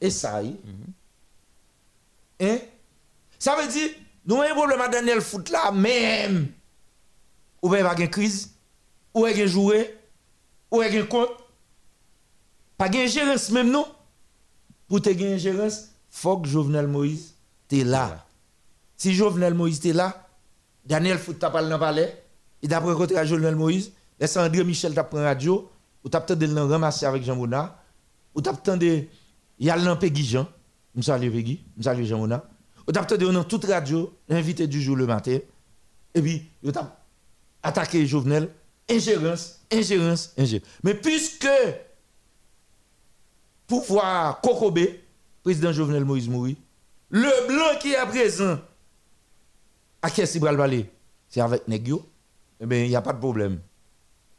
Et ça, y Hein? Ça veut dire, nous avons un problème à Daniel Foot là, même. Ou bien, il y a une crise, ou il y a jouet, ou il y a un compte. Pas de gérance même, non? Pour te gagner gérance, faut que Jovenel Moïse t'es là. Si Jovenel Moïse t'es là, Daniel Foot t'a parlé dans le palais, et d'après côté à Jovenel Moïse, laisse André Michel t'a pris radio, ou t'as peut-être le ramasser avec Jean Mouna, ou t'as peut-être de y a le Peggy Jean, je salue Peggy, je salue Jean Mouna, ou t'as peut-être dans toute radio, l'invité du jour le matin, et puis, vous t'as attaqué Jovenel, ingérence, ingérence, ingérence. Mais puisque pouvoir Kokobé, président Jovenel Moïse Mouri, le blanc qui est présent, à qui est-ce qu'il C'est avec Negio. Eh bien, il n'y a pas de problème.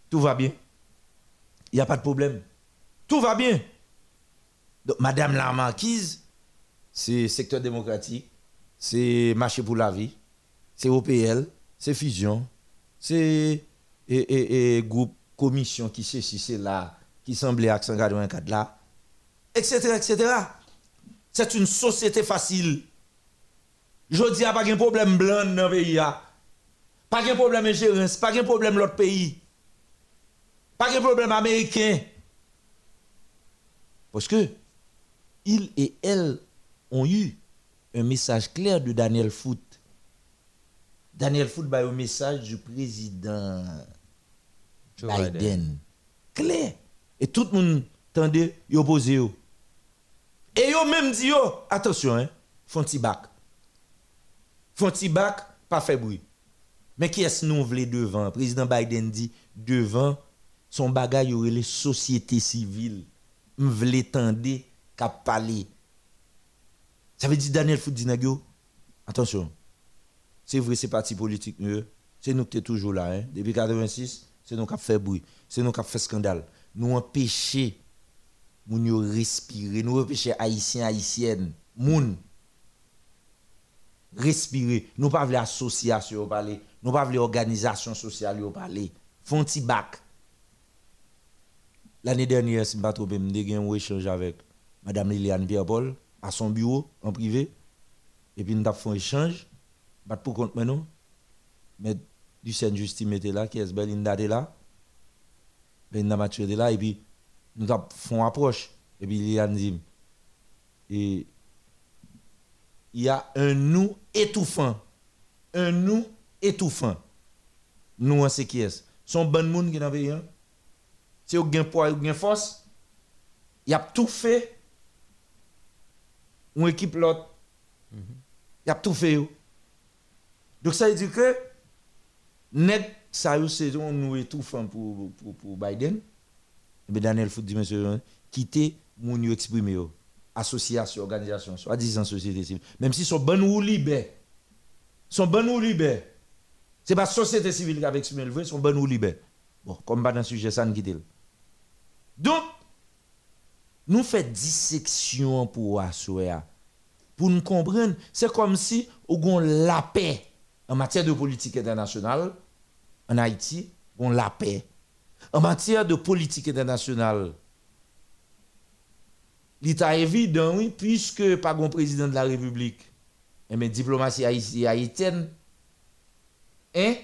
Tout va bien. Il n'y a pas de problème. Tout va bien. Donc, Madame la Marquise, c'est secteur démocratique, c'est marché pour la vie, c'est OPL, c'est fusion, c'est groupe commission qui ceci, c'est là, qui semblait à 184 là, etc. etc. C'est une société facile. Je dis, pas de problème blanc dans le pays. Pas de problème ingérence, pas de problème l'autre pays. Pas de problème américain. Parce que il et elle ont eu un message clair de Daniel Foot. Daniel Foot a eu un message du président Biden. Biden. Clair. Et tout le monde tendait y opposer. Et yo même dit yo, attention, hein, font petit bac. Font petit bac, pas fait bruit. Mais qui est-ce nous voulons devant? Président Biden dit devant son bagage aurait les sociétés civiles. M'vle tendre qu'à parler. Ça veut dire Daniel Foudinagio, attention. C'est vrai, c'est parti politique, c'est nous qui sommes toujours là. Hein. Depuis 86, c'est nous qui avons fait bruit. C'est nous qui avons fait scandale. Nous empêcher nous respirer, nous empêcher haïtiens, haïtiennes, moun respirer. Nous pas les associations parler, nous pas les organisations sociales parler. Font petit bac. L'année dernière, si pas trop, j'ai un échange avec Mme Liliane Pierre-Paul à son bureau en privé. Et puis nous avons fait un échange. Pas pour compte maintenant. Mais du Saint Justine était là, qui est Belinda était là. Belinda Mathieu était là. Et puis nous avons fait une approche. Et puis Liliane dit, et il y a un nous étouffant. Un nous étouffant. Nous, en qui est. Son bon monde qui n'a rien. C'est au gain poids, au gain force. Il a tout fait. On équipe l'autre. Il a tout fait. Donc ça veut dire que net ça c'est nous étouffant pour, pour, pour Biden. Mais Daniel Fout dit monsieur quitter mon exprimer association, organisation, soi-disant société civile, même si son bon ou libre, son bon ou libre, c'est pas société civile qui a exprimé le vrai, son bon ou libre. Bon, comme pas dans le sujet, ça ne quitte. Donc, nous faisons dissection pour assurer, pour nous comprendre, c'est comme si on la paix en matière de politique internationale, en Haïti, on la paix. En matière de politique internationale, L'état évident, oui, puisque pas un président de la République, mais eh diplomatie haïtienne, hein,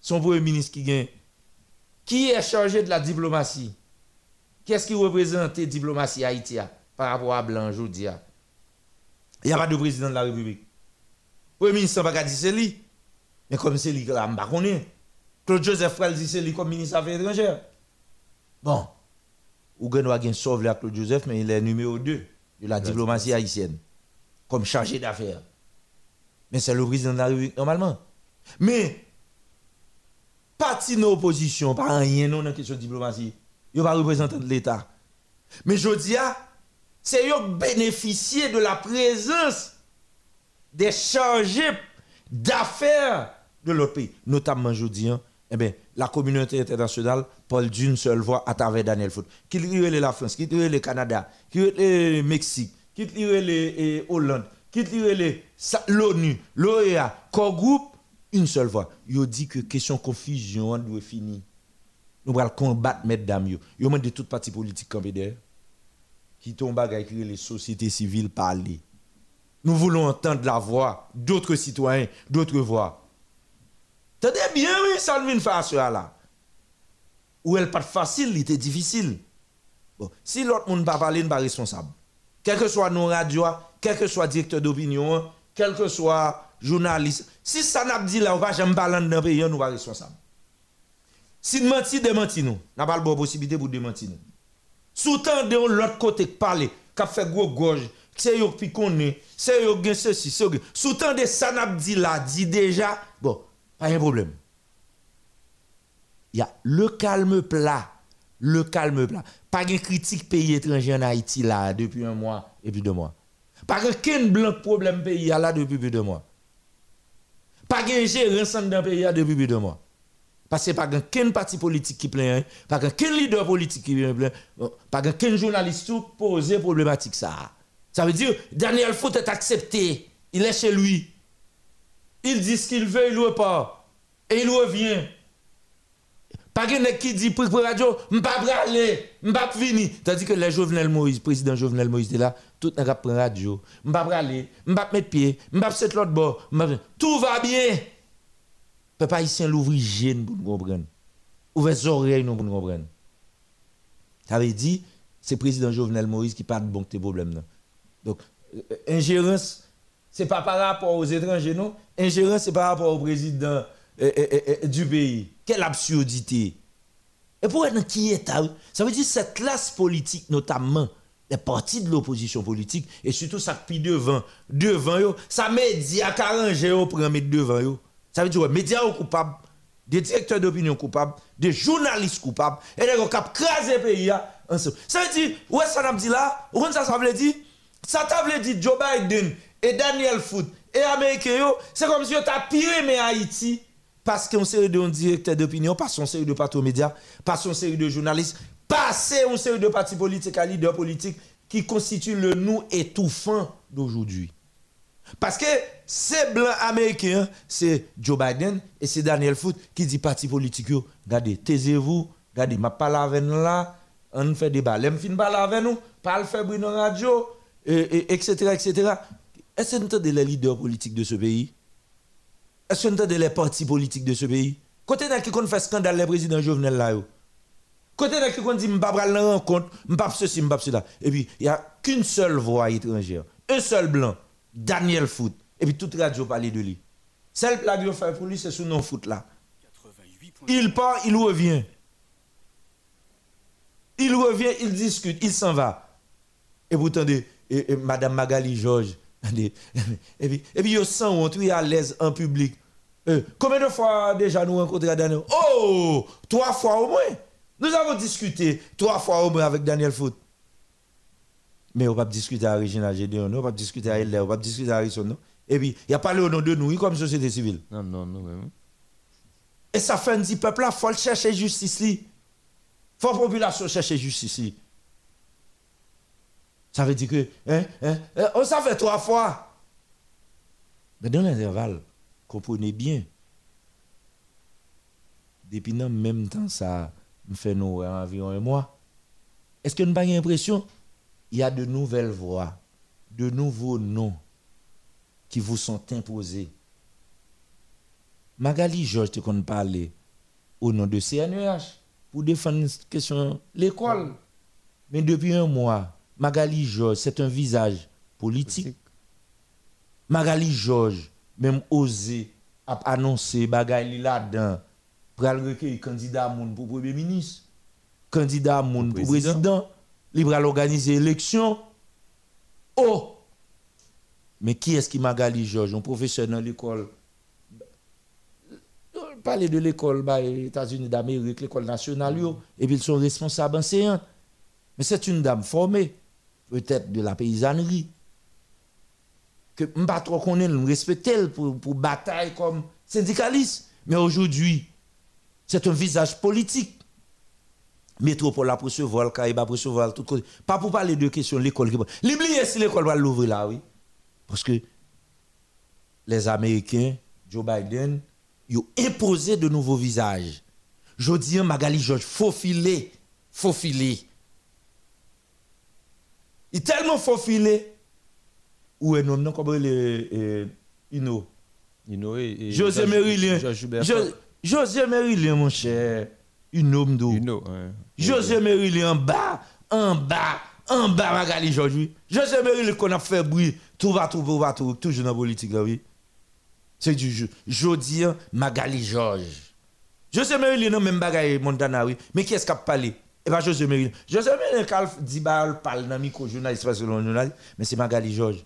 son premier ministre qui gagne, qui est chargé de la diplomatie? Qu'est-ce qui représente la diplomatie haïtienne par rapport à Blanc aujourd'hui? Il n'y a pas de président de la République. Le premier ministre pas dit c'est lui. Mais comme c'est lui, je ne Claude Joseph Frel c'est lui comme ministre des Affaires étrangères. Bon, ou gen sauve la Claude Joseph, mais il est numéro 2 de la diplomatie haïtienne, comme chargé d'affaires. Mais c'est le président de la République normalement. Mais, parti de l'opposition, pas rien non dans question de diplomatie, il va représenter l'État. Mais je dis, c'est eux bénéficier de la présence des chargés d'affaires de l'autre pays, notamment je dis, eh bien, la communauté internationale parle d'une seule voix à travers Daniel Foot. Qui lirait la France, qui lirait le Canada, qui lirait le Mexique, qui lirait le Hollande, qui lirait l'ONU, l'OEA, qu'au groupe, une seule voix. Il dit que question confusion doit finir. nous allons combattre mesdames yo. Yo demande de toute parti politique derrière. Qui tombe à écrire les sociétés civiles parler. Nous voulons entendre la voix d'autres citoyens, d'autres voix. Tenez bien, oui, ça ne vient ça là. Ou elle pas facile, il était difficile. Bon, si l'autre monde pas parler, pas responsable. Quel que soit nos radios, quel que soit directeur d'opinion, quel que soit journaliste, si ça n'a pas dit là, on va jamais parler dans pays, nous pas responsable. Si menti, démenti nous. N'a pas la possibilité pour démentir nous. Sous-temps de l'autre côté parler, qu'a fait gros gorge, c'est yo qui connaît, c'est yo gen ceci, c'est yo. Sous-temps de ça n'a pas dit là, dit déjà, pas un problème. Il y a le calme plat. Le calme plat. Pas de critique pays étranger en Haïti là depuis un mois et puis deux mois. Pas de blanc problème pays là depuis plus de deux mois. Pas de gérance dans pays depuis plus de deux mois. Parce que pas de parti politique qui plaint, pas de leader politique qui plaint, pas de journaliste qui pose problématique ça. Ça veut dire Daniel Foot est accepté, il est chez lui. Il dit ce qu'il veut, il ne pas. Et il revient. Pas de qui dit pour radio, m'pa aller, m'pa venir. Tandis que le Jovenel Moïse, président Jovenel Moïse est là, tout n'a pas radio, m'pa aller, m'pa mettre pied, m'pa cette l'autre bord, tout va bien. Peuple haïtien l'ouvrir gêne pour nous comprendre. Ouvrir les oreilles pour nous comprendre. Ça veut dire c'est président Jovenel Moïse qui parle de bon tes problèmes Donc euh, ingérence c'est pas par rapport aux étrangers non, ingérence c'est par rapport au président euh, euh, du pays. Quelle absurdité. Et pour être qui est ça veut dire cette classe politique notamment les partis de l'opposition politique et surtout ça qui devant devant yo, ça média arrangé au premier devant yo. Ça veut dire, les médias sont coupables, des directeurs d'opinion coupables, des journalistes coupables, et des gens qui crasé le pays. Ça veut dire, que ça dit là est-ce que ça veut dire? Ça veut dire Joe Biden et Daniel Foot et Américains, c'est comme si on t'a piré mais Haïti parce qu'on série de directeurs d'opinion, parce qu'on série de partis médias, parce qu'on série de journalistes, parce qu'on série de partis politiques à leaders politiques qui constituent le nous étouffant d'aujourd'hui. Parce que ces blancs américains, c'est Joe Biden et c'est Daniel Foot qui dit parti politique. Regardez, taisez-vous, regardez, je parle avec nous là, on fait débat. Je fin parler avec nous, parle faire bruit dans la radio, etc. etc. Est-ce que vous entendez les leaders politiques de ce pays? Est-ce que vous entendez les partis politiques de ce pays? Côté d'un qui fait scandale, le président Jovenel là, Côté d'un qui dit, je ne vais pas rencontre, je ne pas ceci, je ne pas cela. Et puis, il n'y a qu'une seule voix étrangère, un seul blanc. Daniel Foot. Et puis toute radio parlait de lui. Celle la radio fait pour lui, c'est sous non foot là. Il part, il revient. Il revient, il discute, il s'en va. Et vous entendez, Madame Magali Georges, et puis, et puis, il sent honte, est à l'aise en public. Euh, combien de fois déjà nous rencontré Daniel? Oh, trois fois au moins. Nous avons discuté trois fois au moins avec Daniel Foot. Mais on va pas discuter à Regina Gédéon, on va pas discuter à elle, on va pas discuter à Harrison, non? Et puis, il a parlé au nom de nous, comme société civile. Non, non, non, Et ça fait un petit peuple là, il faut chercher justice. Il faut la population chercher justice. Ça veut dire que, hein, hein, hein on ça fait trois fois. Mais dans l'intervalle, comprenez bien. Depuis dans même temps, ça me fait nous environ un mois. Est-ce que nous n'avons pas l'impression il y a de nouvelles voix, de nouveaux noms qui vous sont imposés. Magali Georges te qu'on parler au nom de CNEH pour défendre la question l'école. Mais depuis un mois, Magali Georges, c'est un visage politique. Magali Georges, même osé annoncer bagaille là-dedans, pour recueillir candidat moun pour premier ministre, candidat moun pour président il va organiser l'élection. Oh! Mais qui est-ce qui m'a Magali Georges, un professeur dans l'école Parler de l'école bah, États-Unis d'Amérique, l'école nationale, et puis ils sont responsables enseignants. Mais c'est une dame formée, peut-être de la paysannerie. Que je pas trop connaître, je respecte pour, pour bataille comme syndicaliste. Mais aujourd'hui, c'est un visage politique métropole la recevoir, Kaïba recevoir, tout côté. Pas pour parler de questions l'école. L'oublier si l'école va l'ouvrir là, oui. Parce que les Américains, Joe Biden, ils ont imposé de nouveaux visages. Jodi, Magali Georges, faut filer, faut filer. Il est tellement faut filer. Où est non, comment il est, Ino? Ino et, José Mérilien. José Mérilien, mon cher. Mdo. Ino, ouais. José Mérilien en bas, en bas, en bas, Magali oui. José Mérilien qu'on a fait bruit, tout va, tout va, tout, toujours dans la politique, là, oui. C'est du jeu. Jodi, Magali Georges. José Mérilien, non, même bagaille, Montana, oui. Mais qui est-ce qui a parlé? Et pas José Mérilien. José quand il dit, parle dans le micro, journaliste, parce que le journaliste, mais c'est Magali Georges.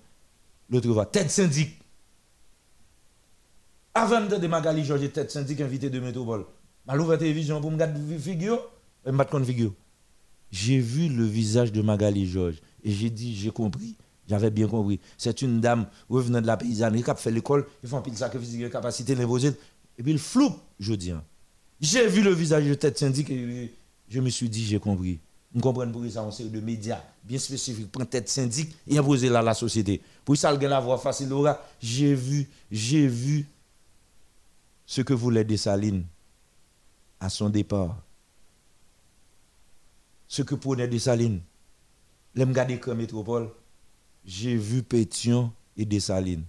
L'autre voix, tête syndic. Avant de Magali Georges, tête syndic invité de métropole. Mal ouvert télévision pour me regarder figure, et me battre figure. J'ai vu le visage de Magali Georges et j'ai dit, j'ai compris. J'avais bien compris. C'est une dame revenant de la paysannerie qui a fait l'école, ils font un pile sacrifice de capacité d'imposer. Et puis il floupe, je dis. hein. J'ai vu le visage de tête syndic et je me suis dit, j'ai compris. Vous comprenez pour ça, on série de médias bien spécifiques, prendre tête syndic et imposer là la société. Pour ça, il la voix facile, Laura. J'ai vu, j'ai vu ce que voulait Dessalines à son départ. Ce que prenait Dessalines. L'aime comme métropole. J'ai vu Pétion et Dessalines.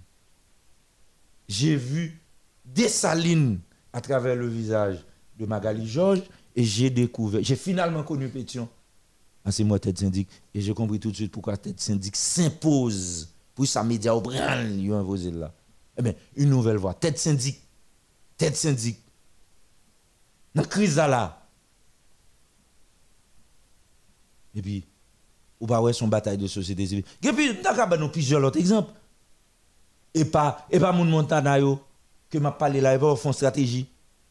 J'ai vu Dessalines à travers le visage de Magali Georges et j'ai découvert, j'ai finalement connu Pétion. Ah, c'est moi tête syndic et j'ai compris tout de suite pourquoi tête syndic s'impose pour sa média au il a imposé là. Eh bien, une nouvelle voix, tête syndic, tête syndic. Dans la crise là. Et puis, ou pas ouais son bataille de société civile. Et puis, nous avons plusieurs autres exemples. Et pas, et pas mon Montana que m'a parlé là, et pas au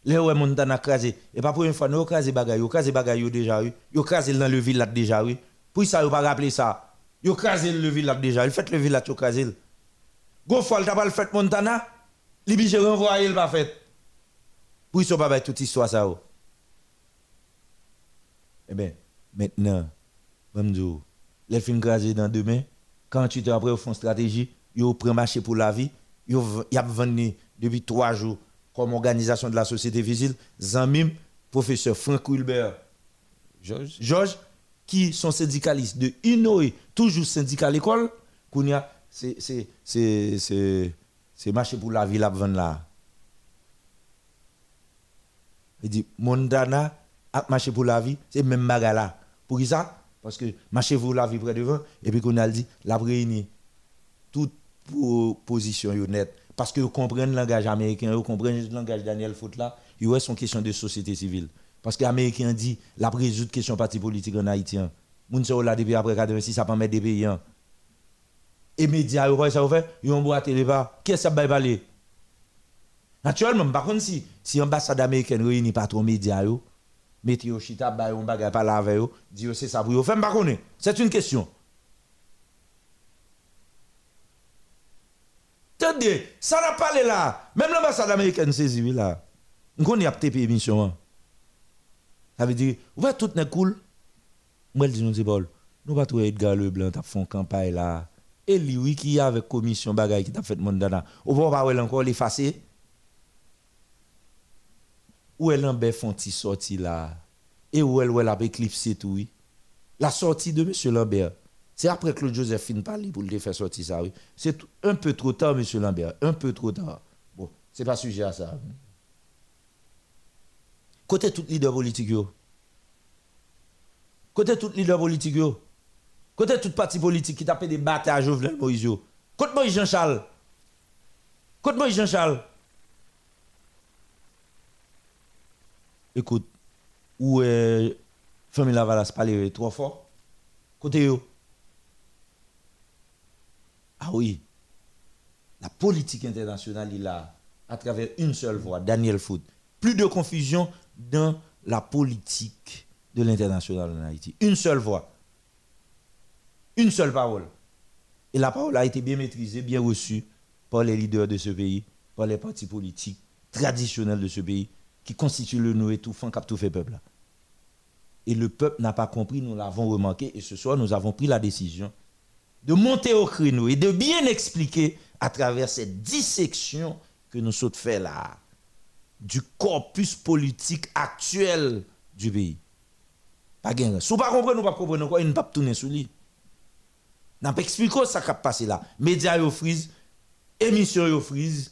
stratégie. Là où Montana crasé, et pas pour une fois, nous crasé bagay, yo crasé bagay yo déjà, oui. Yo crasé dans le village déjà, oui. Pour ça, yo pas rappeler ça. Yo crasé le village déjà, il fait le village yo crasé. Go fol, t'as pas le fait Montana, li bi renvoyer le pas fait. Pour ça, pas toute histoire ça. yo. Eh bien, maintenant, Mamdou, les films crasés dans demain, 48 heures après, ils font stratégie, ils prennent marché pour la vie, ils ont vendu depuis trois jours comme organisation de la société civile, Zamim, professeur Franck Wilbert, Georges, Georges, qui sont syndicalistes de Inoué, toujours syndicat à l'école, qu'on y a, c'est, marché pour la vie, la vendre là. Il dit, Mondana a marché pour la vie, c'est même bagala. Pour qui ça? Parce que marché pour la vie près devant, et puis qu'on a dit, la réuni toute po- position honnête. Parce que vous comprenez le langage américain, vous comprenez le langage Daniel Foot là, y a son question de société civile. Parce que l'Américain dit, la résoudre question parti politique en Haïti. hein. Moun se là depuis après 86, ça pas mettre des pays. hein. Et médias, vous ça vous ils ont boité les bas. Qu'est-ce que ça va parler Naturellement, par contre, si, si l'ambassade américaine réunit pas trop médias, yo, mettez au chita, bah, on pas là avec eux, dit c'est ça pour vous. Fait, par contre, c'est une question. Attendez, ça n'a pas là. Même l'ambassade américaine saisit oui, là. On y a TP émission. hein. Ça veut dire, ouais, tout n'est cool? Moi, je dis, c'est Paul. Nous pas trouver Edgar Leblanc, t'as fait une campagne là. Et lui, qui avec commission bagaille qui t'a fait Mondana. On va pas ouais, encore l'effacer. Où elle en bé font ti sorti là? Et où elle, où elle a éclipsé tout, oui? La sortie de M. Lambert. C'est après Claude Josephine parle pour le faire sortir ça. C'est un peu trop tard, M. Lambert. Un peu trop tard. Bon, c'est pas sujet à ça. Côté tout leader politique. Côté tout leader politique. Côté tout parti politique qui tape des batailles à Jovenel Moïse. Côté Moïse Jean-Charles. Côté Moïse Jean-Charles. Écoute, où est famille Lavalas parler trois fois? Côté yo. Ah oui. La politique internationale, il a, à travers une seule voix, Daniel Foot. Plus de confusion dans la politique de l'international en Haïti. Une seule voix. Une seule parole. Et la parole a été bien maîtrisée, bien reçue par les leaders de ce pays, par les partis politiques traditionnels de ce pays, qui constituent le nous étouffant cap tout fait peuple. Et le peuple n'a pas compris, nous l'avons remarqué, et ce soir, nous avons pris la décision de monter au créneau et de bien expliquer à travers cette dissection que nous sommes fait là. du corpus politique actuel du pays. Pas gain. Si vous pas comprendre, nous pas comprendre quoi, ne pas tourner sur lui. N'a pas expliqué ça qui passé là. Médias yo freeze, émission yo freeze.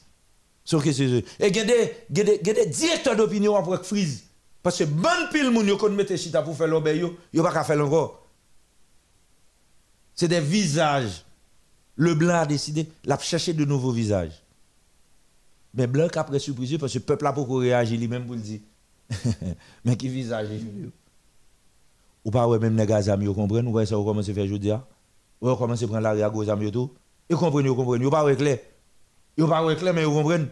So que c'est et y a des directeurs d'opinion après freeze parce que bonne pile moun yo kon mette chita pour faire l'obé yo, yo pas faire encore. C'est des visages. Le blanc a décidé, l'a chercher de nouveaux visages. Mais blanc après surprise parce que le peuple a pas réagir lui-même pour le dire. Mais qui visage Ou pas ouais même les gars amis vous comprenez, vous voyez ça vous commencez à faire aujourd'hui. Vous commencez à prendre la à gauche amis tout. Et comprenez, vous comprenez, vous pas clair. Vous pas clair mais vous comprenez.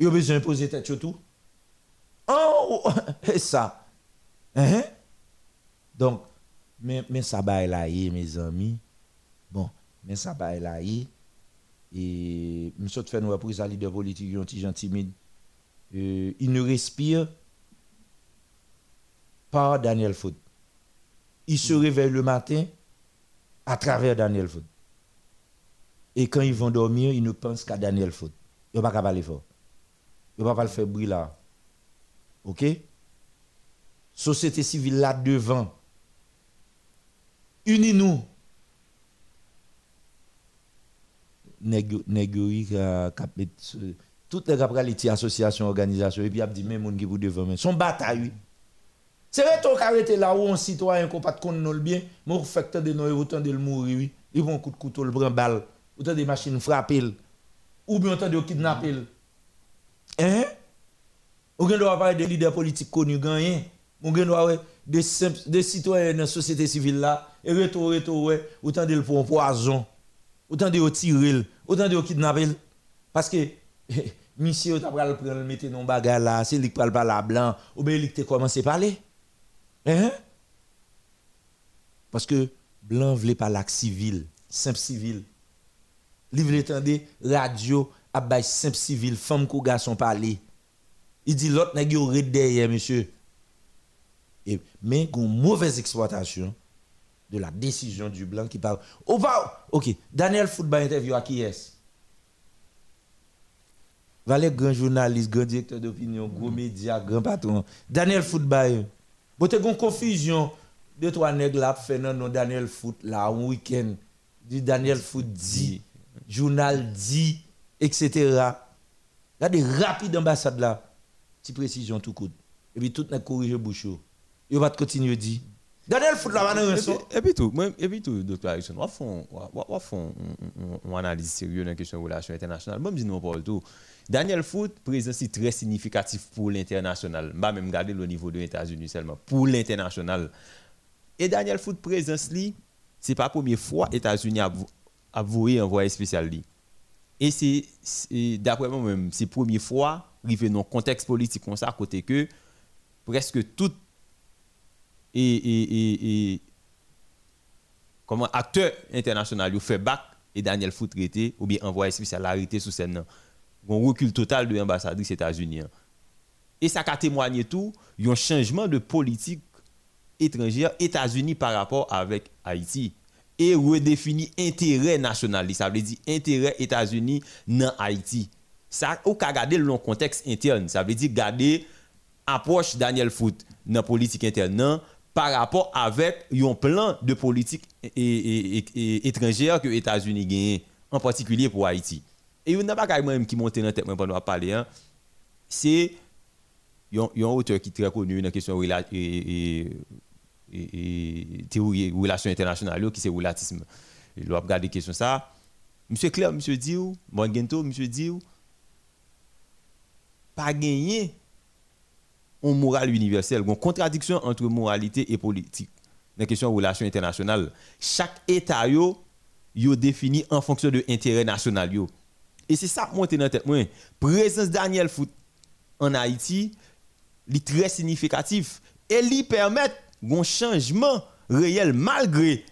Vous besoin de poser tête sur tout. Oh, et ça. Hein? Donc, mais, ça va là, mes amis. Bon, mais ça va là. Et suis fait une reprise à leader politique, un petit timide. Euh, il ne respire pas Daniel Foot. Il se réveille le matin à travers Daniel Foot. Et quand ils vont dormir, ils ne pensent qu'à Daniel Foot. Ils pas parler fort. Ils pas le faire bruit là. OK? Société civile là devant. Unis-nous. Négori toutes les après associations, organisations, et puis il dit même monde qui vous devant. Son bataille. C'est vrai qu'on arrêté là où un citoyen qui pas de le bien, mais on fait de nous autant de le mourir, ils vont coup de couteau le prendre balle, autant des machines frapper, ou bien autant de kidnapper. Hein? On doit parler des leaders politiques connus. On doit des des citoyens dans la société civile là et retour retour autant de un poison, autant de tirer, autant de kidnapper parce que monsieur t'a pral prendre mettre dans bagarre là, c'est lui qui parle la blanc ou bien lui qui commencé à parler. Hein? Parce que blanc voulait pas l'acte civil, simple civil. Il voulait entendre radio à simple civil, femme ou garçon parler. Il dit l'autre n'a pas derrière, monsieur. Et, mais une mauvaise exploitation de la décision du blanc qui parle. Oh, ok, Daniel Football interview à qui est-ce? Valé grand journaliste, grand directeur d'opinion, gros média, grand patron. Daniel Football. Vous avez une confusion. Deux, trois nègres là, fait non, Daniel Foot là, un week-end. Du Daniel Foot dit, journal dit, etc. Regardez rapide ambassade là précision tout coûte. Et puis tout n'a corrigé bouchou. Il va continuer à dire. Daniel Foot là, Et puis tout, et puis tout, docteur Harrison, on font, on font une analyse sérieuse dans la question relations internationales. Je dis non pas tout. Daniel Foot, présence très significatif pour l'international. Je même garder le niveau des États-Unis seulement, pour l'international. Et Daniel Foot, présence, ce n'est pas la première fois États-Unis a voué un voyage spécial. Et c'est, d'après moi-même, c'est la première fois arrivé dans un contexte politique comme ça, à côté que presque tout et, et, et, comment acteur international il fait bac et Daniel Foot ou bien envoyé spécial arrêté sous scène. Un recul total de l'ambassadrice États-Unis. Et ça a témoigné tout, un changement de politique étrangère États-Unis par rapport avec Haïti et redéfinit intérêt national. Ça veut dire intérêt États-Unis dans Haïti ça ou ka garder le contexte interne ça veut dire garder approche Daniel Foot dans la politique interne par rapport avec un plan de politique étrangère que les États-Unis gagnent en particulier pour Haïti. Et il n'y a pas même qui monte dans la tête pendant parler hein. c'est un auteur qui est très connu dans la question et, théorie relations internationales qui c'est relatisme. Il doit regarder question ça. Monsieur Claire monsieur Diou Gento monsieur Diou pas gagner une morale universelle, une contradiction entre moralité et politique dans la question de relations internationales. Chaque État yo, défini en fonction de l'intérêt national. Et c'est ça qui dans la tête. La présence Daniel Foot en Haïti est très significatif et lui permet un changement réel malgré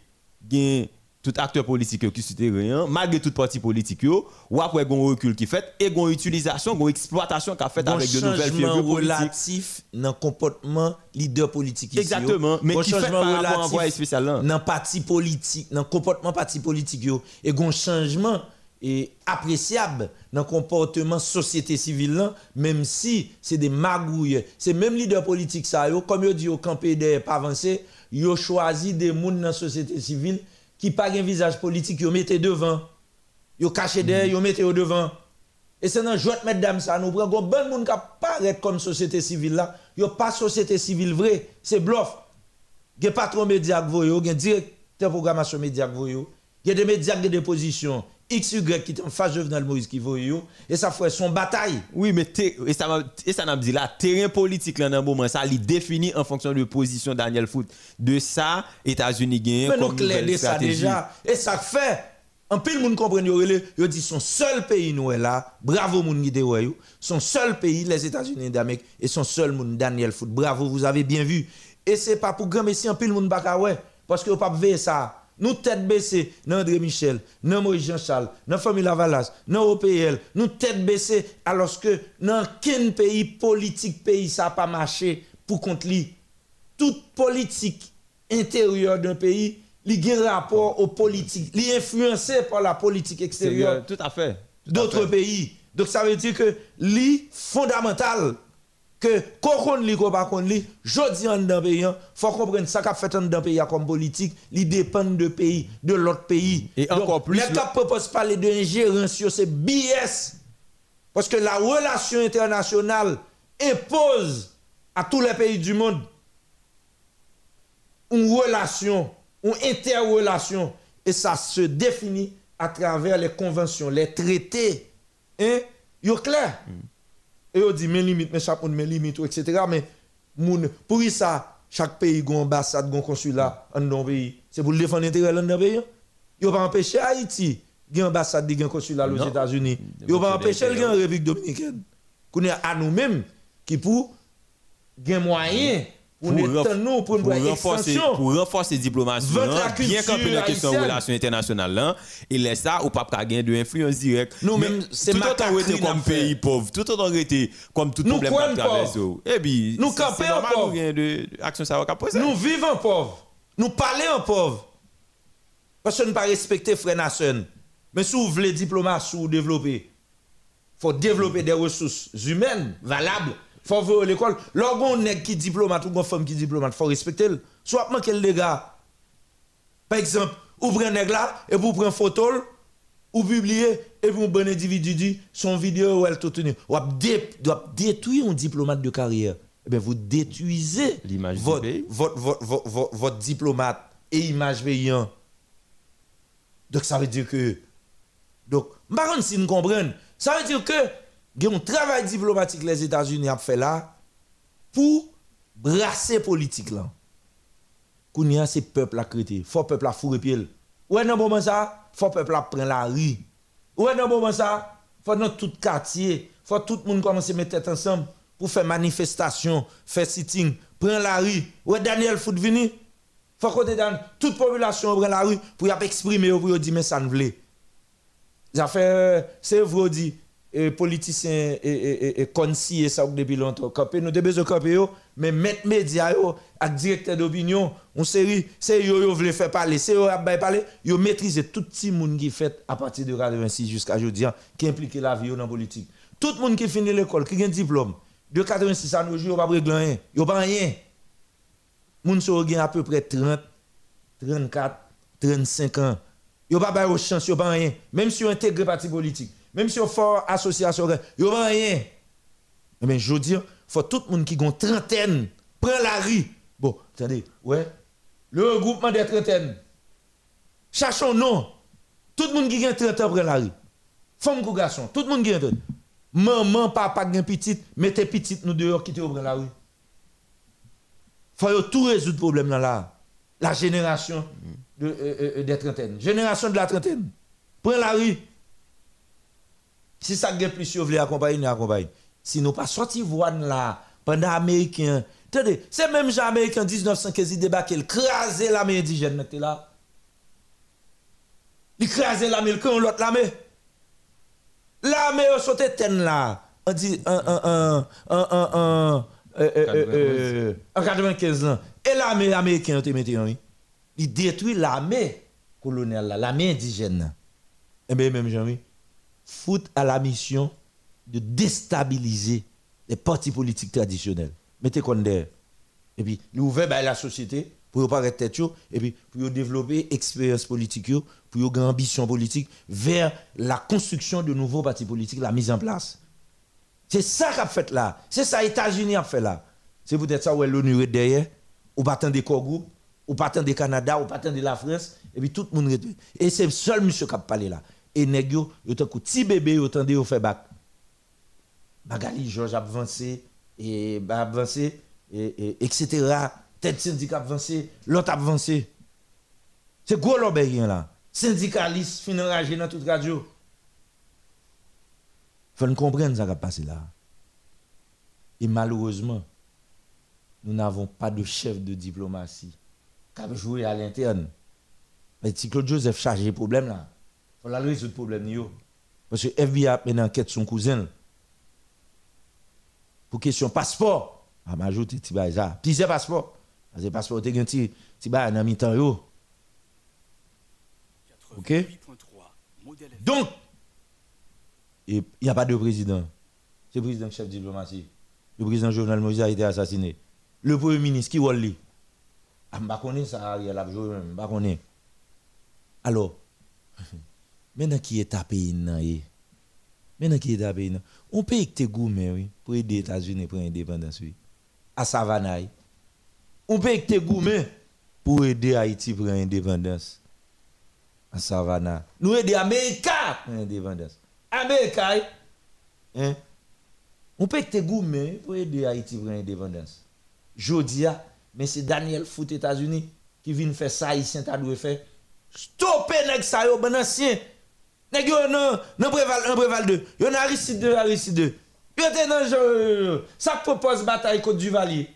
tout acteur politique qui rien malgré tout parti politique ou après un recul qui fait et une utilisation une exploitation qu'a fait avec de nouvelles figures relatif dans comportement leader politique exactement. Mais qui fait par rapport spécial dans parti politique dans comportement parti politique et un changement et appréciable dans le comportement société civile là, même si c'est des magouilles c'est même leader politique ça comme yo dit au campé des pas avancé yo choisi des gens dans la société civile qui pas un visage politique yo mettez devant. Yo caché derrière yo mettez au devant. Et c'est dans joie mesdames ça nous prend bon monde qui paraît comme société civile là. Yo pas société civile vrai c'est bluff. Gen patron média que voyo gen directeur programmation média que voyo gen des médias qui des positions XY qui est en face Jovenel Moïse qui voyo et ça fait son bataille Oui, mais et ça et ça n'a dit là, terrain politique là dans le moment, ça il définit en fonction de position Daniel Foot. De ça, États-Unis gagnent Mais nous comme clair nouvelle de ça déjà. Et ça fait, en pile monde comprend yo yo dit son seul pays nous est là. Bravo moun qui yo. Son seul pays les États-Unis d'Amérique et son seul moun Daniel Foot. Bravo, vous avez bien vu. Et c'est pas pour grand messi en pile monde pas ouais parce que pas veiller ça. Nous tête baissée, dans André Michel, dans Moïse Jean-Charles, dans famille Lavalas, dans OPL, nous tête baissée alors que dans quel pays politique pays ça a pas marché pour contre lui? Toute politique intérieure d'un pays, il a un rapport aux politiques, il est influencé par la politique extérieure Tout à fait. d'autres pays. Donc ça veut dire que li fondamental que qu'on li ko pas kon li, jodi en dans pays, faut comprendre ça qu'a fait en dans pays comme politique, li dépend de pays, de l'autre pays. Et encore plus, Les cas propose parler de ingérence sur c'est BS parce que la relation internationale impose à tous les pays du monde une relation, une interrelation. Et ça se définit à travers les conventions, les traités. Hein? Yo clair? Et on dit, mes limites, mes chapeaux, mes limites, etc. Mais moun, pour ça, chaque pays a une ambassade, un consulat dans un pays. C'est pour le défendre l'intérêt de un pays. Yo pas empêcher Haïti, une ambassade, un consulat aux. États-Unis. Yo pas empêcher le en République dominicaine. Qu'on est à nous-mêmes qui pour gain moyen pour nous renforcer pour renforcer diplomatie la bien camper la question relations internationales là et laisse ça ou pas gagner de influence directe Nous, Mais même, c'est tout autant été comme pays pauvre tout autant été comme tout problème qui traverse pauvre. et puis Nous camper en pauvre. nous de action ça va poser Nous vivons pauvres. Nous parlons en pauvre. Parce que nous ne pas respecter frère nation. Mais si vous voulez diplomatie ou développer, il faut développer des ressources humaines valables. Faut voir l'école. Lorsqu'on on est qui diplomate ou une femme qui diplomate, il faut respecter. Soit manquer le dégât. Par exemple, vous prenez un nègre là et vous prenez une photo ou publier et vous bon individu dit son vidéo où elle tout tenu. Ou doit détruire un diplomate de carrière. Eh bien, vous détruisez L'image votre, votre, diplomate et image paysan. Donc ça veut dire que donc, par si nous comprenons, ça veut dire que y a un travail diplomatique que les États-Unis ont fait là pour brasser politique là. Kounia c'est peuple à créer, faut peuple à fourrer pied. Ouais dans moment ça, faut peuple à prendre la rue. Ouais dans moment ça, faut dans tout quartier, faut tout le monde commencer à mettre ensemble pour faire manifestation, faire sitting, prendre la rue. Ouais Daniel Foot vini. Faut que dans toute population prend la rue pour y exprimer pour dire mais ça ne. Ça fait, c'est vrai, dit, et politiciens et, et, et, ça depuis longtemps. Nous avons besoin de mais mettre médias, yo, avec directeur d'opinion, on c'est yo, yo voulez faire parler, c'est yo, a parler, yo maîtriser tout petit monde qui fait à partir de 86 jusqu'à aujourd'hui, qui implique la vie dans la politique. Tout le monde qui finit l'école, qui a un diplôme, de 86 à nos jours, yo pas régler rien, yo pas rien. Moun so gen à peu près 30, 34, 35 ans. Yo pas bail chance, yo pas rien. Même si yo intègre parti politique, même si yo fort association, yo pas rien. Mais je veux dire, faut tout le monde qui a une trentaine, prend la rue. Bon, attendez, ouais. Le regroupement des trentaines. Cherchons non. Tout le monde qui a 30 ans prend la rue. Femme ou garçon, tout le monde qui a 30 Maman, papa, gen petite, mettez petite nous dehors, quittez au la rue. Faut tout résoudre problème là là. La génération de, euh, euh, des trentaines. Génération de la trentaine. Prends la rue. Si ça gagne plus, vous voulez accompagner, nous accompagne. Si nous pas sorti voix là, pendant Américains, attendez, c'est même gens Américains 1915, ils débarquent, ils crasent l'armée indigène, mettez là. Ils crasent l'armée, quand l'autre l'armée. L'armée, ils sont ten là. On dit, un, un, un, un, un, un, en 95 ans. Et l'armée américaine, te mettez oui. Il détruit l'armée coloniale, l'armée indigène. là. Eh bien, même Jean-Oui, foot a la mission de déstabiliser les partis politiques traditionnels. Mettez qu'on derrière. Et puis, nous ouvrons bah, la société pour pas rester tête, et puis pour développer expérience politique, pour une ambition politique vers la construction de nouveaux partis politiques, la mise en place. C'est ça qu'a fait là. C'est ça États-Unis a fait là. C'est peut-être ça où l'ONU est derrière, ou pas des groupes, ou pas du Canada, ou pas de la France, et puis tout le monde Et c'est seul monsieur qui a parlé là. Et nèg yo, tant petit bébé, yo tande yo fait bac. Bagali Georges avancé, et avancé, et, et, etc. Tête syndicat avancé, l'autre avancé. C'est gros l'obéien là. Syndicaliste, fin enragé dans toute radio. Faut nous comprendre ce qui a passé là. Et malheureusement, nous n'avons pas de chef de diplomatie qui a joué à l'interne. Mais si Claude Joseph charge le problème là, faut la résoudre le problème. Parce que FBI a une enquête son cousin. Pour question passeport, a m'ajouter ti bay ça. Passeports. Parce passeport nan mi-temps yo. OK? Donc il n'y a pas de président. C'est le président chef de diplomatie. Le président Jovenel Moïse a été assassiné. Le premier ministre qui li? Ah, m'pa connaît ça Ariel a joué même, m'pa connaît. Alors maintenant qui est tapé nan yé. Maintenant qui est tapé nan. On paye que te gourmet oui pour aider les États-Unis pour l'indépendance oui. À Savannah. On paye que te gourmet pour aider Haïti pour l'indépendance. À Savannah. Nous aider Américains pour l'indépendance. Américains. Hein? On peut être gourmet pour aider Haïti pour l'indépendance. Jodia, mais c'est Daniel Foot États-Unis qui vient faire ça, Haïtien t'a dû faire. Stopper nèg ça bon ancien. Nèg yo non, non préval 1 préval 2. Yo nan Aristide 2 Aristide 2. Yo te nan ça propose bataille contre Duvalier.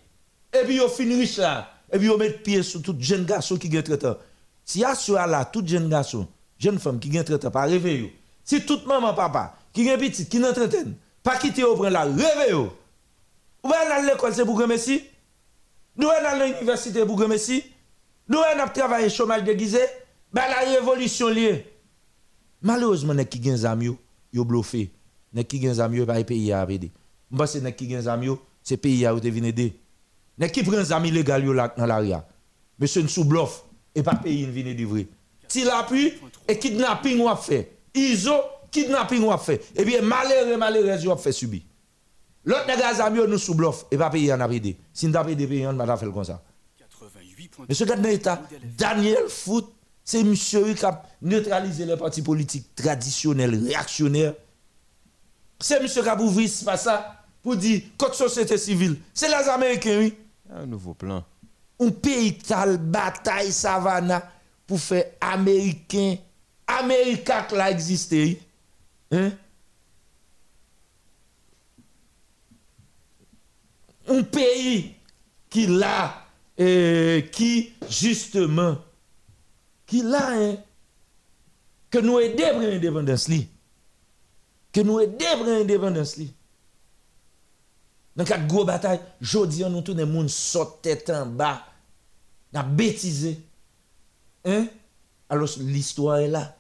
Et puis yo fin là. Et puis yo met pied sur tout jeune garçon qui gagne traiteur. Si a là tout jeune garçon, jeune femme qui gagne pas yo. Si maman papa qui gagne petit qui n'entraîne pas quitter au prendre la rêver yo. Ou à l'école c'est pour que Messi. Nous à l'université pour. Nous allons travailler chômage déguisé. Ben la révolution liée. Malheureusement, les qui gagnent zami yo, yo bluffé. Les qui gagnent zami yo pas pays à aider. Moi c'est les qui gagnent zami yo, c'est pays à venir aider. Les qui prennent légal yo là dans l'aria. Monsieur sous bluff et pas pays venir livrer. Si l'appui et kidnapping ou a fait. Iso kidnapping ou a fait. Et bien malheureux malheureux a fait subir. L'autre zami yo nous sous bluff et pas pays en aider. Si nous pas aider pays on va faire comme ça. Monsieur Gardner État, Daniel Foot c'est monsieur qui a neutralisé les partis politiques traditionnels, réactionnaires. C'est monsieur qui a ouvert pas ça pour dire société civile. C'est les Américains, oui. Un nouveau plan. Un pays tal bataille savana pour faire Américain. Américain qui a existé. Hein? Un pays qui l'a, qui justement qui là hein, que nous aider pour l'indépendance li. Que nous aider pour l'indépendance li. Dans cette gros bataille jodi nous tous les monde sort tête en bas. N'a bêtisé. Hein? Alors l'histoire est là.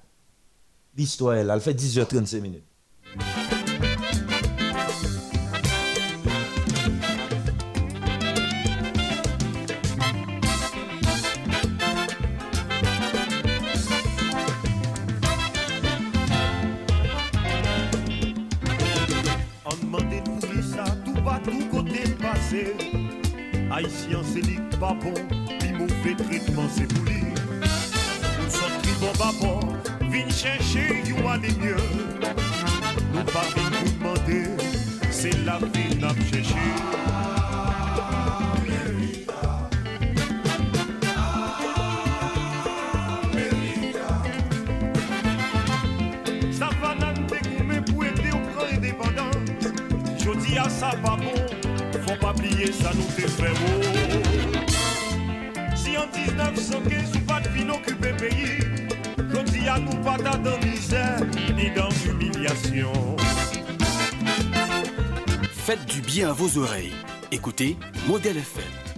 L'histoire est là. Elle fait 10h35 minutes Haïtien, c'est dit pas bon, puis mauvais traitement, c'est pour lui. Nous sommes qui bon bâbord, viens chercher, you a des mieux. Nous pas vous demander, c'est la vie n'a cherché. Ça nous fait. Si en 1915 ou pas fin occupé pays, je dis à nous pas dans misère ni dans. Faites du bien à vos oreilles. Écoutez Modèle FM.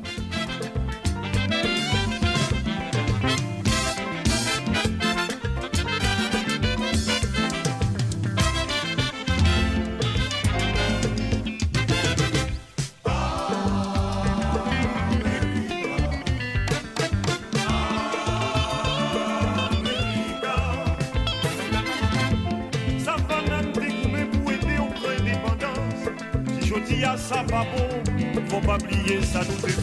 Faut pas oublier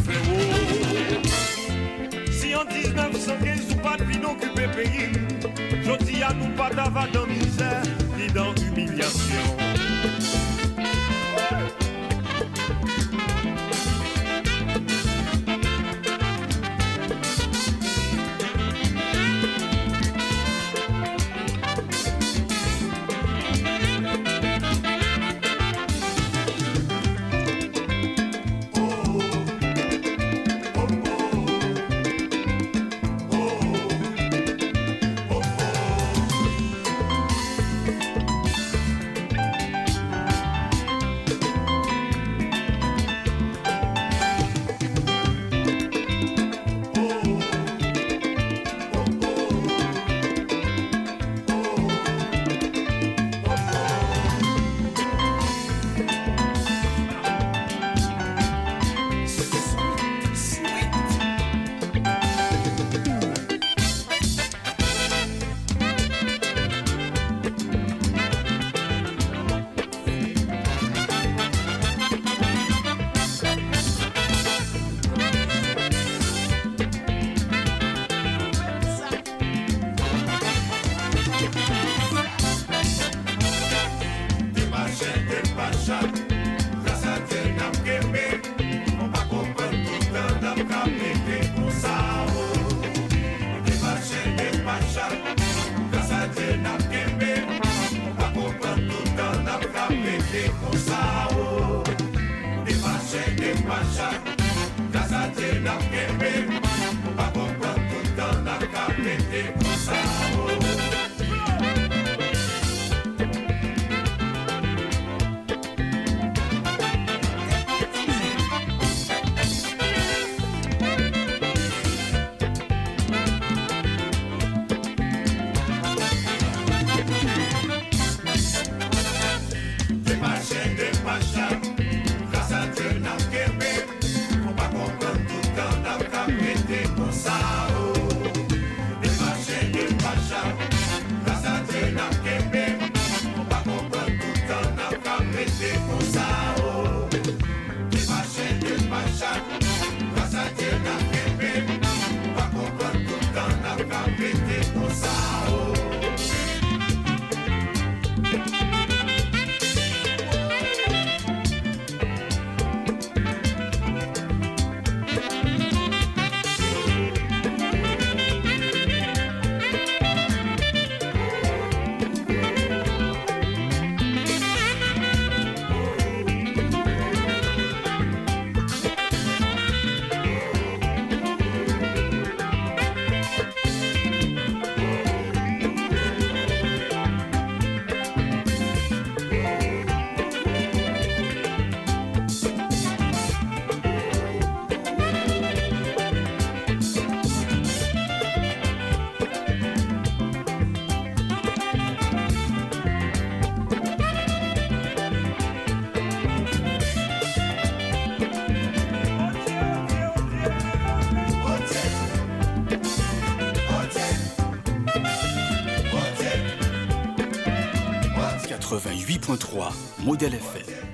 Modèle FM.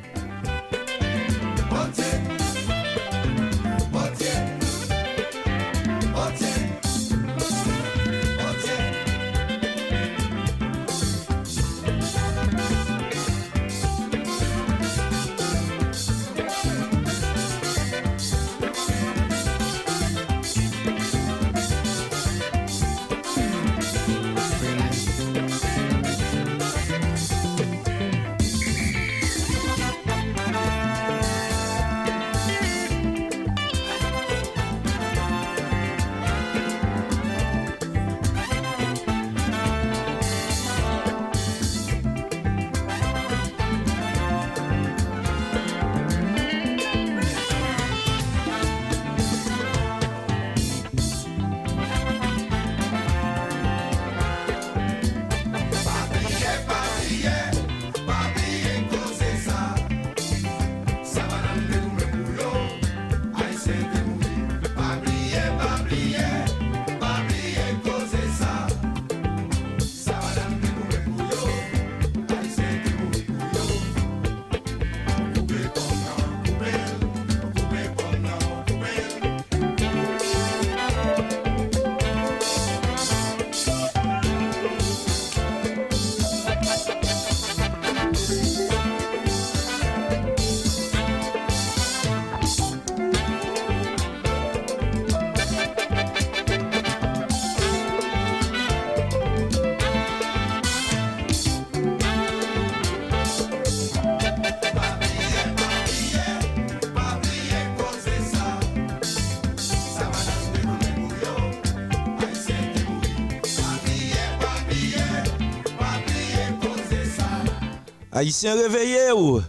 Haïtien réveillé ou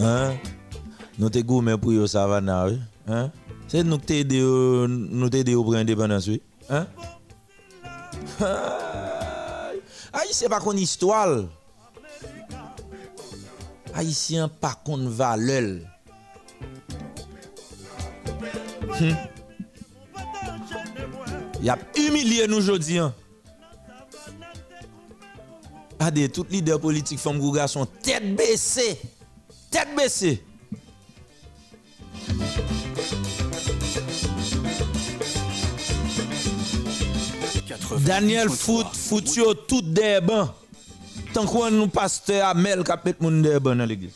Hein Nous te gourmet pour yo savana, oui. Hein C'est nous qui t'aide nous t'aide pour indépendance, oui. Hein Haïtien pas qu'on histoire. Haïtien pas qu'on valeur. Hmm. Y a humilié nous aujourd'hui. Hein? Regardez, tous les leaders politiques femmes ou garçons, tête baissée. Tête baissée. Daniel Foot, fout yo tout des bancs. Tant qu'on nous pasteur Amel qui a bancs dans l'église.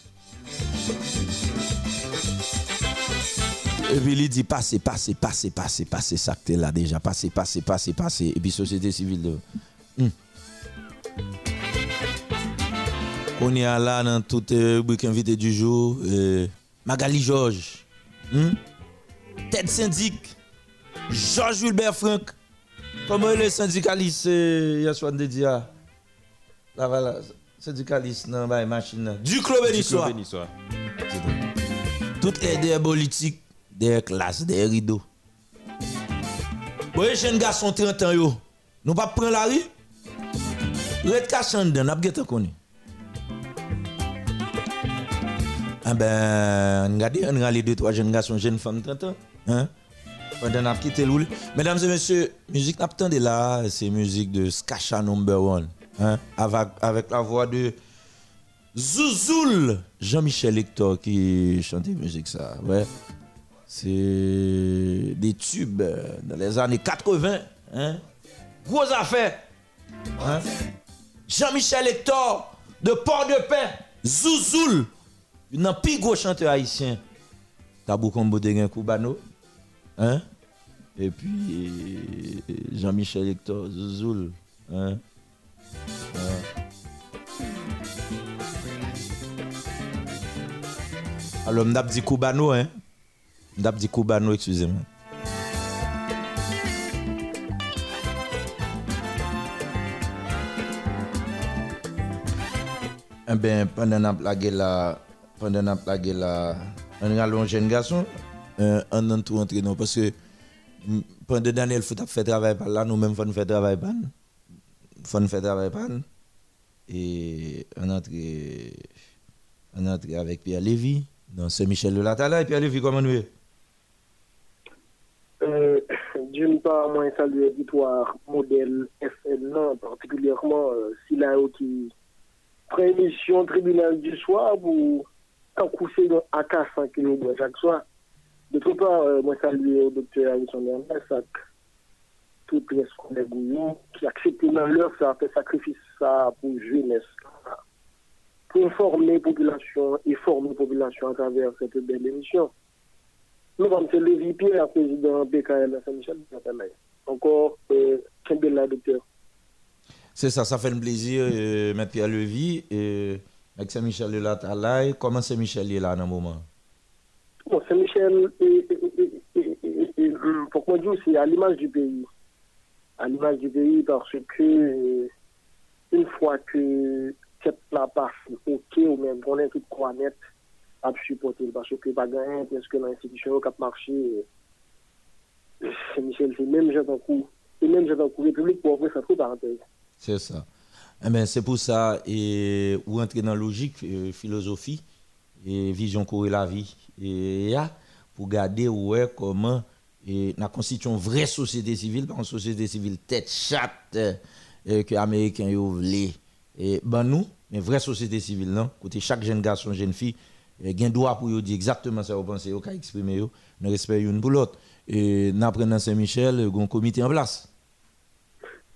Et puis il dit passez, passez, passez, passez, passez, ça que là déjà, passez, passez, passez, passez. Et puis société civile de. Hmm. On est là dans toute euh, rubrique invité du jour. euh, Magali Georges. Hmm? Tête syndic. Georges Wilbert Franck. Comment est le syndicaliste euh, hier soir de dire Là, voilà, syndicaliste dans la machine. Du club Bénissois. Toutes les des politiques, des classes, des rideaux. Bon, les jeunes garçons 30 ans, nous pas prendre la rue? Red cachant dedans, n'a pas connu. Ah ben, regardez, on a les deux, trois jeunes garçons, jeunes femmes 30 ans. Hein? Pendant quitté l'oul. Mesdames et messieurs, musique n'a pas là, c'est musique de Skasha number one. Hein? Avec, avec la voix de Zouzoul, Jean-Michel Hector qui chantait musique ça. Ouais. C'est des tubes dans les années 80. Hein? Gros affaire. Hein? Jean-Michel Hector de Port-de-Paix, Zouzoul, un plus gros chanteur haïtien. Tabou Combo de Koubano. Hein? Et puis Jean-Michel Hector, Zouzoul. Hein? Ouais. Alors, m'dap dit Koubano, hein? M'dap dit Koubano, excusez-moi. Eh bien, pendant qu'on a plagué là, pendant qu'on a plagué là, on a un jeune garçon, euh, on a tout entré non, parce que pendant Daniel Foot a fait travail par là, nous-mêmes, faut nous faire travail par. Faut nous faire travail par nous. Et on a entré, on avec Pierre Lévy, dans Saint-Michel de la Tala. Et Pierre Lévy, comment nous? Euh, D'une part, moi, je salue l'auditoire modèle FN, particulièrement euh, Silayo qui prend émission tribunal du soir pour accoucher dans AK100 km chaque soir. D'autre part, euh, moi, je salue le docteur Harrison Ernest, avec toutes les scolaires qui acceptent dans leur ça fait sacrifice ça pour jeunesse, pour informer la population et former la population à travers cette belle émission. Nous sommes M. Lévi Pierre, président BKL à Saint-Michel. Encore, euh, quel bel docteur. C'est ça, ça fait un plaisir, euh, M. Pierre Lévy, et avec Saint-Michel la Tala. Comment Saint-Michel est là dans le moment? Bon, Saint-Michel, pour moi, c'est à l'image du pays. À l'image du pays, parce que euh, une fois que cette la passe, ok, ou même qu'on est tout quoi net, à supporter, parce que pas gagné, parce que l'institution qui a marché, euh, Saint-Michel, c'est même j'ai un coup, et même j'ai un coup République pour ouvrir sa parenthèse. C'est ça. Eh ben, c'est pour ça, et vous entrez dans la logique, euh, philosophie, et vision courir la vie. Et pour garder ouais, comment et la constitution une vraie société civile, pas une société civile tête chatte euh, euh, que les Américains voulaient. Et ben nous, mais vraie société civile, non? Chaque jeune garçon, jeune fille, euh, gen droit pour dire exactement ça vous pensez, ka exprimer nous respect une pour l'autre. Et nous apprenons Saint-Michel, euh, un comité en place.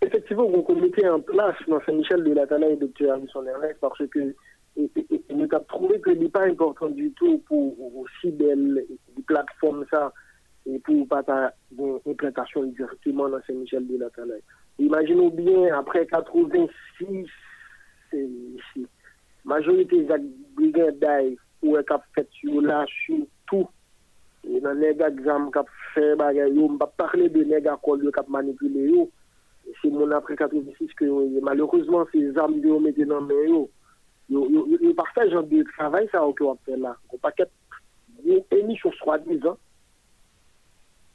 Effectivement, on comité en place dans Saint-Michel de la et Dr. Harrison Ernest parce que et, et, et, nous avons trouvé que ce n'est pas important du tout pour aussi belle plateforme ça et pour pas une implantation directement dans Saint-Michel de la Tala. Imaginons bien, après 86, c'est c'est- majorité des brigades où est fait sur là, sur tout. Et dans les gars qui fait bagay yo, on pas de qui a manipulé. C'est mon après 86 que malheureusement ces armes de mettent dans main yo. yo, yo, genre de travail ça que on fait là. On paquet émission soi-disant.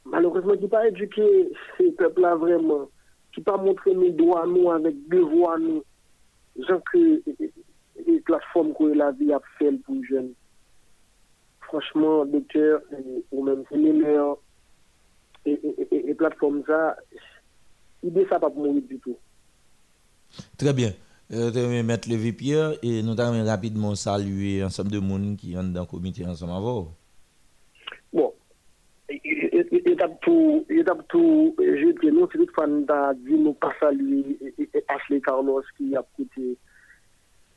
Malheureusement, qui pas éduqué ces peuples-là vraiment, qui pas montré mes droits nous avec devoir nous, gens que les plateformes que la vie a fait pour les jeunes. Franchement, docteur, ou même meilleurs, et, et, et, et plateformes ça, l'idée ça pas pour mourir du tout. Très bien. Euh, très bien, Maître Levé Pierre, et nous allons rapidement saluer ensemble de monde qui sont dans le comité ensemble avant. Bon, étape tout, étape tout, je dis nous, c'est toutefois nous a dit nous pas saluer Ashley Carlos qui a coûté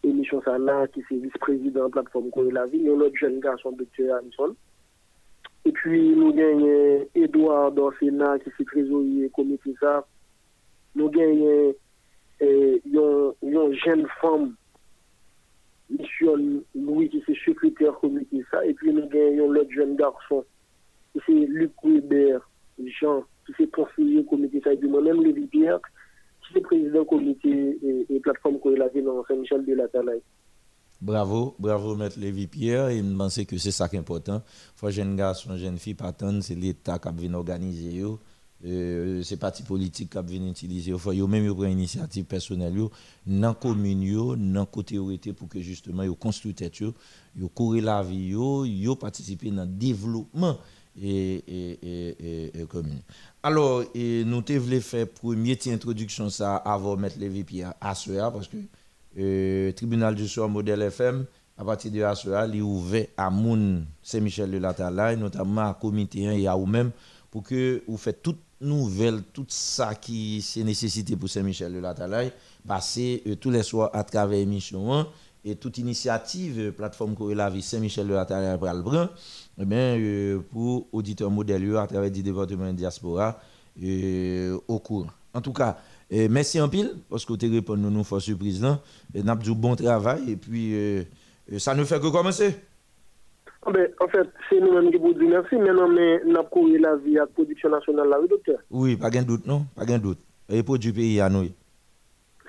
émission ça là, qui c'est vice-président de la plateforme Corée la vie, et l'autre jeune garçon, docteur Hanson. Et puis nous gagnons Edouard Dorsena qui c'est trésorier comité ça. nou genyen eh, yon, yon jen fom misyon Louis ki se sekreter komite sa, epi nou genyen yon lot jen garson ki se Luc Weber, Jean ki se konsilye komite sa, epi mwen mèm Lévi Pierre ki se prezident komite e, e platform ko elate nan Saint-Michel de la Talaye. Bravo, bravo Maître Lévi Pierre, et je pense que c'est ça qui est important. Faut jeune garçon, jeune fille patente, c'est l'État qui a organisé organiser Euh, c'est parti politique qui vient utiliser. Il faut yo même yo prendre initiative personnelle dans la commune, dans côté où était pour que justement yo construire tête yo, yo courir la vie yo, yo participer dans développement et, commune. Alors, nous te voulons faire première introduction ça avant de mettre Lévi Pierre à soir parce que euh, tribunal du soir modèle FM à partir de soir il est ouvert à moun Saint-Michel de la notamment à comité 1 et à vous même pour que vous faites toute nouvelle tout ça qui c'est nécessité pour Saint-Michel de la Talaye passer euh, tous les soirs à travers émission 1 et toute initiative euh, plateforme Corée la Saint-Michel de la Talaye pour le eh bien, euh, pour auditeur modèle yo, à travers du département de diaspora au cours. En tout cas, euh, merci en pile parce que vous répondu nous fort surprise là. Nous bon travail et puis ça ne fait que commencer. Ah ben, en fait, c'est nous-mêmes qui vous disons merci. Maintenant, mais nous avons couru la vie à la production nationale là, oui, docteur. Oui, pas de doute non, pas de doute. Et pour du pays à nous.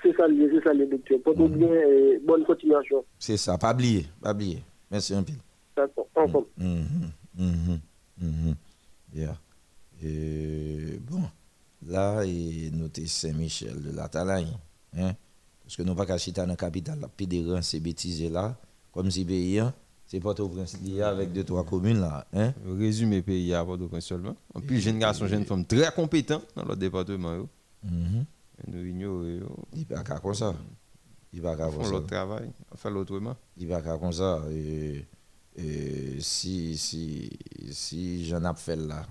C'est ça, c'est ça, le docteur. Portez bien et bonne continuation. C'est ça, pas oublier, pas oublier. Merci un pile. D'accord, ensemble. Mhm. Yeah. Et bon, là, et nous sommes Saint-Michel de la Talaye. Hein? Parce que nous pas qu'à dans la capitale, la pédéran, ces bêtises là, comme si pays, hein, c'est Port-au-Prince lié avec deux, trois communes là. Hein? Résumé pays à Port-au-Prince seulement. En plus, jeune garçon, jeune femme très compétent dans le département. Mhm. Nous ignorons. Il va pas comme ça. Il va pas comme ça. l'autre travail, on fait l'autrement. Il va pas comme ça. Et, et si, si, si j'en ai fait là,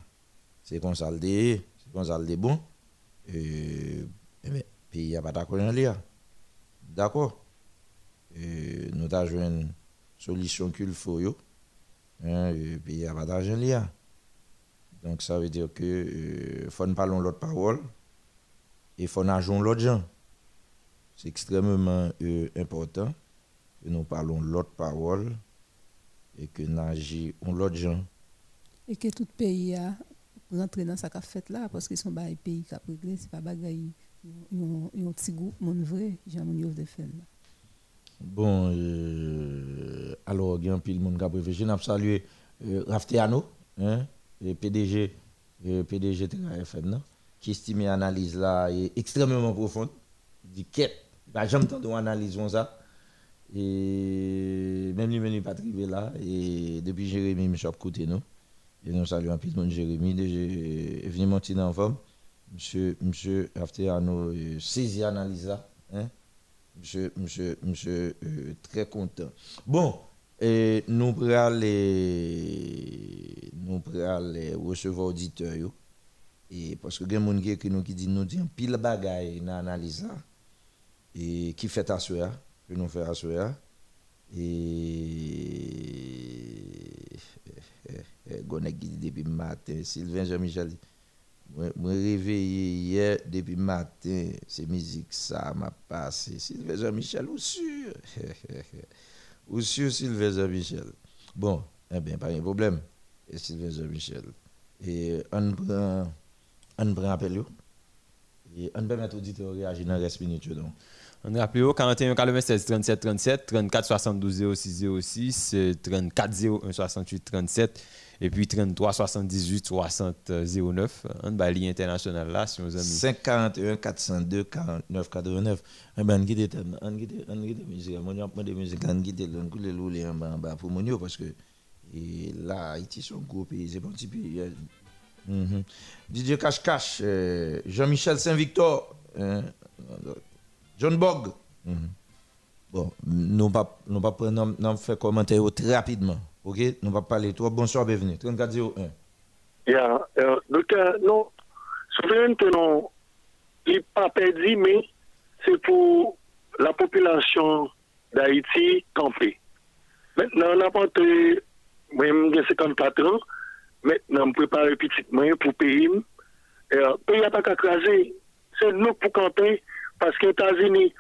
c'est comme ça le dé, c'est comme ça le bon. Et, ben, puis il n'y a pas d'accord? Dans l'IA. D'accord? Nous joué une solution qu'il faut. Hein, puis il n'y a pas d'argent l'IA. Donc ça veut dire que euh, faut ne parler l'autre parole et faut n'agir l'autre gens. C'est extrêmement euh, important que nous parlons l'autre parole et que nous agissions l'autre gens. Et que tout pays a rentré dans sa fait là, parce qu'ils sont pas un pays qui a réglé, c'est pas bagaille. Ils ont un petit groupe, mon vrai, j'ai mon de faire. Bon, euh, alors, il y a un pile monde qui a réfléchi. Nous salué euh, Rafteano, hein, le PDG, euh, de FM, non, qui estime l'analyse là est extrêmement profonde. Il dit qu'est, bah, j'aime tant d'analyse comme ça. Et même lui, même pas arrivé là. Et depuis Jérémy, je suis côté nous. Et nous saluons un de monde Jérémy, déjà est venu monter en forme. Monsieur, monsieur Rafteano, euh, saisi l'analyse là. Hein? Monsieur, monsieur, monsieur, euh, très content. Bon, et nous pourrons aller, nous aller recevoir auditeurs. Et parce que il y a des gens qui nous dit nous dit un pile bagaille dans l'analyse. Et qui fait assurer, que nous faisons assurer. Et Gonek qui dit depuis le matin, Sylvain Jean-Michel moi réveillé hier depuis matin, c'est musique ça m'a passé. Sylvain Jean-Michel, ou sûr? Ou sûr Sylvain Jean-Michel Bon, eh bien, pas de problème. Et Sylvain Jean-Michel. Et on prend, on prend appel. Et on peut mettre auditeur réagir dans reste minute donc. On rappelle au 41 96 37 37 34 72 06 06 34 01 68 37 et puis 33 78 60 09 un bali international là si vous amis 541 402 49 89 un ben guide on guide on guide musique mon de musique on guide louler en bas pour mon parce que et là Haïti son gros pays c'est bon petit Mhm. DJ Cash Cash, euh, Jean-Michel Saint-Victor, hein, John Bog. Mhm. Bon, nous pas nous pas faire rapidement. OK, nous pas parler trop. Bonsoir, bienvenue. 3401. Yeah, euh, donc euh, non, souveraineté non, il pas perdu mais c'est pour la population d'Haïti camper. Maintenant, on a porté, moi, j'ai 54 ans, maintenant, je prépare petit moyen pour payer. Et, euh, pays n'a pas qu'à craser. C'est nous pour camper, parce que les États-Unis,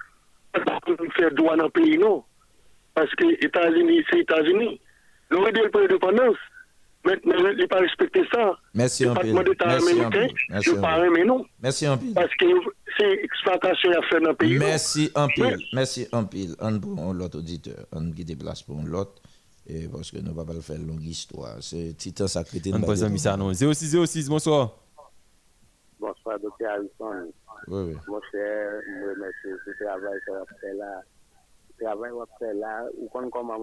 ne fait droit dans le pays, non. Parce que les États-Unis, c'est les États-Unis. Nous pour l'indépendance. Maintenant, il n'a pas respecté ça. Merci Le un peu. département d'État Merci un américain, peu. Merci je un parle, mais non. Merci un peu. Parce que c'est exploitation à faire dans le pays. Merci un Mais- pile. Merci un pile. On pour l'autre auditeur. On qui déplace pour l'autre. Et parce que nous ne pouvons pas le faire longue histoire. C'est titan sacré. on pose un ça non 06 06 bonsoir Bonsoir, docteur Harrison. Oui, oui. Mon cher, je remercie ce travail que vous fait là. Le travail que vous fait là, ou comme comment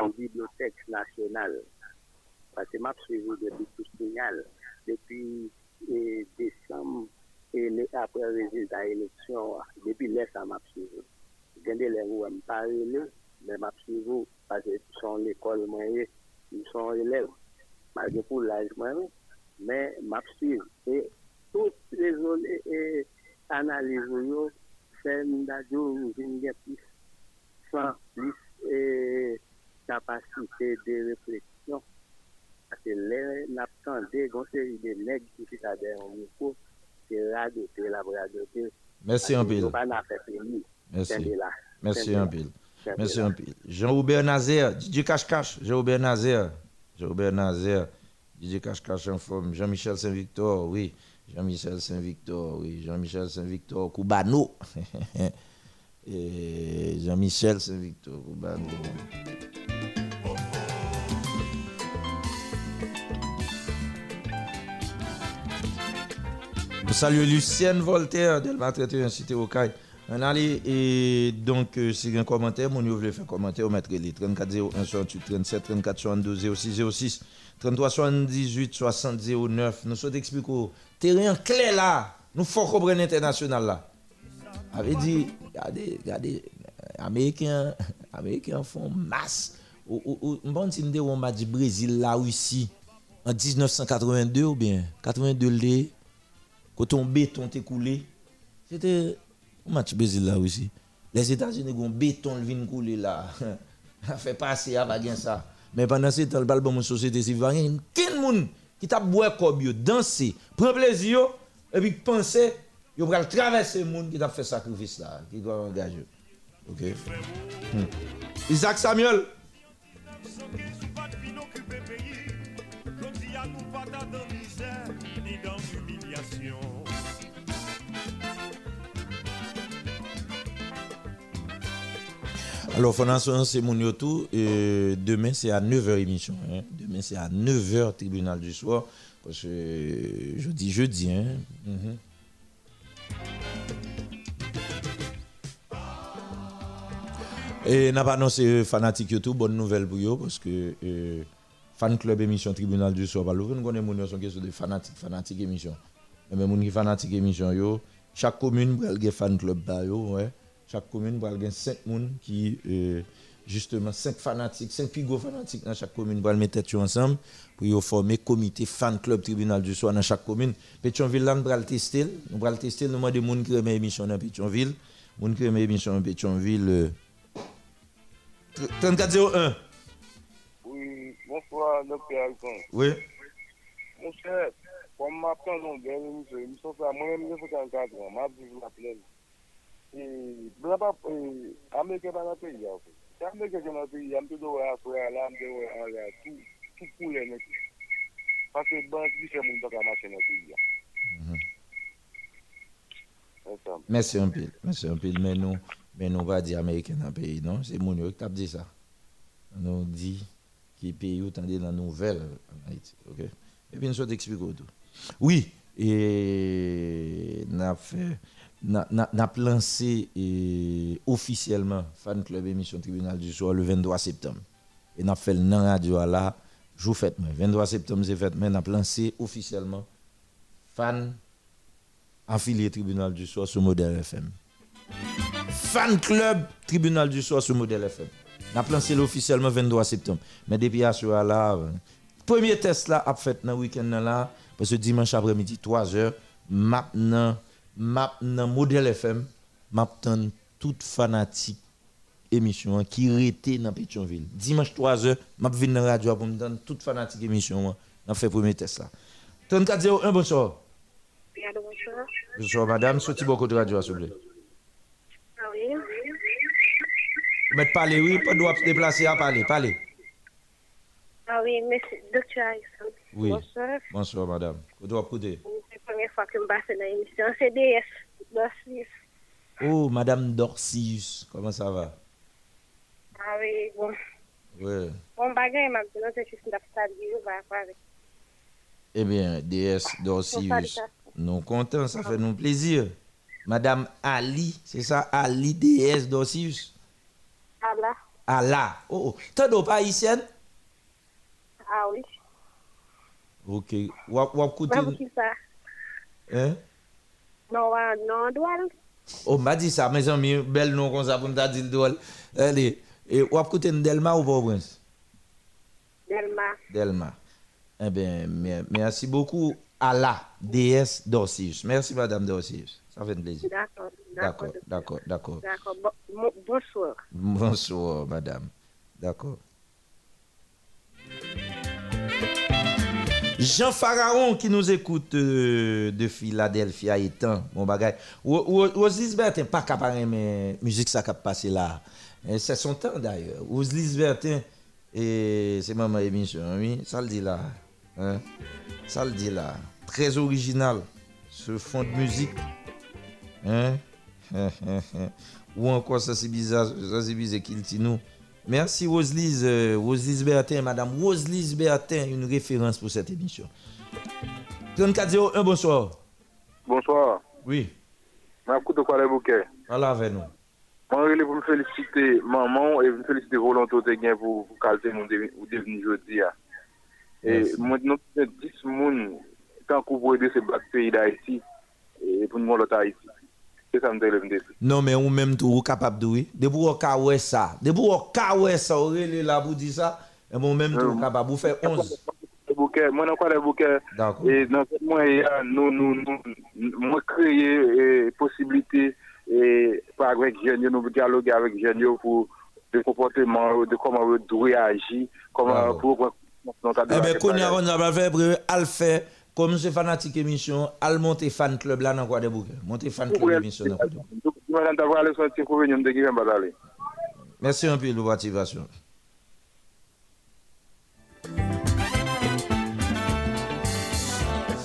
en bibliothèque nationale. Parce que m'a suivi depuis tout signal. Depuis eh, décembre, et après le résultat de l'élection, depuis là, ça m'a suivi. Les roues, je pas relé, mais m'a suivi parce que sont l'école moyenne, ils sont élèves. Malgré pour l'âge moi-même, mais m'a suivi. Et toutes les eh, analyses, c'est une plus sans plus eh, capacité de réflexion. Parce que les n'attendez, quand c'est des nègres qui sont derrière un micro, c'est radoter la radoter. Merci un pile. Merci. Merci là. pile. Merci un pile. Jean-Hubert Nazaire, DJ Cash Cash, Jean-Hubert Nazaire, Jean-Hubert Nazaire, DJ Cash Cash en forme, Jean-Michel Saint-Victor, oui, Jean-Michel Saint-Victor, oui, Jean-Michel Saint-Victor, Koubano. Jean-Michel Saint-Victor. Je salue Lucienne Voltaire, Delma 31, Cité Okaï. On allait, et donc, euh, si un commentaire, mon vous voulez faire commentaire, vous mettrez les 34 01 68 37 34 62 06 06 33 78 60 09. Nous sommes expliquer au terrain clair là, nous faut comprendre international là. Avait dit, regardez, Américains, font masse. Ou, match Brésil là, Russie, en 1982 ou bien 82 les, quand on béton coulé, c'était un match Brésil là aussi. Les États-Unis ont béton le vin coulé là. Ça fait passer à baguer ça. Mais pendant ce temps, le bal bon société civile, il y a qui t'a boire comme danser, prendre plaisir et puis penser yo va traverser le monde qui t'a fait sacrifice là, qui doit engager. OK? Hmm. Isaac Samuel. A. Alors, Fondation, c'est mon yotou. Et demain, c'est à 9h émission. hein. Demain, c'est à 9h tribunal du soir. Parce que jeudi, jeudi. Hein. Mhm. Et n'a pas annoncé fanatique YouTube, bonne nouvelle pour eux, parce que euh, fan club émission tribunal du soir, nous connaissons mon son question de fanatique, fanatique émission. Mais moun qui fanatique émission yo, chaque commune va avoir fan club ba yo, ouais. Chaque commune avoir 5 moun qui euh, justement 5 fanatiques, 5 figures fanatiques dans chaque commune va mettre ensemble pour former comité fan club tribunal du soir dans chaque commune. Pétionville là nous va le tester, nous va le tester nous demande moun qui aime émission dans Pétionville, moun qui aime émission dans Pétionville euh, 3401. Oui, bonsoir, docteur Alphonse. Oui. Mon cher, comme ma prend dans belle émission, émission ça, moi-même, j'ai 54 ans, ma vie, je m'appelle. Et, et, Américain dans le pays, en fait. Si Américain dans le pays, il y a un peu de ouais, après, là, un peu de ouais, en là, tout, pas dire américain dans le pays, non? C'est mon qui t'a dit ça. Nous dit qui pays autant dans la nouvelle en Haïti. OK? Et puis nous sommes expliquer tout. Oui, et n'a fait n'a lancé et, officiellement fan club émission tribunal du soir le 23 septembre. Et n'a fait le radio là jour fête mais 23 septembre c'est fête mais n'a lancé officiellement fan affilié tribunal du soir sur modèle FM. Fan club tribunal du soir sur modèle FM. N'a lancé officiellement 23 septembre. Mais depuis à ce là euh, premier test là a fait dans week-end là parce que dimanche après-midi 3h map nan map nan modèle FM map tan toute fanatique émission qui était dans Pétionville. Dimanche 3h m'a vinn dans radio pour me donner toute fanatique émission n'a fait premier test là. 3401 bonsoir. Oui, allô, bonsoir. Bonsoir madame, sorti beaucoup de radio s'il vous plaît. Ah oui. Mettre parler oui, pas doit se déplacer à parler, parler. Ah oui, merci, docteur Harrison. Oui. Bonsoir. Bonsoir madame. Vous doit écouter. La première fois que je passe dans l'émission. C'est DS. Dorsis. Oh madame Dorcius, comment ça va? Ah oui, bon. Ouais. Bon bagage, m'a non, c'est juste on va parler. Eh bien, DS Dorcius, Bonsoir, nous contents, ça fait nous plaisir. Madame Ali, c'est ça, Ali DS Dorcius. Ah là. Allah. Oh, oh. t'as pas haïtienne? Ah oui. Ok. Wap, wap koute. Pas qui ça? Hein? Non, non, douane. Oh, m'a dit ça, mes amis, bel nom comme ça pour nous dire drôle. Allez, et wap koute Delma ou pas, Prince? Delma. Delma. Eh bien, mer- merci beaucoup. Allah, DS Dorcius. Merci, Madame Dorcius. Ça fait plaisir. D'accord. D'accord, d'accord, d'accord. D'accord. Bon, bon- bonsoir. Bonsoir, madame. D'accord. Jean Pharaon qui nous écoute euh, de Philadelphie étant mon bagage. Oslis Bertin, pas capable mais musique ça a passé là. C'est son temps d'ailleurs. Oslis Bertin, et c'est maman émission, oui, ça le dit là. Hein? Ça le dit là. Très original, ce fond de musique. Hein? Ou encore, ça c'est bizarre, ça c'est bizarre qu'il dit nous. Merci Roselise, euh, Roselise Bertin, Madame Roselise Bertin, une référence pour cette émission. 3401, bonsoir. Bonsoir. Oui, Ma coup de quoi les bouquets? voilà avec nous. Moi, je vous féliciter maman et vous féliciter volonté de gain pour mon devi- ou devenu jeudi. Et nous sommes 10 personnes tant qu'on veut aider ce pays d'Haïti et pour nous l'autre Haïti. C'est ça. Non, mais ou même tout, ou capable de oui. De pour ouais ça. De pour ouais ça, ou relé là pour dire ça. Et bon, même tout, capable. Vous faites 11. Les bouquets, moi, D'accord. Et dans ce moyen, nous, nous, nous, moi, créer eh, possibilité et par avec jeunes, nous dialoguer avec jeunes pour le comportement, de comment doit agir, comment pour Eh bien, qu'on y a, on a fait, bref, al fait, comme c'est fanatique émission, al monter fan club là dans quoi de bouquet. Monter fan club émission dans quoi de bouquet. Madame d'avoir les sorties pour venir de Guillaume Badale. Merci un peu de motivation.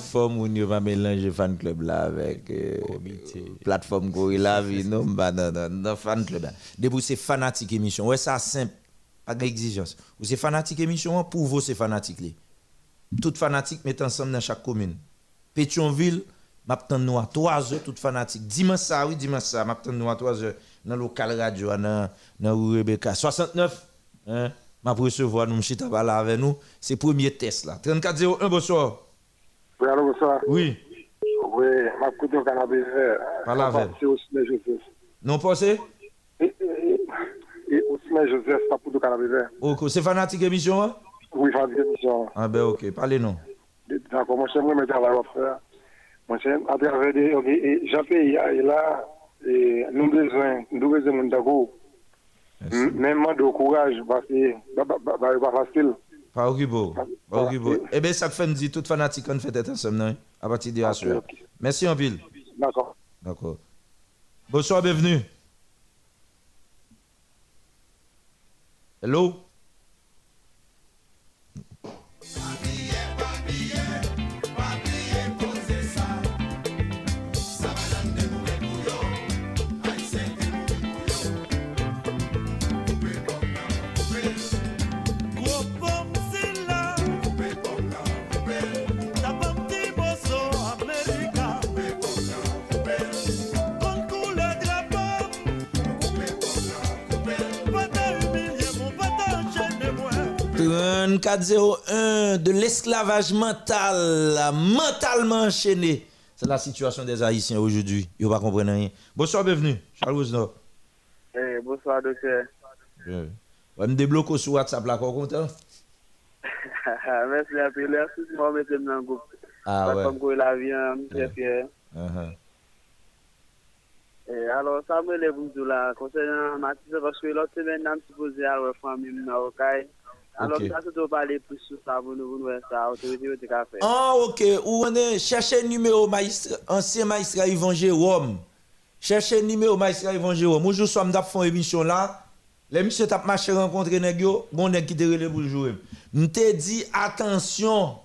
Forme où nous va mélanger fan club là avec euh, plateforme Gorilla vie non bah non non non fan club là. Debout c'est fanatique émission. Ouais ça simple pas d'exigence. Ou c'est fanatique émission pour vous c'est fanatique li. Tout fanatique met ensemble dans chaque commune. Pétionville m'attend nous à 3 heures toute fanatique. Dimanche ça oui dimanche ça m'attend nous à 3 heures dans le local radio dans dans rue Rebecca 69 hein m'a recevoir nous chita là avec nous c'est premier test là 3401 bonsoir. Oui, alors bonsoir. Oui. Oui, ma coup de cannabis vert. C'est aussi mais Joseph. Non pensez Et et aussi mais Joseph, pas pour de cannabis vert. OK, c'est fanatique émission hein? Oui, faire des émissions. Ah ben OK, parlez nous. D'accord, mon cher, moi, je travaille à faire. Mon cher, à travers des. Ok, Jean-Pierre, et là, et nous avons besoin, nous avons besoin d'accord. Même moi, de courage, parce que bah, bah, bah, bah, pas facile. Pas occupé. Pas occupé. Eh bien, ça fait dit toute fanatique on fait être ensemble à partir de soir. Merci en pile. D'accord. D'accord. Bonsoir, bienvenue. Hello? 3401 de l'esclavage mental, mentalement enchaîné. C'est la situation des Haïtiens aujourd'hui. Ils ne pas comprendre rien. Bonsoir, bienvenue. Charles Rousno. Eh, bonsoir, docteur. Je vais me débloquer sur WhatsApp là, quoi, content? Merci à peu Merci de m'avoir mis dans le groupe. Ah ouais. Comme quoi la vie, hein, je suis fier. Alors, ça me lève là, concernant Matisse, parce que l'autre semaine, je me suis posé à la famille, cas. Alors, Ok. ça, c'est de parler plus sur ça, vous nous, ça, autorité, vous, faire. Ah, ok. Ou on est? Chercher numéro maïstra, ancien magistrat Yvan Jérôme. Chercher numéro magistrat Yvan Jérôme. Je suis en font émission là. Les messieurs tap marché rencontrer nèg yo, bon nèg qui te pour jouer. M'te dit attention.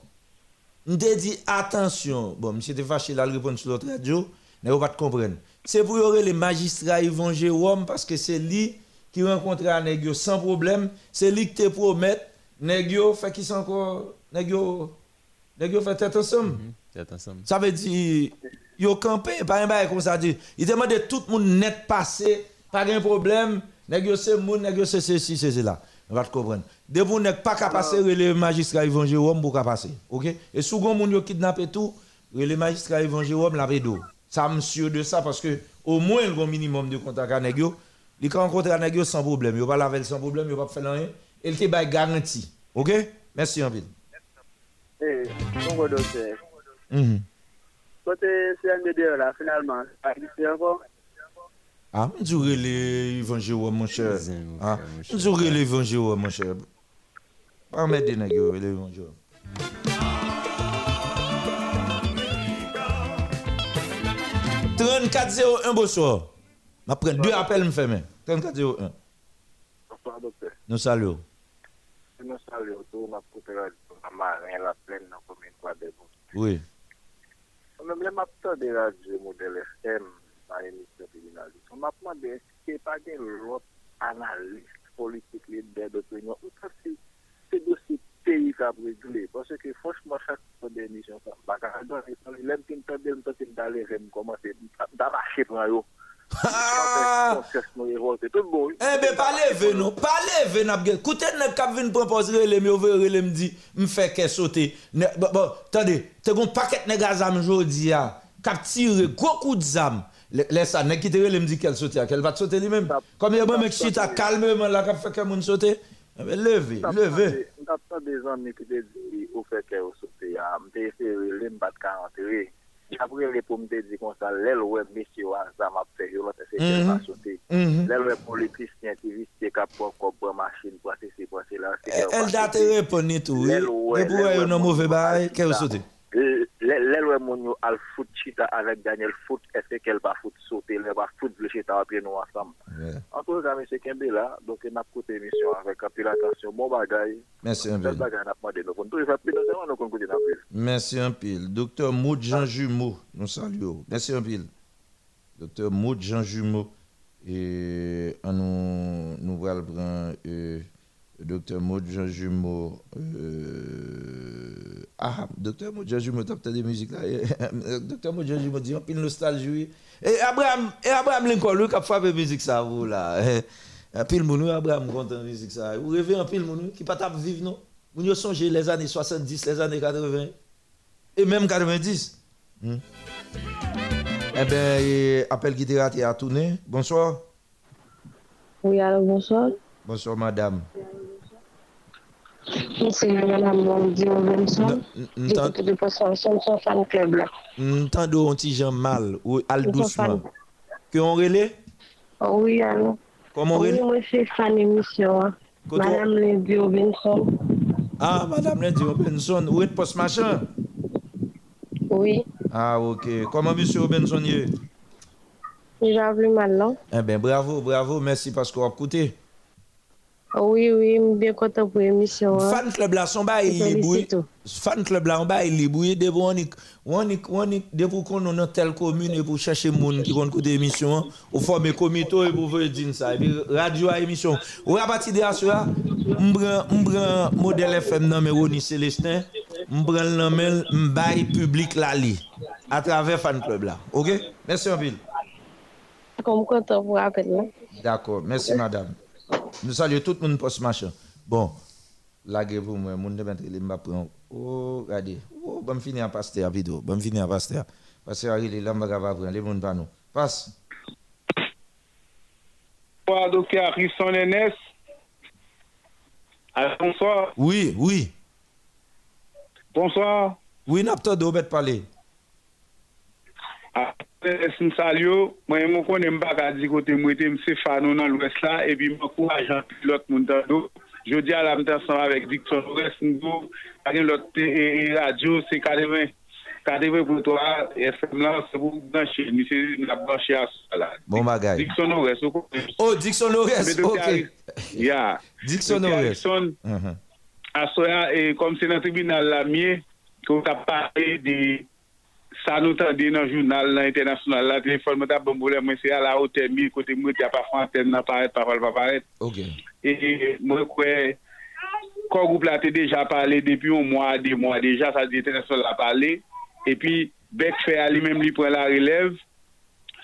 M'te dit attention. Bon, monsieur te fâché là le répondre sur l'autre radio, nèg pas te comprendre. C'est pour y les magistrats Yvan Jérôme parce que c'est lui qui rencontre nèg yo sans problème, c'est lui qui te promet nèg yo fait qui sont encore yo fait tête ensemble. C'est ensemble. Ça veut dire, yo campé, pas un bail comme ça dit. Il demande tout le monde net passé, pas de problème, négocier moun, négocier ceci, ceci là. On va te comprendre. De vous n'êtes pas capable de passer, les magistrats Yvan Jérôme pour passer. OK? Et souvent, moun yo kidnappé tout, les magistrats Yvan Jérôme la pédo. Ça me sûr de ça parce que au moins, il y a un minimum de contact avec nèg yo. Il rencontre avec nèg yo sans problème. Il va laver sans problème, il va pas faire rien. Et il te bail garantie. OK? Merci en ville. Eh, bon, docteur. Mhm. Côté CNBD, là, finalement, existe encore? Ah, je dirais les évangiles, mon cher. Ah, je dirais les évangiles, mon cher. Pas mettre des nègres, les évangiles. « 3401, bonsoir. Je prends deux appels, me fait 3401. Bonsoir, docteur. Nous saluons. Je me salue autour de ma coopérative, ma la plaine, la commune de Guadeloupe. Oui. Même les maps de radio modèle FM, dans l'émission tribunaliste, on m'a demandé est-ce qu'il n'y a pas d'autres analystes politiques, leaders d'opinion, ou ça c'est c'est dossier pays qui a réglé. Parce que franchement, chaque fois d'émission, ça m'a donné, l'aime qui me tente me d'aller, je me commence à marcher pour eux. Ebe, pale ve nou, pale ve nou apge. Koute nek kap vin propos relem yo ve relem di, m fe ke sote. Bon, tande, te kon paket nega zam jodi ya, kap tire, gwo kout zam. Lè sa, nek ki te relem di kel sote ya, kel vat sote li men. Kom yon mwen mek chita kalme men la kap fe ke moun sote. Ebe, leve, leve. Mwen kap sa de zan nek ki te di ou fe ke ou sote ya, m te fe relem bat ka anterye. apre le pou mde di konsa lèl wè mesi wè anzama pfe yo lote se jel ma sote lèl wè politis scientivist se kap pou kopre machin pou ase se pou ase la el date repon ni tou lèl wè e pou wè yo nan mouve bay ke yo sote? Ouais, mon yo, al foot chita avec Daniel Foot, est-ce qu'elle va foot sauter, elle va foot le chita nous ensemble? En tout cas, M. Kembe là, donc il n'a pas écouté l'émission avec un peu d'attention. Bon bagage. Merci un Tel peu. bagage n'a pas demandé. Donc, on peut faire plus de temps, donc on continue à faire. Merci un pile. Docteur Maud Jean Jumeau, nous saluons. Merci un pile. Docteur Maud Jean Jumeau. Euh, docteur Jean Jumeau. Euh, ah, docteur Jean Jumeau, t'as des musiques là. docteur Jean Jumeau dit un pile nostalgie. Et Abraham, et Abraham Lincoln, lui qui a musique ça, vous là. Un pile moun, Abraham content musique ça. Vous rêvez un pile moun qui pas tap vivre non? Vous avez songé les années 70, les années 80 et même 90. Hmm? Eh bien, eh, appel qui était raté à tourner. Bonsoir. Oui, alors bonsoir. Bonsoir, madame. M'tendo un petit Jean mal ou al doucement. Que on? Oh, oui. Comment on Oui, relais? moi, c'est fan émission. hein. Madame Lady Robinson. Ah, madame Lady Robinson, où est poste machin? Oui, Ah, ok. Comment monsieur Robinson y est? j'ai mal là. Eh bien, bravo, bravo, merci parce qu'on a écouté. Oh, oui, oui, je suis bien content pour l'émission. hein. Fan club là, son il est bouillé. Fan club là, on bail, il est bouillé. Dès qu'on est, on est, on est, dès qu'on est dans telle commune et pour chercher moun qui vont écouter l'émission, on forme comité et pour faire dire ça. Et puis, radio à émission. Ou à partir de ça, on prend, on modèle FM mes Ronnie Célestin, on prend le nom, on bail public li, à travers fan club là. Ok? Merci en ville. Comme content pour rappel là. D'accord, merci madame. Nous saluons tout le monde post machin. Bon, Lage pou mwen, moun de bentre li mba pran. Oh, gade. Oh, ban fini an pasteur vidéo. Ban fini an pasteur. Pasteur Arile, là mba gava pran, li moun pa nou. Pas. Bonsoir, docteur Harrison Enes. Bonsoir. Oui, oui. Bonsoir. Oui, n'a pas de parler. Ah, Sin salyo, mwen mwen konen mba ka di kote mwete mse fano nan lwes la, epi mwen kou ajan pilot moun tan do. Jodi ala mta san avèk Dikson Lwes, mwen do, agen lot te e, e radyo, se kadeven, kadeven pou to a, FM la, se pou blanche, mwen se la blanche a sou la. Bon bagay. Dikson Lwes, ou konen. Oh, Dikson Lwes, ok. Ya. Dikson Lwes. Dikson, asoya, e kom se nan tribunal la miye, kou ka pare de... Sa nou tan di nan jounal nan internasyonal la, telefon mwen ta bomboule mwen se a la ote mi, kote mwen ti a pa fanten nan paret, pa pal pa paret. Ok. E mwen kwe, kon goup la te deja pale depi ou mwa, de mwa deja, sa di internasyonal la pale. E pi, bek fe a li menm li pren la relèv,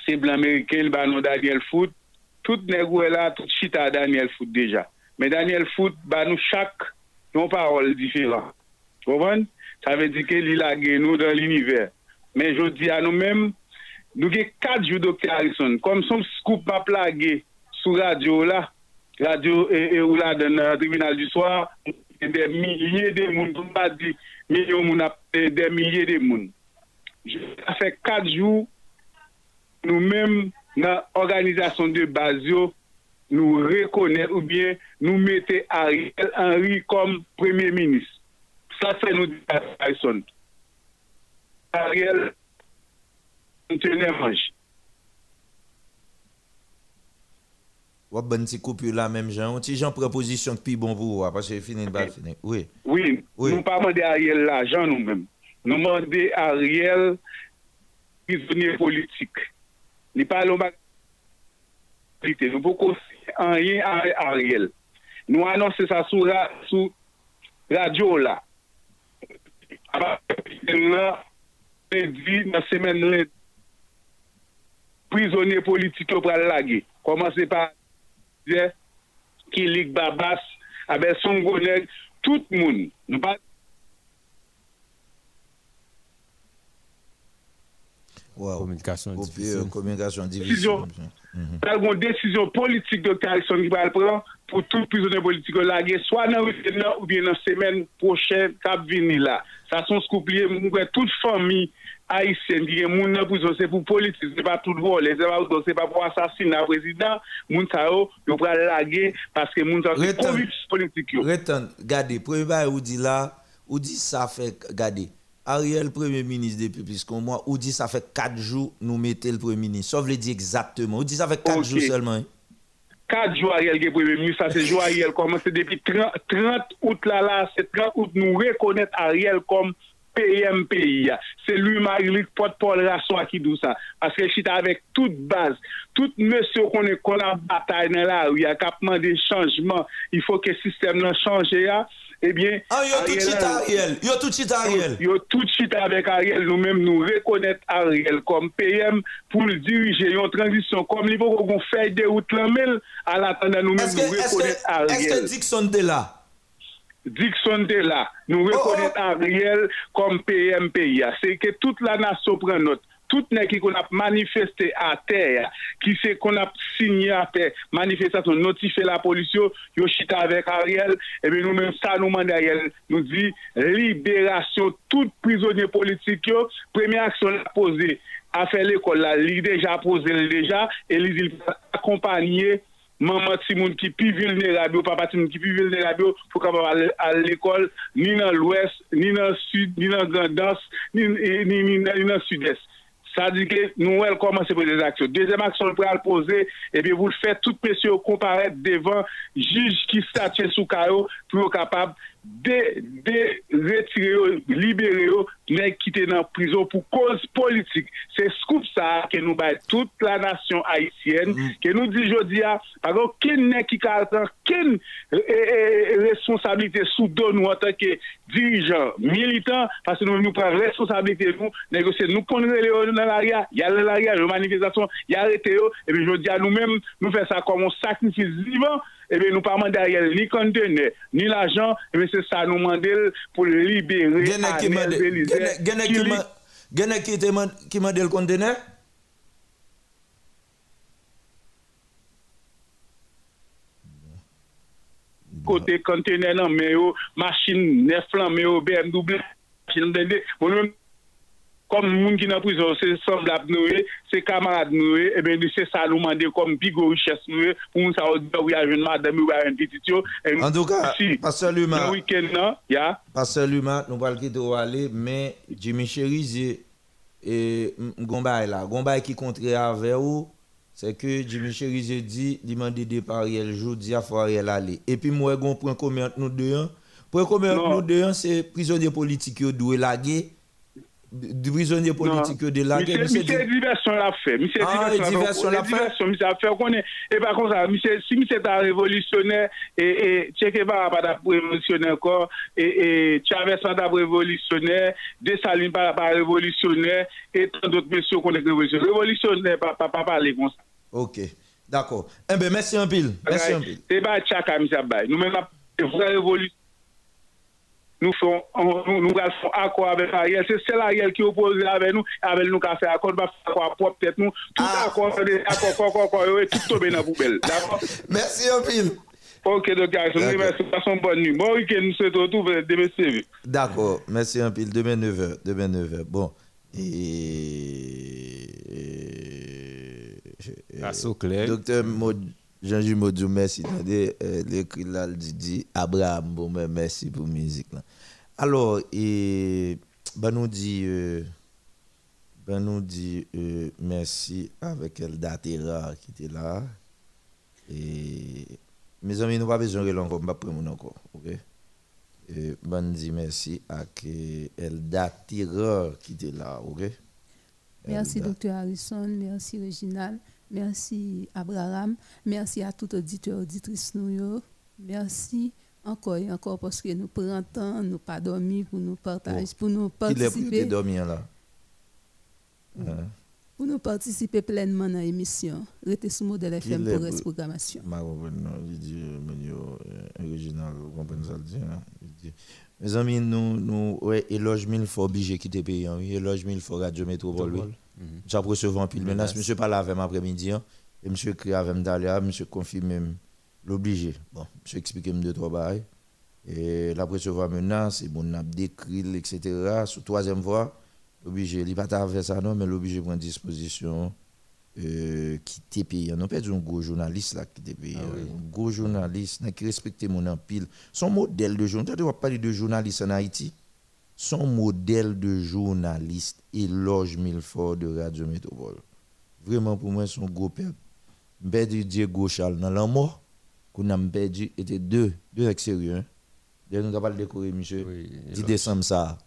se blan Ameriken, li ban nou Daniel Foot, tout e la, tout chita Daniel Foot deja. Men Daniel Foot, ban nou chak, nou parol diferan. Kouvan? Sa ve di ke li lage nou dan l'univers. Men jodi a nou men, nou gen 4 jou Dr. Harrison. Kom son scoop pa plage sou radio la, radio e, e ou la den uh, tribunal du soir, de milye de moun, pou mba di milyon moun ap, de milye de moun. A fe 4 jou, nou men nan organizasyon de Bazio, nou rekonet ou bien nou mette Ariel Henry kom premier ministre. Sa se nou di Dr. Harrison. Ariel Ntene manj. Wap ban ti koupi la menm jan, ou ti jan preposisyon ki pi bon vou wap, ase finin bal finin. Oui. Oui, nou pa mande Ariel la jan nou menm. Nou mande Ariel prizonier politik. Ni pa loma nou pou konsi an yin Ariel. Nou anonse sa sou radio la. Aba, nan di nan semen lè prisonye politik yo pral lage. Komanse pa diye, ki lik babas, abe ah son gonek, tout moun. Nou pa... Wow. Komunikasyon difisyon. Komunikasyon difisyon. Pral goun desisyon politik de Karison ki pral pran pou tout prisonye politik yo lage, swa nan witen nan ou bien nan semen prochen kap vini la. Sa son skoupliye moun kwen tout fami Aïsien ki gen moun nan pou zonse pou politik, se pa tout vole, se pa ou zonse pa pou asasine nan prezident, moun sa yo, yo pral lage, paske moun sa yo konvip politik yo. Retan, gade, premi ba ou di la, ou di sa fe, gade, Ariel premier ministre depi pis kon mwa, ou di sa fe 4 jou nou mette l premier ministre, sa vle di exactement, ou di sa fe 4 jou selman. 4 jou Ariel gen premier ministre, sa se jou Ariel. Koman se depi 30 out la la, se 30 out nou rekonet Ariel kom PMPI, se lui Marie-Luc Potpol Rassoa ki dou sa, aske chita avek tout baz, tout monsyo konen kon a batay nan la, ou ya kapman de chanjman, il fò ke sistem nan chanje ya, ebyen... Ah, yo tout chita Ariel, yo tout chita Ariel. Yo tout chita avek Ariel, nou menm nou rekonet Ariel kom PM pou l dirije yon transisyon, kom li pou kon fèy de out lanmel, al atanda nou menm nou rekonet Ariel. Dixon? Dixon de la, nou rekonet Ariel kom PMPI. Se ke tout la naso pren not, tout ne ki kon ap manifeste a ter, ki se kon ap sinye a ter, manifestasyon, notife la polisyon, yo chita avek Ariel, ebe nou men sa nou mande Ariel, nou di liberasyon tout prizonye politik yo, premi aksyon la pose, a fe l'ekol la, li deja pose li deja, e li zil akompanye maman ti moun ki pi vulnerabyo, papa ti moun ki pi vulnerabyo, pou kapap al l'ekol, ni nan l'ouest, ni nan sud, ni nan gandans, ni nan sud-est. Sa di ke nou el koman se pou des aksyon. Dezem aksyon pou al pose, epi pou l'fè tout pesyo komparet devan jij ki statye sou karo, pou yo kapap de retire yo, libere yo, nek kite nan prizon pou koz politik. Se skoup sa, ke nou bay tout la nasyon Haitienne, ke nou di jodi ya, agon ken nek ki kartan, ken responsabilite sou don nou anta ke dirijan militant, pase nou nou pran responsabilite nou, negose nou konre le yo nan l'aria, ya l'aria, yo manifestasyon, ya rete yo, epi jodi ya nou men, nou fè sa komon sakrifis vivan, Eh ebe nou pa mande a yel ni kontene, ni l'ajan, ebe se sa nou mandel pou libere Anel Belize. Genè ki te mande l kontene? Kote kontene nan me yo, masin nef lan me yo, BMW, masin nan dende, moun mèm, comme moun qui nan prison, c'est semblable nou e, c'est camarade nou e, eh ben c'est ça nous comme bigo richesse pour jeune madame ou un petit. Et En tout cas, Luma, dans week-end ya, Pasteur Luma, nous allons quitter où aller, mais Jimmy Cherizier et là, qui contraire avec vous, c'est que Jimmy Cherizier dit, demande départ Ariel jeudi à faut Ariel aller. Et puis moi, commun entre nous deux. hein. Entre Non. nous deux, hein, c'est prisonnier politique qui doit laguer. Du prisonnier politique qui doit laguer. Monsieur, diversion l'a fait. Monsieur Ah, diversion, l'a fait. Monsieur a fait. Et par contre, si monsieur est un révolutionnaire, et, Che Guevara pas révolutionnaire encore, et, Chavez pas d'ap révolutionnaire, Dessalines pas pas révolutionnaire, et tant d'autres messieurs qu'on est révolutionnaire. Révolutionnaire, pas, pas, pas parler comme ça. Ok, d'accord. Eh bien, merci un pile. Merci un pile. C'est pas Tchaka, monsieur Abay. Nous-mêmes, la vraie révolution. Nous faisons, on- nous, nous faisons accord avec Ariel. C'est celle Ariel qui oppose avec nous, avec nous qui a fait accord, pas faire accord propre tête nous. Tout accord, accords, accords, accords, accords, et tout tombé dans la poubelle. D'accord? Merci un pile. Ok, donc, remercions. Passons bonne nuit. Bon week-end, nous souhaitons tout, demain, c'est D'accord, merci un pile. Demain 9h. Demain 9h. Bon. Et. À Soclès. Docteur Maud- Jean-Jules Modou, merci. Attendez, l'écrit là, il dit Abraham, bon, merci pour la musique. Là. Alors, et. Ben nous dit. euh, ben nous dit euh, merci avec Elda Terra qui était là. Et. Mes amis, nous pas besoin de vais pas prendre encore. ok? Et ben dit merci à Elda Terra qui était là. ok? Merci, Elda. Dr. Harrison. Merci, Réginal. Merci, Abraham. Merci à tout auditeur, auditrice nous. Merci encore et encore parce que nous prenons temps, nous pas dormir pour nous partager, pour nous participer, dormir là? Hein? pour nous participer pleinement dans l'émission. Restez sur modèle FM pour reste programmation. Vous comprenez ça, le? Il dit, Mes amis, nous, nous, ouais, éloge mille fois obligé quitter pays, hein, oui, éloge mille fois Radio Métropole, oui. Mhm. J'ai recevoir un pile menace, Menace. monsieur parle avec moi après-midi, hein, et monsieur écrit avec moi d'aller, monsieur confirme même l'obligé. Bon, monsieur explique deux, trois bails, et la recevoir menace, et bon, on a décrit, etc. Sous troisième fois, l'obligé, il pas faire ça, non, mais l'obligé prend disposition euh, quitter pays. On a perdu un gros journaliste là qui était pays. Un gros journaliste qui respectait mon en pile. Son modèle de journaliste, tu vas parler de journaliste en Haïti. Son modèle de journaliste éloge mille fois de Radio Métropole. Vraiment pour moi, son gros père. Perdu Diego Charles dans la mort, qu'on a perdu, était deux, deux ex sérieux. Hein. Nous avons pas le décorer, monsieur. 10 décembre, ça.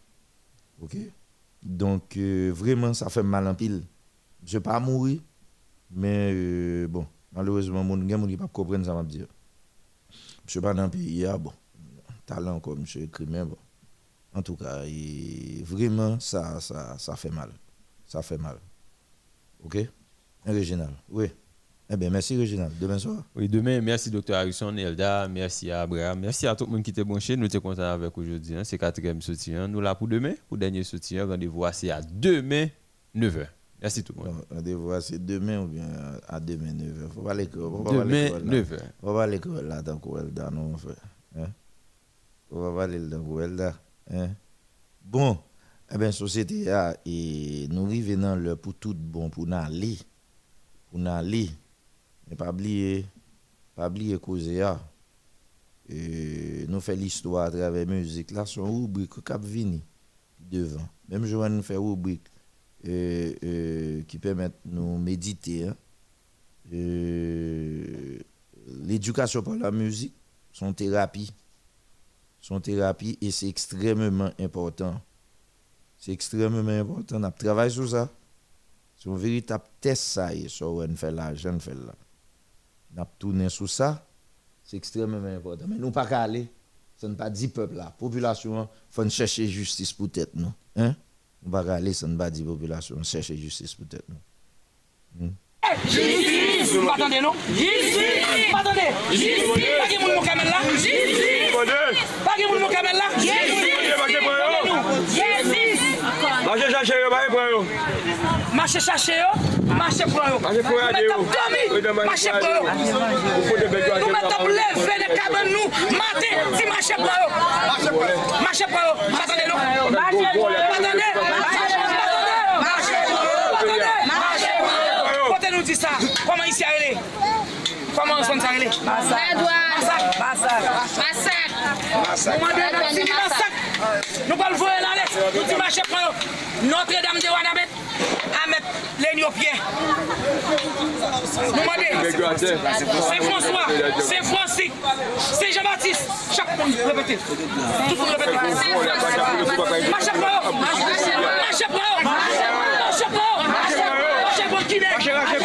OK? Donc, euh, vraiment, ça fait mal en pile. Je ne pas mourir, mais euh, bon, malheureusement, mon gens qui ne pas comprendre ça, m'a dire. Je suis pas ah, bon, talent comme monsieur écrit, mais bon. En tout cas, vraiment, ça, fait mal. Ça fait mal. OK? Régional, oui. Eh bien, merci, Régional. Demain soir. Oui, demain, merci Dr. Harrison, Elda, merci à Abraham, merci à tout le monde qui était branché. Nous sommes contents avec aujourd'hui. hein. C'est quatrième soutien. Nous là pour demain, pour dernier soutien. Rendez-vous à demain, 9h. Merci tout le monde. Rendez-vous, c'est demain ou bien à demain 9h. Faut pas aller Demain, 9h. Faut pas aller là dans Kouelda, non, frère. Hein? Faut pas aller dans Kouelda. Hein? Bon, eh bien, société, a, et nous revenons là pour tout bon, pour nous aller. Pour nous aller. Mais pas oublier, pas oublier causer. ah. Et nous faisons l'histoire à travers la musique. Là, son rubrique cap vini devant. Même je nous faire rubrique qui permettent de nous méditer. hein. L'éducation par la musique, son thérapie. Son thérapie et c'est extrêmement important. C'est extrêmement important. On travaille sur ça. C'est un véritable test ça ça on fait là, je fait là. On tourné sur ça. C'est extrêmement important. Mais nous pas qu'à aller. Ça ne pas dit peuple là. Population, faut chercher justice pour tête nous. Hein? On va aller, ça ne pas dit population, chercher justice pour tête nous. Hmm? Justice Vous m'attendez, non Vous m'attendez Pas de moun mon camel là Pas de moun mon camel là Marche chercher yo, baye pour yo. Marche chercher yo, Mache chache yo, mache pran yo. Nou metap domi, mache pran yo. Nou metap leve de kaben nou, mate, si mache pran yo. Mache pran yo, patande nou. Mache pran yo, patande, patande, patande, patande. Kote nou di sa, koman isi a ele? Koman son sa ele? Masak. Masak. Masak. Nou pal vwe la le, nou ti mache pran yo. Notre dam de wana bet. Pied. Nous demandons. C'est François, c'est Francis, c'est Jean-Baptiste. Chaque monde répétez. Tout le monde répétez. Marchez pour eux. Marchez eux. Marchez pour eux. Marchez pour qui n'est N'est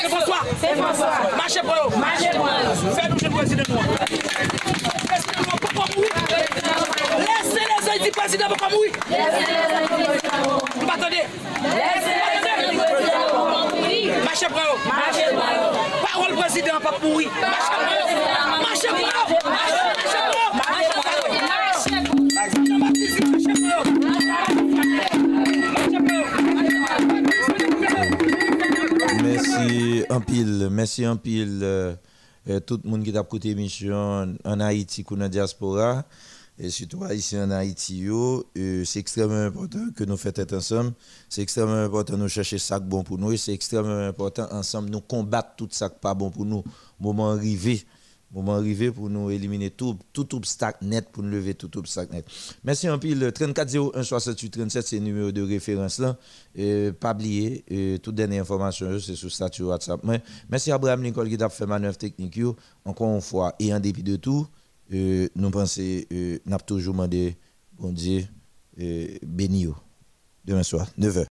C'est François. C'est François. Marchez pour eux. Marchez pour eux. Faites-nous le président nous. Président nous, mourir Laissez les Haïti président pourquoi mourir Vous m'attendez Marchez pour eux. Marchez pour eux. Parole président, pas pourri. Marchez pour eux. Marchez pour eux. Marchez pour eux. Marchez pour eux. Merci en pile, merci en pile euh, tout le monde qui a écouté l'émission en Haïti ou la diaspora et surtout ici en Haïti c'est extrêmement important que nous fassions ensemble, c'est extrêmement important de nous chercher ça qui bon pour nous et c'est extrêmement important ensemble nous combattre tout ça qui pas bon pour nous. Moment arrivé, moment arrivé pour nous éliminer tout, tout obstacle net, pour nous lever tout obstacle net. Merci en pile. 34 01 68 37, c'est le numéro de référence là. Et pas oublier, euh, toute dernière information, c'est sur statut WhatsApp. Mais, merci Abraham Lincoln qui a fait manœuvre technique. Encore une fois, et en dépit de tout, euh, nous pensons, euh, nous avons toujours demandé, bon Dieu, euh, béni. Demain soir, 9h.